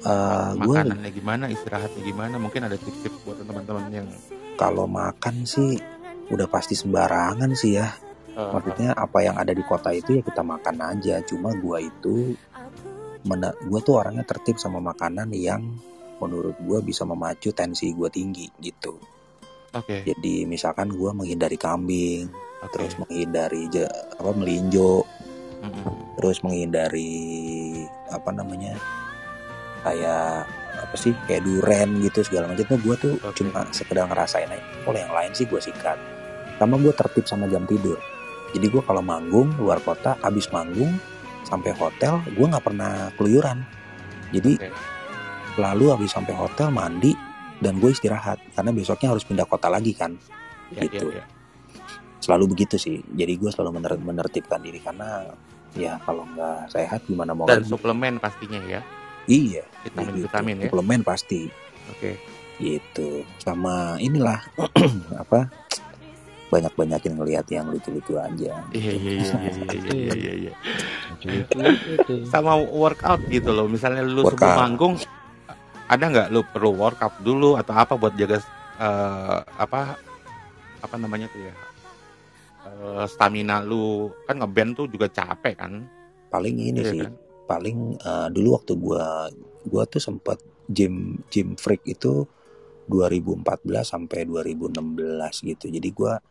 Eh, gue Makanannya gimana, istirahatnya gimana? Mungkin ada tips-tips buat teman-teman yang kalau makan sih udah pasti sembarangan sih ya. Maksudnya apa yang ada di kota itu ya kita makan aja. Cuma gua itu mena- gua tuh orangnya tertib sama makanan yang menurut gua bisa memacu tensi gua tinggi gitu. Oke. Jadi misalkan gua menghindari kambing, terus menghindari apa melinjo, terus menghindari apa namanya kayak apa sih kayak duren gitu segala macam. Tuh gue tuh cuma sekedar ngerasain aja. Kalau yang lain sih gue sikat. Sama gue tertib sama jam tidur jadi gue kalau manggung luar kota abis manggung sampai hotel gue nggak pernah keluyuran. Jadi lalu abis sampai hotel mandi dan gue istirahat. Karena besoknya harus pindah kota lagi kan. Ya, gitu. ya, ya. selalu begitu sih. Jadi gue selalu mener- menertibkan diri. Karena ya kalau nggak sehat gimana mau Dan suplemen pastinya ya. iya. Vitamin-vitamin ya. suplemen pasti. Oke. gitu. Sama inilah apa banyak banyakin ngelihat yang lucu-lucu aja Iya iya iya iya iya iya iya. Sama workout gitu loh. Misalnya lu sebelum Workout. manggung ada nggak lu perlu workout dulu atau apa buat jaga eh, apa apa namanya tuh ya eh, stamina lu kan ngeband tuh juga capek kan paling ini Iya sih kan? paling eh, dulu waktu gua gua tuh sempat gym gym freak itu 2014 sampai 2016 gitu jadi gua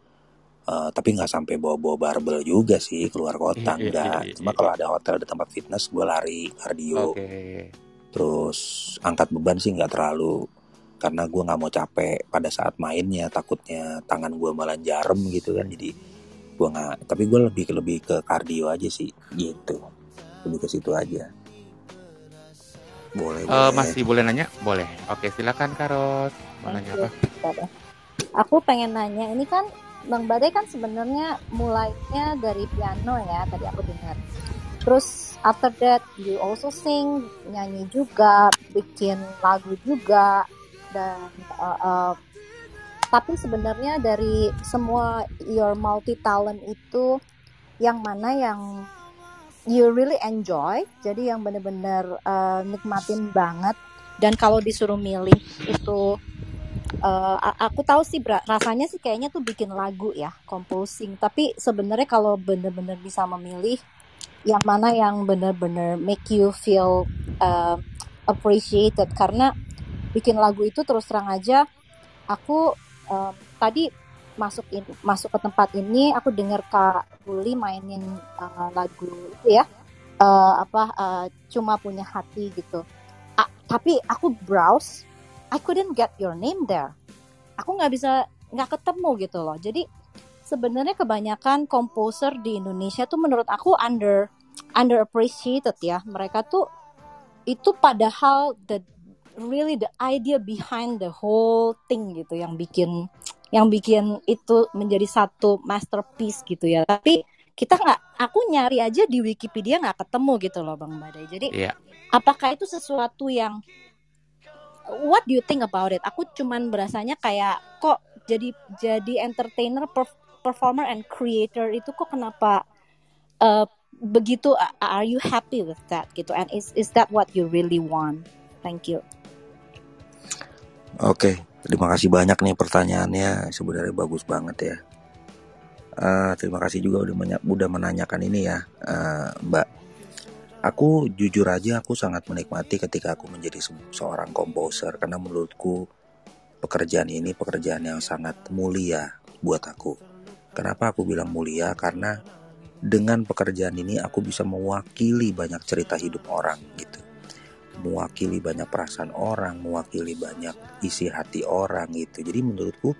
eh, tapi nggak sampai bawa-bawa barbel juga sih keluar kota Iya, iya, enggak iya, iya, cuma kalau ada hotel ada tempat fitness gua lari kardio oke terus angkat beban sih nggak terlalu karena gua nggak mau capek pada saat mainnya takutnya tangan gua malah jarem gitu kan jadi gua nggak tapi gua lebih lebih ke kardio aja sih gitu lebih ke situ aja Boleh, Eh, boleh. masih boleh nanya? Boleh. Oke, silakan Karot. Mau nanya apa? Aku pengen nanya, ini kan Bang Badai kan sebenarnya mulainya dari piano ya, tadi aku dengar. Terus after that you also sing, nyanyi juga, bikin lagu juga, dan uh, uh, tapi sebenarnya dari semua your multi talent itu yang mana yang you really enjoy jadi yang bener-bener uh, nikmatin banget dan kalau disuruh milih itu uh, aku tahu sih rasanya sih kayaknya tuh bikin lagu ya composing tapi sebenarnya kalau bener-bener bisa memilih yang mana yang bener-bener make you feel uh, appreciated. Karena bikin lagu itu terus terang aja aku um, tadi masuk in, masuk ke tempat ini aku dengar Kak Uli mainin uh, lagu itu ya. Uh, apa uh, cuma punya hati gitu. A- tapi aku browse I couldn't get your name there. Aku nggak bisa nggak ketemu gitu loh. Jadi sebenarnya kebanyakan komposer di Indonesia tuh menurut aku under underappreciated ya. Mereka tuh itu padahal the really the idea behind the whole thing gitu yang bikin yang bikin itu menjadi satu masterpiece gitu ya. Tapi kita nggak aku nyari aja di Wikipedia nggak ketemu gitu loh Bang Badai. Jadi Iya. apakah itu sesuatu yang what do you think about it aku cuman berasanya kayak kok jadi jadi entertainer perf- performer and creator itu kok kenapa uh, begitu a- are you happy with that gitu and is is that what you really want thank you Oke, terima kasih banyak nih pertanyaannya. Sebenarnya bagus banget ya. Eh, terima kasih juga udah udah menanyakan ini ya, eh, Mbak. Aku jujur aja aku sangat menikmati ketika aku menjadi se- seorang komposer karena menurutku pekerjaan ini pekerjaan yang sangat mulia buat aku. Kenapa aku bilang mulia? Karena dengan pekerjaan ini aku bisa mewakili banyak cerita hidup orang gitu mewakili banyak perasaan orang, mewakili banyak isi hati orang gitu. Jadi menurutku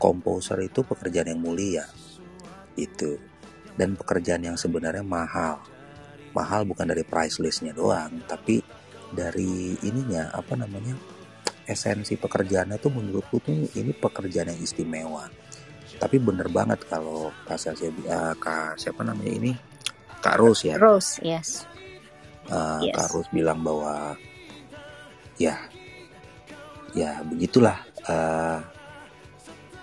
komposer itu pekerjaan yang mulia itu dan pekerjaan yang sebenarnya mahal. Mahal bukan dari price listnya doang, tapi dari ininya apa namanya esensi pekerjaannya tuh menurutku tuh ini pekerjaan yang istimewa. Tapi bener banget kalau Kak, eh, Kak siapa namanya ini Kak Ros ya. Rose yes Uh, Yes. Kak Ros bilang bahwa ya ya begitulah uh,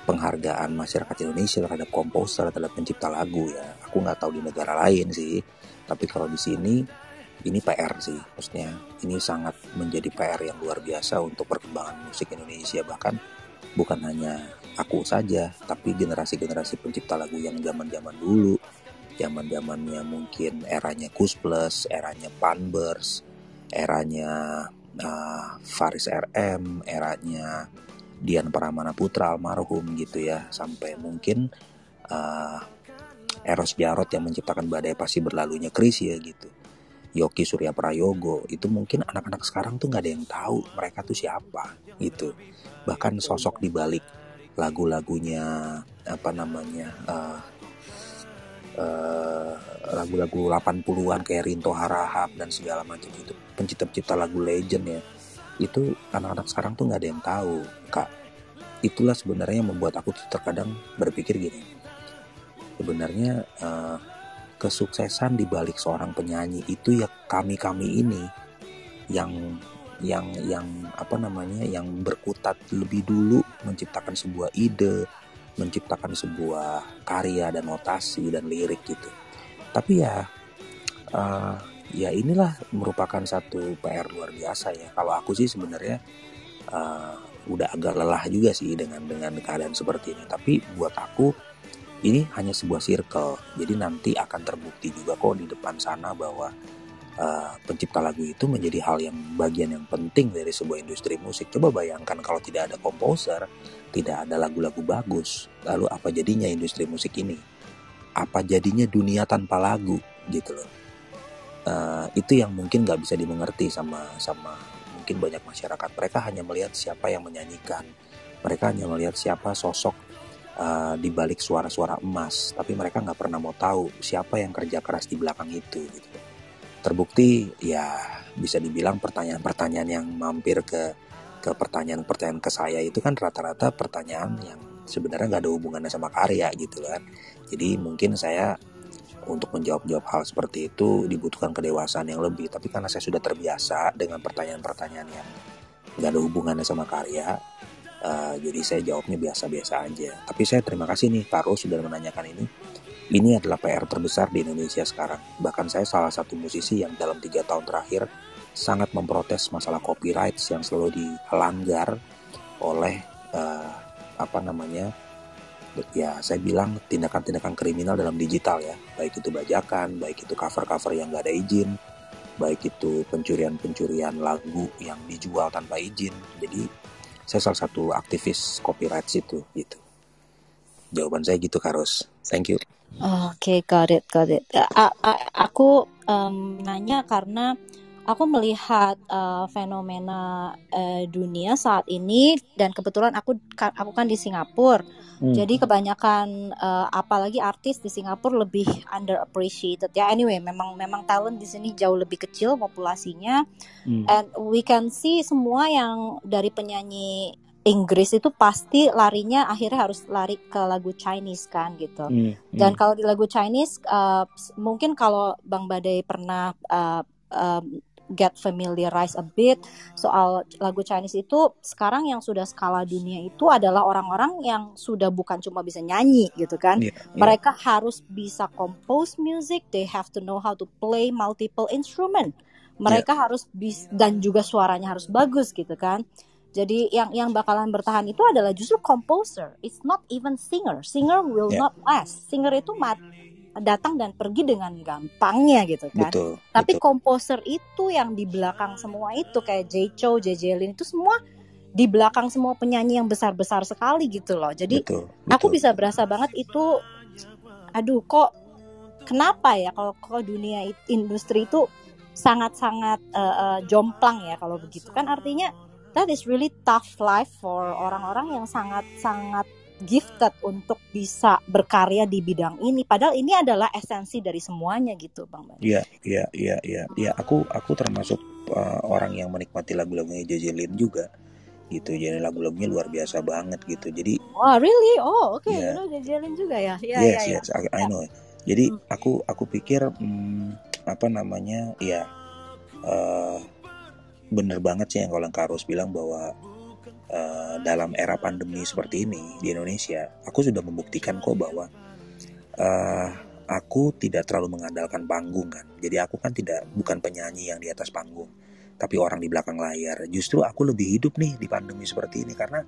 penghargaan masyarakat Indonesia terhadap komposer terhadap pencipta lagu ya aku nggak tahu di negara lain sih tapi kalau di sini ini PR sih. Maksudnya ini sangat menjadi PR yang luar biasa untuk perkembangan musik Indonesia. Bahkan bukan hanya aku saja tapi generasi-generasi pencipta lagu yang zaman-zaman dulu. Zaman zamannya mungkin eranya Kus Plus, eranya Panbers, eranya uh, Faris RM, eranya Dian Pramana Putra almarhum gitu ya, sampai mungkin uh, Eros Jarot yang menciptakan Badai Pasti Berlalunya Chris ya gitu. Yoki Surya Prayogo itu mungkin anak-anak sekarang tuh nggak ada yang tahu mereka tuh siapa gitu. Bahkan sosok di balik lagu-lagunya apa namanya uh, eh, lagu-lagu 80-an kayak Rinto Harahap dan segala macam itu pencipta-pencipta lagu legend ya itu anak-anak sekarang tuh nggak ada yang tahu kak itulah sebenarnya yang membuat aku terkadang berpikir gini sebenarnya eh, kesuksesan di balik seorang penyanyi itu ya kami kami ini yang yang yang apa namanya yang berkutat lebih dulu menciptakan sebuah ide menciptakan sebuah karya dan notasi dan lirik gitu. Tapi ya, eh, ya inilah merupakan satu PR luar biasa ya. Kalau aku sih sebenarnya eh, udah agak lelah juga sih dengan dengan keadaan seperti ini. Tapi buat aku ini hanya sebuah circle. Jadi nanti akan terbukti juga kok di depan sana bahwa eh, pencipta lagu itu menjadi hal yang bagian yang penting dari sebuah industri musik. Coba bayangkan kalau tidak ada komposer, tidak ada lagu-lagu bagus, lalu apa jadinya industri musik ini? Apa jadinya dunia tanpa lagu gitu loh? Eh, itu yang mungkin nggak bisa dimengerti sama sama mungkin banyak masyarakat. Mereka hanya melihat siapa yang menyanyikan, mereka hanya melihat siapa sosok eh, di balik suara-suara emas, tapi mereka nggak pernah mau tahu siapa yang kerja keras di belakang itu. Gitu. Terbukti ya bisa dibilang pertanyaan-pertanyaan yang mampir ke ke pertanyaan-pertanyaan ke saya itu kan rata-rata pertanyaan yang sebenarnya nggak ada hubungannya sama karya gitu kan. Jadi mungkin saya untuk menjawab-jawab hal seperti itu dibutuhkan kedewasaan yang lebih. Tapi karena saya sudah terbiasa dengan pertanyaan-pertanyaan yang nggak ada hubungannya sama karya, uh, jadi saya jawabnya biasa-biasa aja. Tapi saya terima kasih nih Karo sudah menanyakan ini. Ini adalah PR terbesar di Indonesia sekarang. Bahkan saya salah satu musisi yang dalam tiga tahun terakhir sangat memprotes masalah copyright yang selalu dilanggar oleh uh, apa namanya ya saya bilang tindakan-tindakan kriminal dalam digital ya baik itu bajakan baik itu cover-cover yang gak ada izin baik itu pencurian-pencurian lagu yang dijual tanpa izin jadi saya salah satu aktivis copyright situ gitu. Jawaban saya gitu Karos thank you. Oke okay, got it got it. A aku um, nanya karena aku melihat uh, fenomena uh, dunia saat ini dan kebetulan aku aku kan di Singapura. Hmm. Jadi kebanyakan uh, apalagi artis di Singapura lebih underappreciated ya. Anyway, memang memang talent di sini jauh lebih kecil populasinya. Hmm. And we can see semua yang dari penyanyi Inggris itu pasti larinya akhirnya harus lari ke lagu Chinese kan gitu. Hmm, hmm. Dan kalau di lagu Chinese uh, mungkin kalau Bang Badai pernah uh, um, get familiarize a bit soal lagu Chinese itu sekarang yang sudah skala dunia itu adalah orang-orang yang sudah bukan cuma bisa nyanyi gitu kan yeah, yeah. mereka harus bisa compose music they have to know how to play multiple instrument mereka yeah. harus bis dan juga suaranya harus bagus gitu kan jadi yang yang bakalan bertahan itu adalah justru composer it's not even singer singer will yeah. not last singer itu mat datang dan pergi dengan gampangnya gitu kan. Betul, Tapi betul. komposer itu yang di belakang semua itu kayak J Cho, JJ Lin itu semua di belakang semua penyanyi yang besar-besar sekali gitu loh. Jadi betul, betul. aku bisa berasa banget itu aduh kok kenapa ya kalau kalau dunia industri itu sangat-sangat uh, uh, jomplang ya kalau begitu kan artinya that is really tough life for orang-orang yang sangat-sangat gifted untuk bisa berkarya di bidang ini padahal ini adalah esensi dari semuanya gitu Bang. Iya, iya, iya, iya. Ya, aku aku termasuk uh, orang yang menikmati lagu-lagunya JJ Lin juga gitu. Jadi lagu-lagunya luar biasa banget gitu. Jadi Oh, really? Oh, oke. Okay. Yeah. You know JJ Lin juga ya. Iya, yes, ya, yes, I, I know. Jadi hmm. aku aku pikir hmm, apa namanya? Ya uh, bener banget sih yang kalau Karus bilang bahwa uh, dalam era pandemi seperti ini di Indonesia, aku sudah membuktikan kok bahwa uh, aku tidak terlalu mengandalkan panggung kan. Jadi aku kan tidak bukan penyanyi yang di atas panggung, tapi orang di belakang layar. Justru aku lebih hidup nih di pandemi seperti ini karena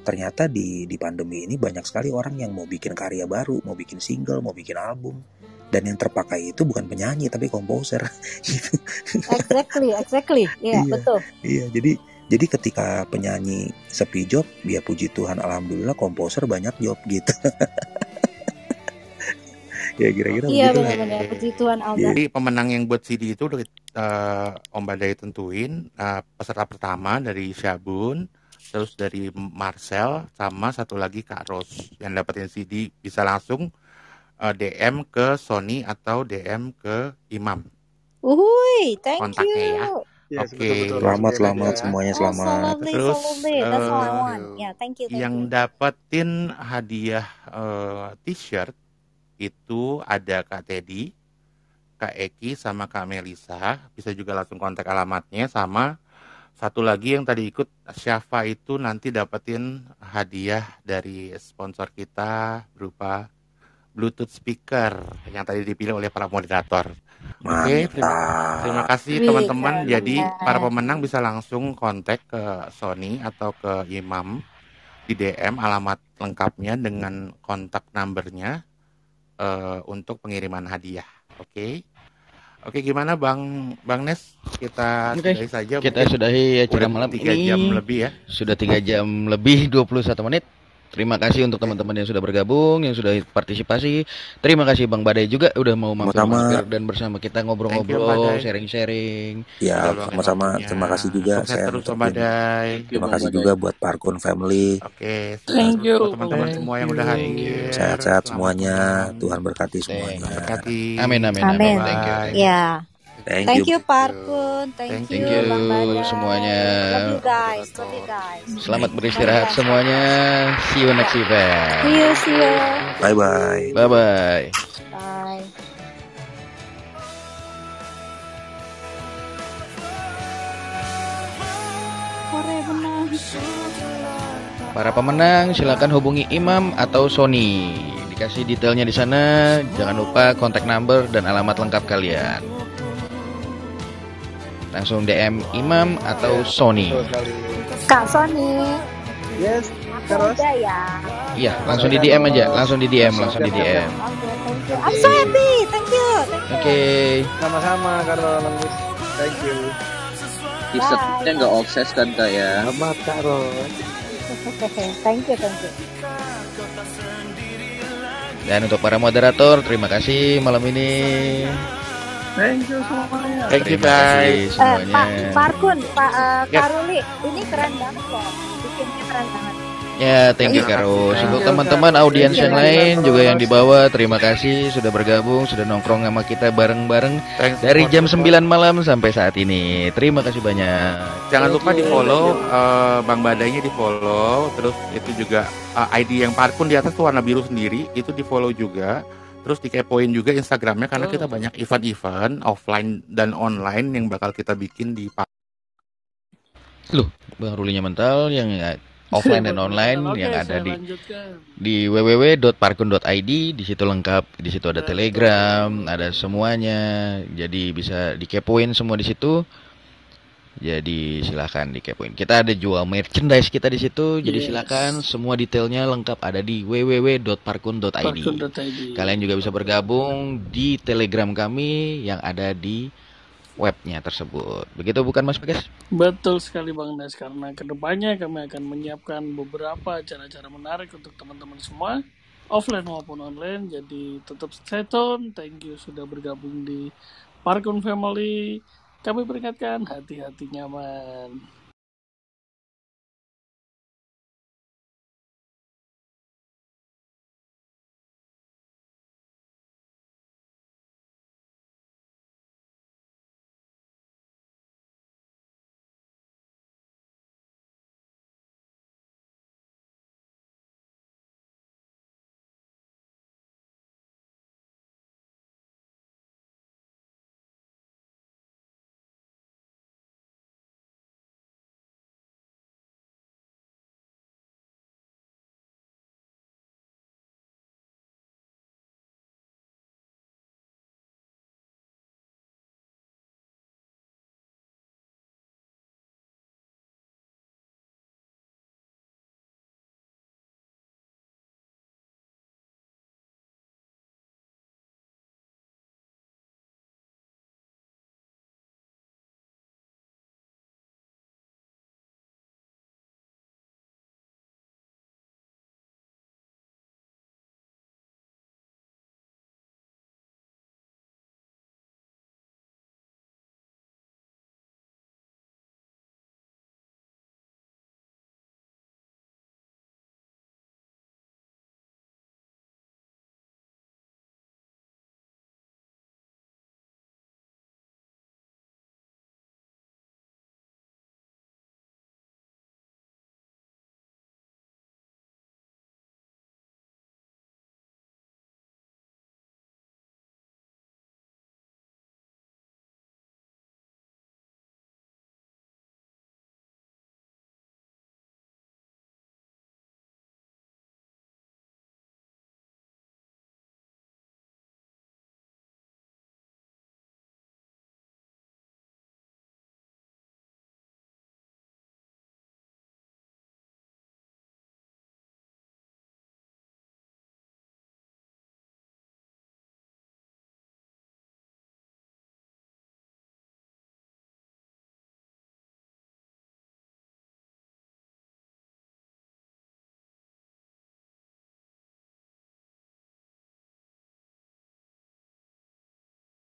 ternyata di di pandemi ini banyak sekali orang yang mau bikin karya baru, mau bikin single, mau bikin album. Dan yang terpakai itu bukan penyanyi tapi komposer. exactly, exactly. Yeah, iya, betul. Iya, jadi jadi ketika penyanyi sepi job, ya puji Tuhan alhamdulillah komposer banyak job gitu. ya kira-kira Iya benar-benar puji Tuhan Allah. Jadi pemenang yang buat CD itu udah uh, Om Badai tentuin uh, peserta pertama dari Syabun, terus dari Marcel sama satu lagi Kak Ros yang dapetin CD bisa langsung uh, eh, DM ke Sony atau DM ke Imam. Uhui, thank Kontaknya you. ya. Yes, Oke, okay. selamat, selamat ya. semuanya selamat. Oh, so Terus. Yeah, thank you. Thank yang you. dapetin hadiah uh, t-shirt itu ada Kak Teddy, Kak Eki, sama Kak Melisa. Bisa juga langsung kontak alamatnya sama satu lagi yang tadi ikut Syafa itu nanti dapetin hadiah dari sponsor kita berupa Bluetooth speaker yang tadi dipilih oleh para moderator. Oke, terima, terima kasih teman-teman. Jadi para pemenang bisa langsung kontak ke Sony atau ke Imam di DM alamat lengkapnya dengan kontak numbernya uh, untuk pengiriman hadiah. Oke. Oke, gimana Bang Bang Nes? Kita okay. sudahi saja. Kita sudahi acara malam tiga jam lebih ya. Sudah tiga jam lebih 21 menit. Terima kasih untuk teman-teman yang sudah bergabung, yang sudah partisipasi. Terima kasih Bang Badai juga udah mau mampir dan bersama kita ngobrol-ngobrol, sharing-sharing. Ya, sama-sama. Terima kasih juga Sukses saya terus Badai. Terima kasih juga buat Parkun Family. Oke, thank you teman-teman semua yang udah hadir. Sehat-sehat semuanya. Tuhan berkati semuanya. Berkati. Amin amin amin. amin. Thank you. Ya. Thank Thank you. you Parkun, thank, Thank you Thank you Bang semuanya. Love you guys, love you guys. Selamat beristirahat semuanya. See you next event. See you, see you. Bye bye. Bye bye. Bye. Para pemenang silakan hubungi Imam atau Sony. Dikasih detailnya di sana. Jangan lupa kontak number dan alamat lengkap kalian. Langsung DM Imam atau Sony. Kak Sony, Yes, udah ya. Iya, langsung di DM aja, langsung di DM, langsung di DM. I'm so happy, thank you. Oke. Sama-sama Carlos. Thank you. T-shirtnya nggak obses kan kak ya? Selamat Carlos. thank you, thank you. Dan untuk para moderator, terima kasih malam ini. Thank you semuanya. Thank you Terima kasih guys. Eh. Pak Parkun, Pak Yes. Karuli, ini keren banget loh. Bikinnya keren banget. Ya, thank you Karus. Untuk teman-teman audiens yang lain juga yang di bawah, terima kasih sudah bergabung, sudah nongkrong sama kita bareng-bareng dari jam support. 9 malam sampai saat ini. Terima kasih banyak. Jangan lupa di follow Bang Badainya di follow, terus itu juga eh, ID yang parkun di atas tuh warna biru sendiri, itu di follow juga. Terus dikepoin juga Instagramnya karena kita banyak event-event offline dan online yang bakal kita bikin di Pak. Loh, Bang Rulinya mental yang eh, offline dan online Oke, yang ada di lanjutkan. di www.parkun.id di situ lengkap di situ ada telegram ada semuanya jadi bisa dikepoin semua di situ jadi silahkan dikepoin. Kita ada jual merchandise kita di situ jadi Yes. silakan semua detailnya lengkap ada di www.parkun.id Parkun.id. kalian juga bisa bergabung di telegram kami yang ada di webnya tersebut. Begitu bukan mas Bagas Betul sekali Bang Nes. Karena ke depannya kami akan menyiapkan beberapa acara-acara menarik untuk teman-teman semua offline maupun online. Jadi tetap stay tune. Thank you sudah bergabung di Parkun Family kami peringatkan hati-hati nyaman